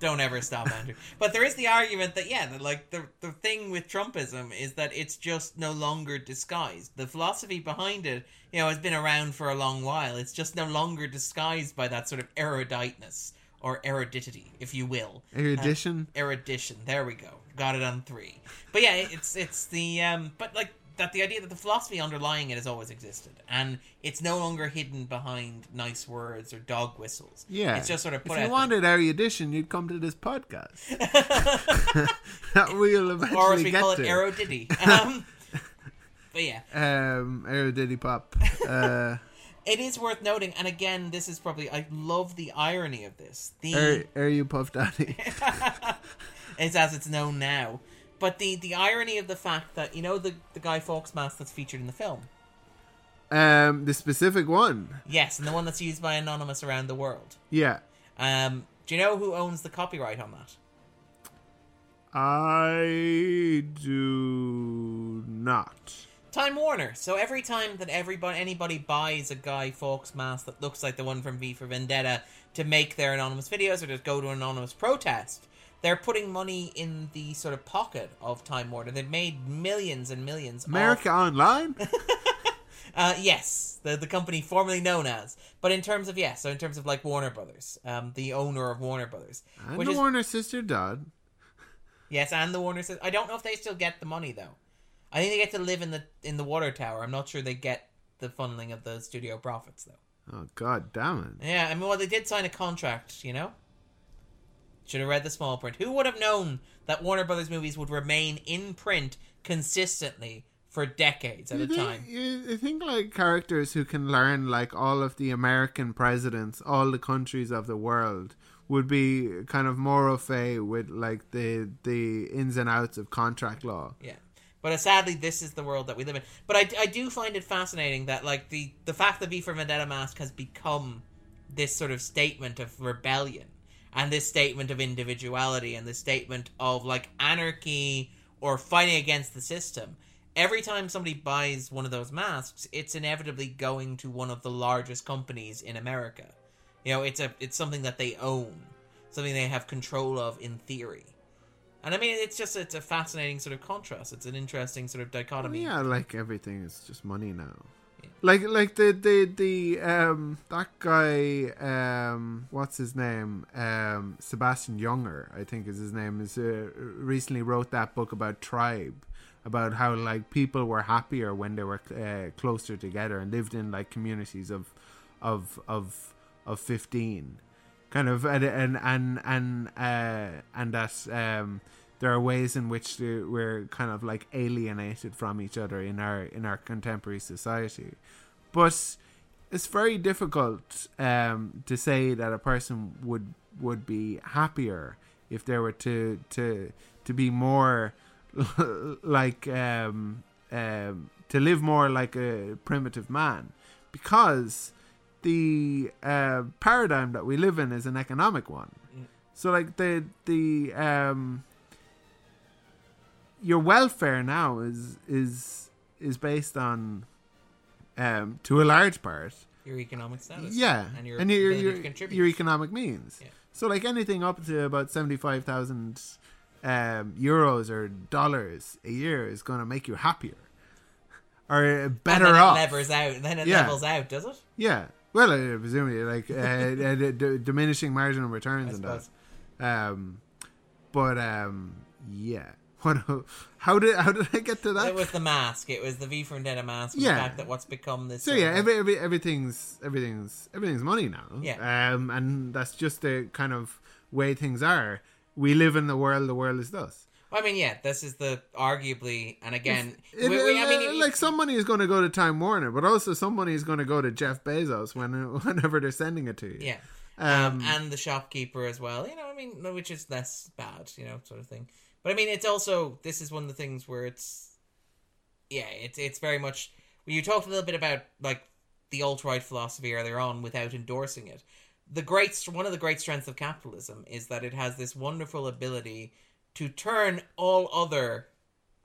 Don't ever stop, Andrew. But there is the argument that yeah, that like the the thing with Trumpism is that it's just no longer disguised. The philosophy behind it, you know, has been around for a long while. It's just no longer disguised by that sort of eruditeness or eruditity, if you will. Erudition. Erudition. There we go. Got it on three. But yeah, it's it's the um but like that the idea that the philosophy underlying it has always existed and it's no longer hidden behind nice words or dog whistles. Yeah, It's just sort of put If you there. wanted erudition, you'd come to this podcast. that we'll eventually or as we get call it, to. Aerodiddy. Um, but yeah, um, Erudity pop. Uh, it is worth noting, and again, this is probably I love the irony of this. The er, er you puff daddy. it's as it's known now, but the the irony of the fact that you know the the Guy Fawkes mask that's featured in the film. Um, the specific one. Yes, and the one that's used by Anonymous around the world. Yeah. Um, do you know who owns the copyright on that? I do not. Time Warner. So every time that everybody anybody buys a Guy Fawkes mask that looks like the one from V for Vendetta to make their anonymous videos or to go to an anonymous protest, they're putting money in the sort of pocket of Time Warner. They've made millions and millions. America Online? Uh, yes, the the company formerly known as. But in terms of yes, so in terms of like Warner Brothers, um, the owner of Warner Brothers, And which the is Warner Sister Dodd. yes, and the Warner says I don't know if they still get the money though. I think they get to live in the in the water tower. I'm not sure they get the funneling of the studio profits though. Oh, god damn it. Yeah, I mean, well, they did sign a contract, you know. Should have read the small print. Who would have known that Warner Brothers movies would remain in print consistently for decades at You a think, time? you, think like characters who can learn like all of the American presidents, all the countries of the world, would be kind of more au fait with like the the ins and outs of contract law. Yeah. But uh, sadly, this is the world that we live in. But I, I do find it fascinating that like the the fact that V for Vendetta mask has become this sort of statement of rebellion and this statement of individuality and this statement of like anarchy or fighting against the system. Every time somebody buys one of those masks, it's inevitably going to one of the largest companies in America. You know, it's a it's something that they own, something they have control of in theory. And I mean, it's just it's a fascinating sort of contrast. It's an interesting sort of dichotomy. Yeah, like everything is just money now. Like like the the the um that guy um what's his name? Um Sebastian Junger I think is his name is uh, recently wrote that book about tribe about how like people were happier when they were uh, closer together and lived in like communities of of of of 15 kind of and and and and, uh, and that um there are ways in which we're kind of like alienated from each other in our in our contemporary society but it's very difficult um to say that a person would would be happier if they were to to to be more like um um to live more like a primitive man because the uh, paradigm that we live in is an economic one. Mm. So like the the um your welfare now is is is based on um to a large part Your economic status. yeah And your, and your your, your economic means Yeah. so like anything up to about 75,000 um euros or dollars a year is going to make you happier or uh, And better then off It levers out. Then it Yeah. levels out, does it? yeah well uh, presumably like uh, uh, d- d- diminishing marginal returns I and that um but um yeah what how did how did I get to that It was the mask. It was the V for Vendetta mask. Yeah. The fact that what's become this. So yeah, every, every everything's everything's everything's money now. Yeah. Um, and that's just the kind of way things are. We live in the world. The world is thus. I mean, yeah, this is the arguably, and again, It- we- I mean, uh, like some money is going to go to Time Warner, but also some money is going to go to Jeff Bezos when whenever they're sending it to you. yeah, Um, um, and the shopkeeper as well. You know, I mean, which is less bad, you know, sort of thing. But I mean, it's also this is one of the things where it's, yeah, it's it's very much. You talked a little bit about like the alt right philosophy earlier on without endorsing it. The great one of the great strengths of capitalism is that it has this wonderful ability to turn all other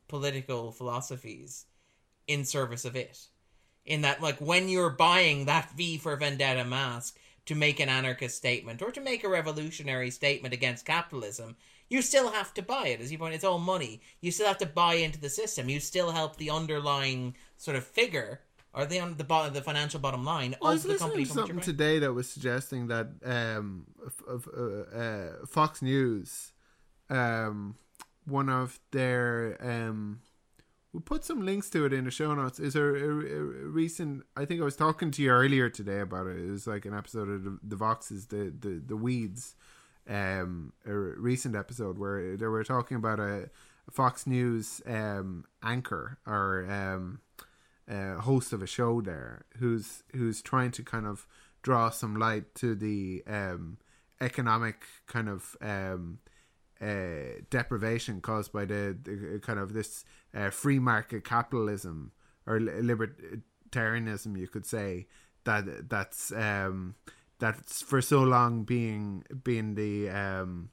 political philosophies in service of it. In that, like, when you're buying that V for Vendetta mask to make an anarchist statement or to make a revolutionary statement against capitalism, you still have to buy it. As you point, it's all money. You still have to buy into the system. You still help the underlying sort of figure or the the, bo- the financial bottom line Well, of the company something today that was suggesting that um, uh, uh, Fox News, um, one of their um, we'll put some links to it in the show notes. Is a, a, a recent? I think I was talking to you earlier today about it. It was like an episode of the, the Vox's, the the the Weeds, um, a recent episode where they were talking about a, Fox News um anchor or um host of a show there who's who's trying to kind of draw some light to the um, economic kind of um, uh, deprivation caused by the, the kind of this uh, free market capitalism or libertarianism, you could say that that's um, that's for so long being being the um,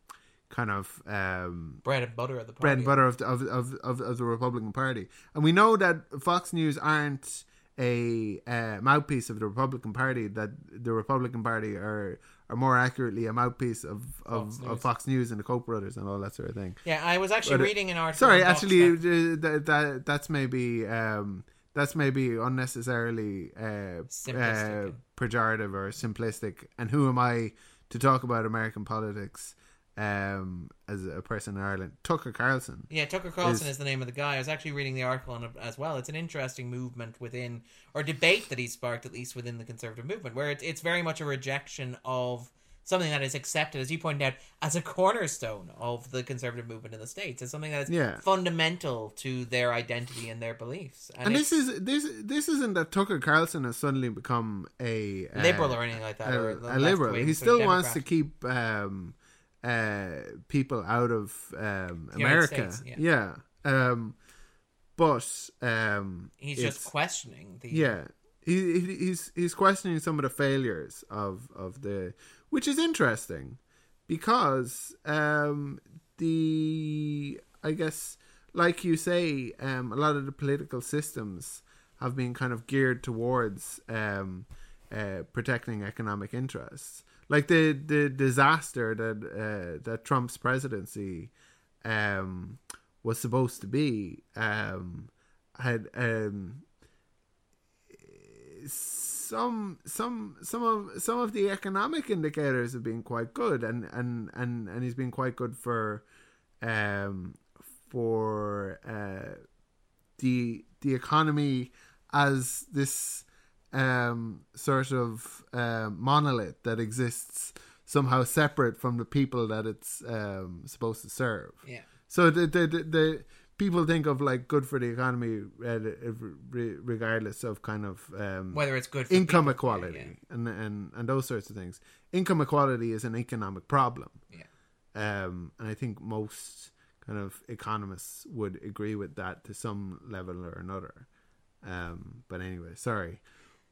kind of um, bread and butter of the party. bread and butter of the, of, of, of, of the Republican Party. And we know that Fox News aren't a uh, mouthpiece of the Republican Party, that the Republican Party are are more accurately a mouthpiece of, of, Fox of News. Fox News and the Koch brothers and all that sort of thing. Yeah, I was actually But, uh, reading an article. Sorry, actually, that- uh, that, that that's maybe um, that's maybe unnecessarily uh, uh, pejorative or simplistic. And who am I to talk about American politics um, as a person in Ireland? Tucker Carlson. Yeah, Tucker Carlson is- is, the name of the guy. I was actually reading the article on it as well. It's an interesting movement within, or debate that he's sparked, at least within the conservative movement, where it's, it's very much a rejection of something that is accepted, as you pointed out, as a cornerstone of the conservative movement in the States. It's something that is Yeah. fundamental to their identity and their beliefs. And, And this is this this isn't that Tucker Carlson has suddenly become a uh, liberal or anything like that. a, a liberal. He still wants to keep um, uh, people out of um, America. States, yeah. Um, but um, He's just questioning the. yeah. He, he, he's he's questioning some of the failures of, of the which is interesting because um, the I guess like you say um, a lot of the political systems have been kind of geared towards um, uh, protecting economic interests. Like the the disaster that uh, that Trump's presidency um, was supposed to be um, had um, some some some of some of the economic indicators have been quite good and and and, and he's been quite good for um for uh the the economy as this um sort of uh, monolith that exists somehow separate from the people that it's um supposed to serve Yeah. so the the the, the people think of like good for the economy regardless of kind of um, Whether it's good for income people, equality yeah. and, and and those sorts of things. Income equality is an economic problem. Yeah. Um, and I think most kind of economists would agree with that to some level or another. Um, but anyway, sorry.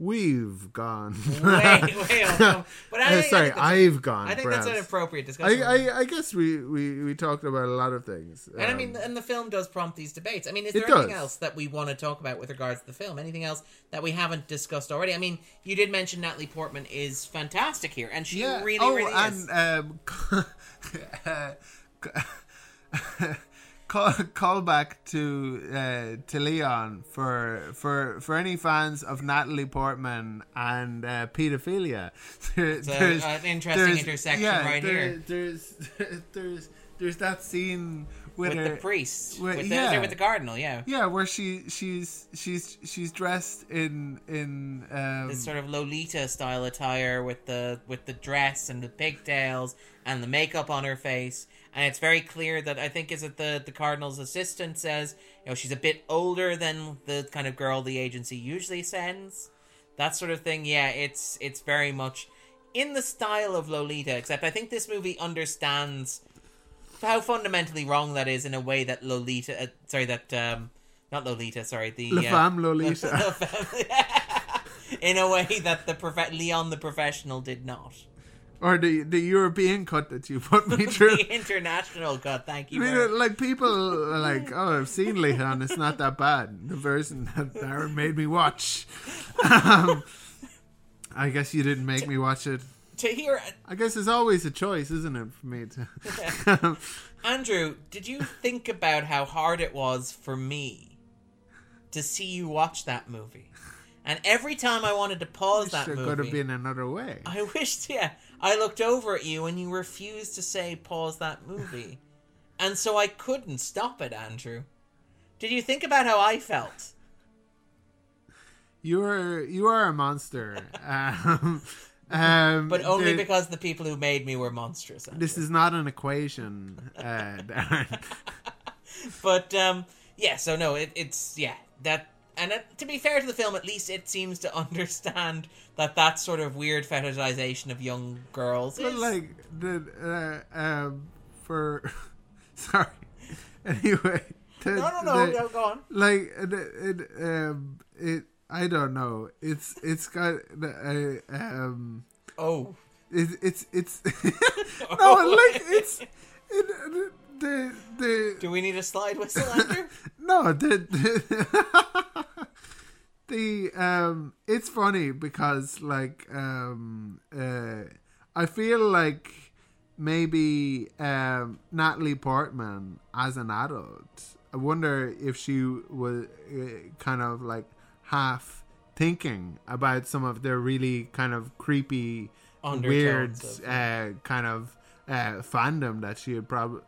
We've gone. way, way. But I, Uh, think- I sorry, that's- I've gone. I think that's an appropriate discussion. I, I, I guess we, we, we talked about a lot of things. and I Um, mean, and the film does prompt these debates. I mean, is there anything does. else that we want to talk about with regards to the film? Anything else that we haven't discussed already? I mean, you did mention Natalie Portman is fantastic here, and she really, oh, really is. and um, call, call back to uh, to Leon for for for any fans of Natalie Portman and uh, pedophilia. There, It's a- an interesting intersection right there- here. There's there's there's that scene with, with her, the priest, with- with, the, yeah. with the cardinal, yeah. Yeah, where she she's she's she's dressed in in um, This sort of Lolita style attire with the with the dress and the pigtails and the makeup on her face, and it's very clear that I think is it the the cardinal's assistant says you know she's a bit older than the kind of girl the agency usually sends, that sort of thing. Yeah, it's it's very much in the style of Lolita, except I think this movie understands how fundamentally wrong that is in a way that Lolita, uh, sorry, that um, not Lolita, sorry, the La uh, Femme Lolita. in a way that the prof- Leon the professional did not. Or the the European cut that you put me through. the international cut. Thank you. I mean, like people are like, oh, I've seen Leon. It's not that bad. The version that Darren made me watch. Um, I guess you didn't make me watch it. to hear I guess it's always a choice, isn't it, for me to? Andrew, did you think about how hard it was for me to see you watch that movie? And every time I wanted to pause that there movie, could have been another way. I wished, yeah, I looked over at you and you refused to say pause that movie. And so I couldn't stop it, Andrew. Did you think about how I felt? You are you are a monster. Um, um, But only the- because the people who made me were monstrous. Andrew. this is not an equation, uh, Darren. But um, yeah, so no, it, it's yeah that. And it, to be fair to the film, at least it seems to understand that that sort of weird fetishization of young girls But is like the uh, um, for sorry. Anyway, the, no, no, no, the- no, go on. like it, it um it I don't know. It's it's got uh, um Oh, it, it's it's no like it's it, the the do we need a slide whistle, Andrew? no the, the the um it's funny because like um uh I feel like maybe um Natalie Portman as an adult I wonder if she was uh, kind of like half thinking about some of the really kind of creepy weird of- uh, kind of uh, fandom that she had probably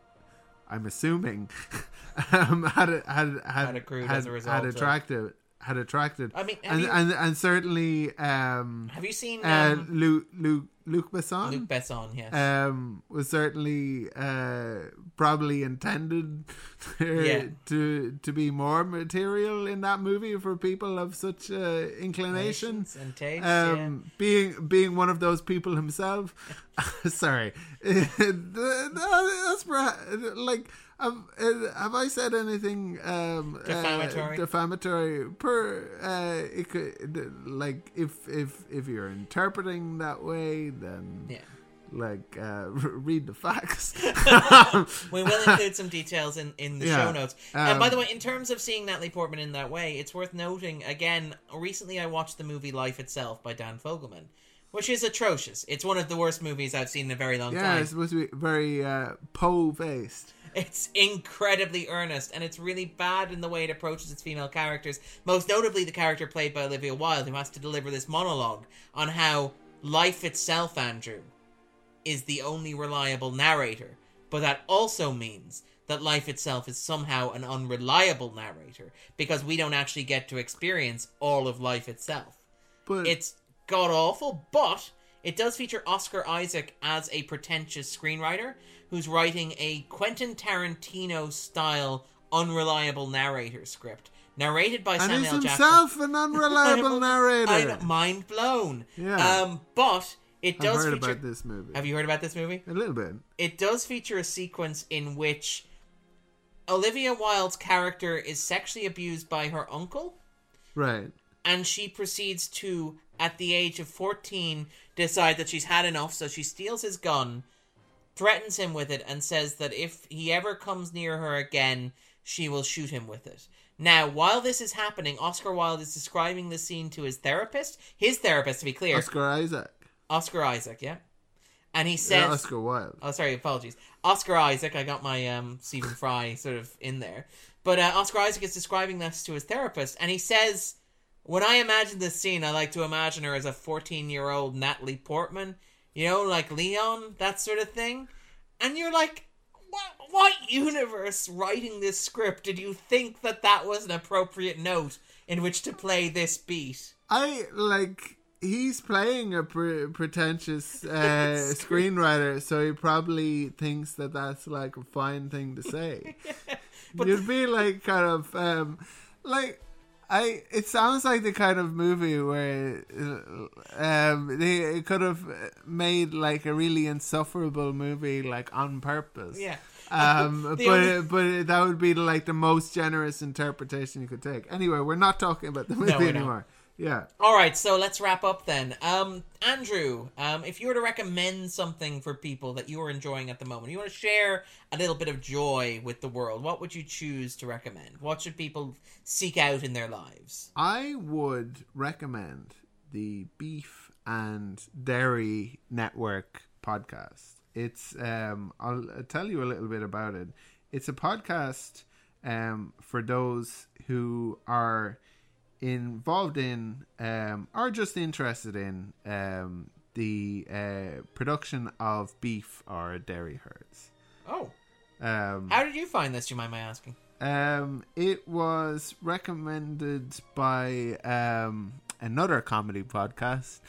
I'm assuming um, had had had Had had, a had attracted had attracted. I mean, and, you- and and certainly um, Have you seen uh, Luke, Luke Luc Luc Besson Luc Besson? Yes. um, was certainly uh, probably intended Yeah. to to be more material in that movie for people of such uh, inclination. And tastes. Um, being being one of those people himself, sorry, that's like have, uh, have I said anything um, uh, Defamatory? defamatory? Per uh, it could, like if if if you're interpreting that way, then yeah. like uh, read the facts. We will include some details in, in the Yeah. show notes. and Um, by the way, in terms of seeing Natalie Portman in that way, it's worth noting again. Recently, I watched the movie Life Itself by Dan Fogelman, which is atrocious. It's one of the worst movies I've seen in a very long yeah, time. it's supposed to be very uh, Poe based. It's incredibly earnest, and it's really bad in the way it approaches its female characters. Most notably, the character played by Olivia Wilde, who has to deliver this monologue on how life itself, Andrew, is the only reliable narrator. But that also means that life itself is somehow an unreliable narrator because we don't actually get to experience all of life itself. But It's god awful, but it does feature Oscar Isaac as a pretentious screenwriter who's writing a Quentin Tarantino style unreliable narrator script. Narrated by and Samuel he's Jackson. himself an unreliable narrator. I know, mind blown. Yeah. Um, but it I've does heard feature. about this movie. Have you heard about this movie? A little bit. It does feature a sequence in which Olivia Wilde's character is sexually abused by her uncle Right. and she proceeds to at the age of 14, decides that she's had enough, so she steals his gun, threatens him with it, and says that if he ever comes near her again, she will shoot him with it. Now, while this is happening, Oscar Wilde is describing the scene to his therapist. His therapist, to be clear, Oscar Isaac. Oscar Isaac, yeah. And he Yeah, says, Oscar Wilde. Oh, sorry, apologies. Oscar Isaac, I got my um, Stephen Fry sort of in there. But uh, Oscar Isaac is describing this to his therapist, and he says, When I imagine this scene, I like to imagine her as a 14 year old Natalie Portman, you know, like Leon, that sort of thing. And you're like, what, what universe writing this script did you think that that was an appropriate note in which to play this beat? I like he's playing a pre- pretentious uh, screenwriter, so he probably thinks that that's like a fine thing to say. But You'd be like kind of um, like I. It sounds like the kind of movie where uh, um, they it could have made like a really insufferable movie like on purpose. Yeah. Um, but only- but that would be like the most generous interpretation you could take. Anyway, we're not talking about the movie we're not. Yeah. All right, so let's wrap up then. Um, Andrew, um, if you were to recommend something for people that you are enjoying at the moment, you want to share a little bit of joy with the world, what would you choose to recommend? What should people seek out in their lives? I would recommend the Beef and Dairy Network podcast. It's um I'll tell you a little bit about it. It's a podcast um for those who are involved in um or just interested in um the uh, production of beef or dairy herds. Oh, Um, how did you find this? Do you mind my asking? um, it was recommended by um, another comedy podcast.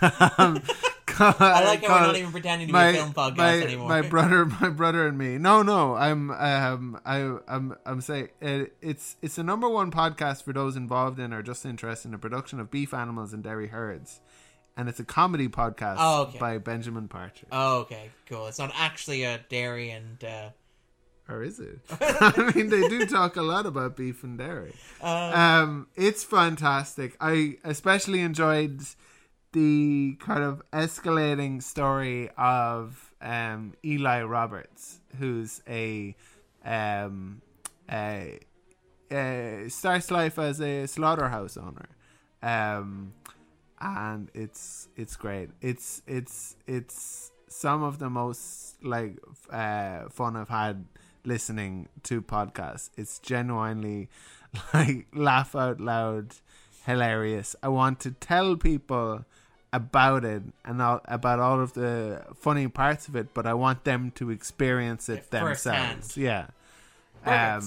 um, I like how we're not even pretending to be a film podcast my, anymore. My brother, my brother, and me. No, no, I'm, um, I, I'm, I'm saying it, it's it's the number one podcast for those involved in or just interested in the production of beef animals and dairy herds, and it's a comedy podcast Oh, okay. by Benjamin Partridge. Oh, okay, cool. It's not actually a dairy and. Uh, Or is it? I mean, they do talk a lot about beef and dairy. uh, Um, it's fantastic. I especially enjoyed the kind of escalating story of um, Eli Roberts, who's a um, a, a starts life as a slaughterhouse owner. Um, and it's it's great. It's it's it's some of the most like uh, fun I've had listening to podcasts. It's genuinely like laugh out loud, hilarious. I want to tell people about it and all, about all of the funny parts of it, but I want them to experience it Firsthand. themselves. Yeah. Um,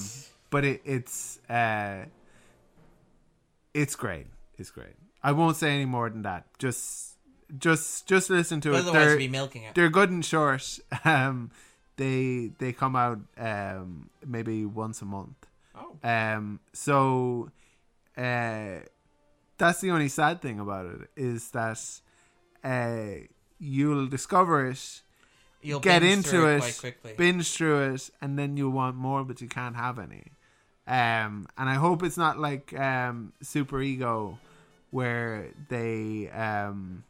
but it, it's uh, it's great. It's great. I won't say any more than that. Just just just listen to it. otherwise, They're, be milking it. they're good and short. Um, they they come out um maybe once a month. Oh, Um, so uh, that's the only sad thing about it is that uh, you'll discover it, you'll get into it, quite binge through it, and then you'll want more, but you can't have any. Um, and I hope it's not like um, Superego, where they um,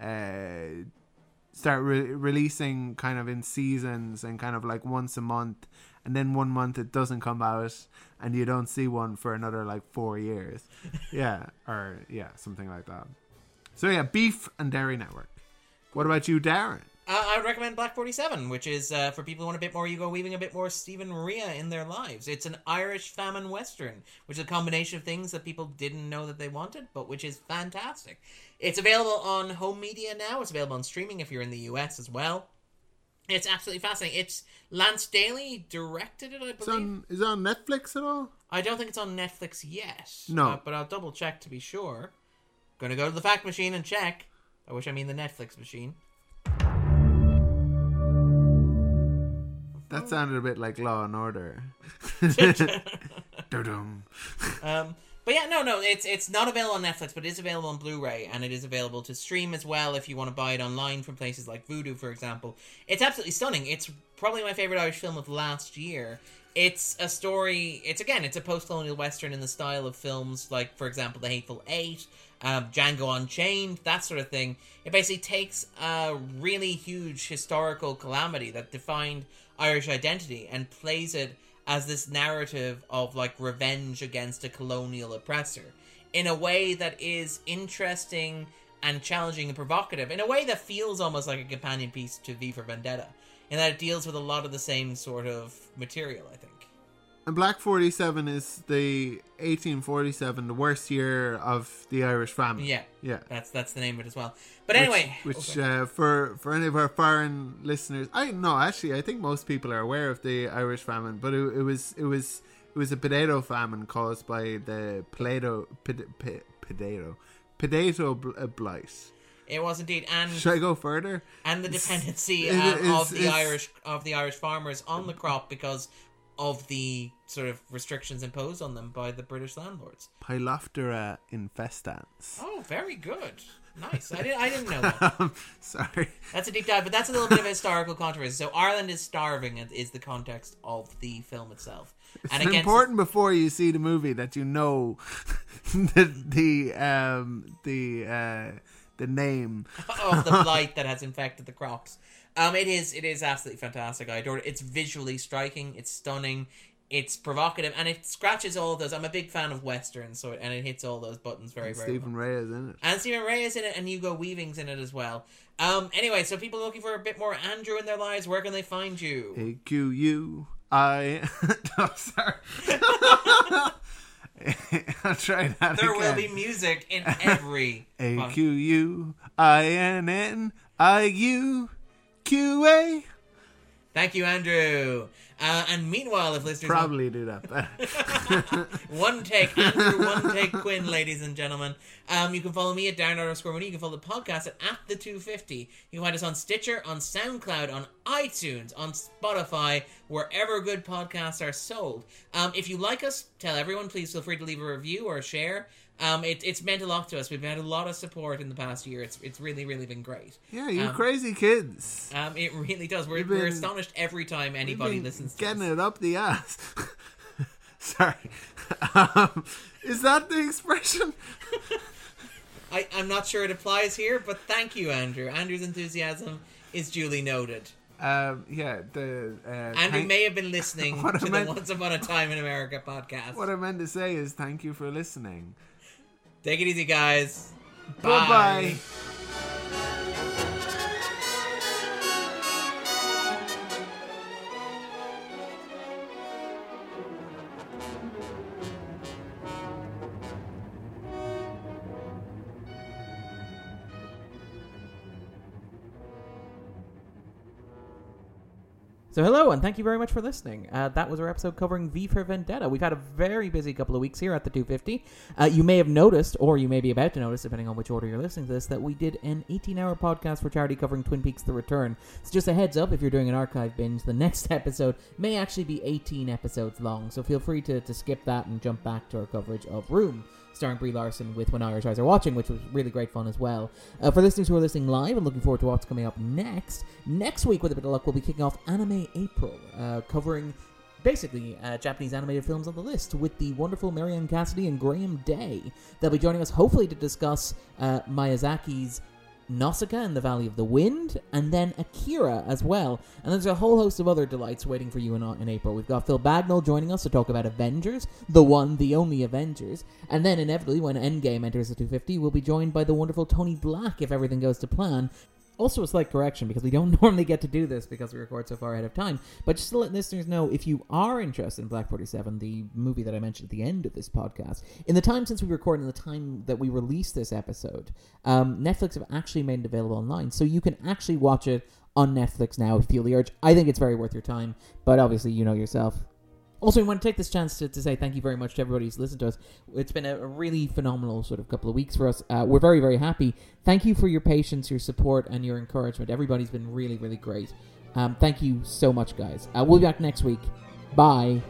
uh, start re- releasing kind of in seasons and kind of like once a month, and then one month it doesn't come out, and you don't see one for another like four years. yeah, or yeah, something like that. So yeah, Beef and Dairy Network. What about you, Darren? Uh, I would recommend Black 47, which is uh, for people who want a bit more Hugo Weaving, a bit more Stephen Rea in their lives. It's an Irish famine western, which is a combination of things that people didn't know that they wanted, but which is fantastic. It's available on home media now. It's available on streaming if you're in the US as well. It's absolutely fascinating. It's Lance Daly directed it, I It's believe. on, is it on Netflix at all? I don't think it's on Netflix yet. No. uh, but I'll double check to be sure. Gonna go to the fact machine and check. I wish I mean the Netflix machine. That sounded a bit like Law and Order. Um, but yeah, no, no, it's it's not available on Netflix, but it is available on Blu-ray, and it is available to stream as well if you want to buy it online from places like Vudu, for example. It's absolutely stunning. It's probably my favorite Irish film of last year. It's a story. It's again, it's a post-colonial western in the style of films like, for example, The Hateful Eight, um, Django Unchained, that sort of thing. It basically takes a really huge historical calamity that defined Irish identity and plays it as this narrative of like revenge against a colonial oppressor in a way that is interesting and challenging and provocative in a way that feels almost like a companion piece to V for Vendetta in that it deals with a lot of the same sort of material I think And Black 47 is the 1847, the worst year of the Irish famine. yeah Yeah. that's that's the name of it as well but anyway which, which okay. uh, for for any of our foreign listeners, I no, actually, I think most people are aware of the Irish famine, but it, it was it was it was a potato famine caused by the potato pota- po- potato potato uh, blight. it was indeed and Should I go further? and the dependency it um, of the Irish of the Irish farmers on the crop because of the sort of restrictions imposed on them by the British landlords. Phytophthora infestans. Oh, very good. Nice. I didn't. I didn't know that. Um, sorry. That's a deep dive, but that's a little bit of historical controversy. So Ireland is starving is the context of the film itself. It's and important before you see the movie that you know the the um the uh the name. of the blight that has infected the crops. Um, it is it is absolutely fantastic. I adore it. It's visually striking. It's stunning. It's provocative, and it scratches all those. I'm a big fan of westerns, so it, and it hits all those buttons very very. well. Stephen Rea is in it. And Stephen Rea is in it, and Hugo Weaving's in it as well. Um. Anyway, so people looking for a bit more Andrew in their lives, where can they find you? A Q U I. No, sorry. I'll try that There will be music in every. A Q U I N N I U Q A. Thank you, Andrew. Uh, and meanwhile, if listeners want- Probably do that one take Andrew, one take Quinn, ladies and gentlemen. Um, you can follow me at Darren underscore Mooney. You can follow the podcast at, at the 250. You can find us on Stitcher, on SoundCloud, on iTunes, on Spotify, wherever good podcasts are sold. Um, if you like us, tell everyone. Please feel free to leave a review or share. Um, it, it's meant a lot to us. We've had a lot of support in the past year. It's it's really really been great. yeah, you Um, crazy kids. Um, it really does. We're, You've we're astonished every time anybody been listens to getting it up the ass. Sorry. Um, is that the expression? I, I'm not sure it applies here, but thank you, Andrew. Andrew's enthusiasm is duly noted. Um, yeah, the uh, Andrew thank- may have been listening to the Once Upon a Time in America podcast. What I meant to say is thank you for listening. Take it easy, guys. Bye bye. So hello and thank you very much for listening. Uh, that was our episode covering V for Vendetta. We've had a very busy couple of weeks here at the 250. Uh, you may have noticed, or you may be about to notice, depending on which order you're listening to this, that we did an 18-hour podcast for charity covering Twin Peaks: The Return. So just a heads up, if you're doing an archive binge, the next episode may actually be 18 episodes long. So feel free to, to skip that and jump back to our coverage of Room starring Brie Larson with When Irish Eyes Are Watching, which was really great fun as well. Uh, for listeners who are listening live and looking forward to what's coming up next, next week, with a bit of luck, we'll be kicking off Anime April, uh, covering basically uh, Japanese animated films on the list with the wonderful Marianne Cassidy and Graham Day. They'll be joining us hopefully to discuss uh, Miyazaki's Nausicaa and the Valley of the Wind, and then Akira as well. And there's a whole host of other delights waiting for you in, in April. We've got Phil Bagnall joining us to talk about Avengers, the one, the only Avengers. And then inevitably, when Endgame enters the 250, we'll be joined by the wonderful Tony Black if everything goes to plan. Also, a slight correction because we don't normally get to do this because we record so far ahead of time. But just to let listeners know, if you are interested in Black 47, the movie that I mentioned at the end of this podcast, in the time since we recorded and the time that we released this episode, um, Netflix have actually made it available online. So you can actually watch it on Netflix now if you feel the urge. I think it's very worth your time, but obviously, you know yourself. Also, we want to take this chance to, to say thank you very much to everybody who's listened to us. It's been a, really phenomenal sort of couple of weeks for us. Uh, we're very, very happy. Thank you for your patience, your support, and your encouragement. Everybody's been really, really great. Um, thank you so much, guys. Uh, we'll be back next week. Bye.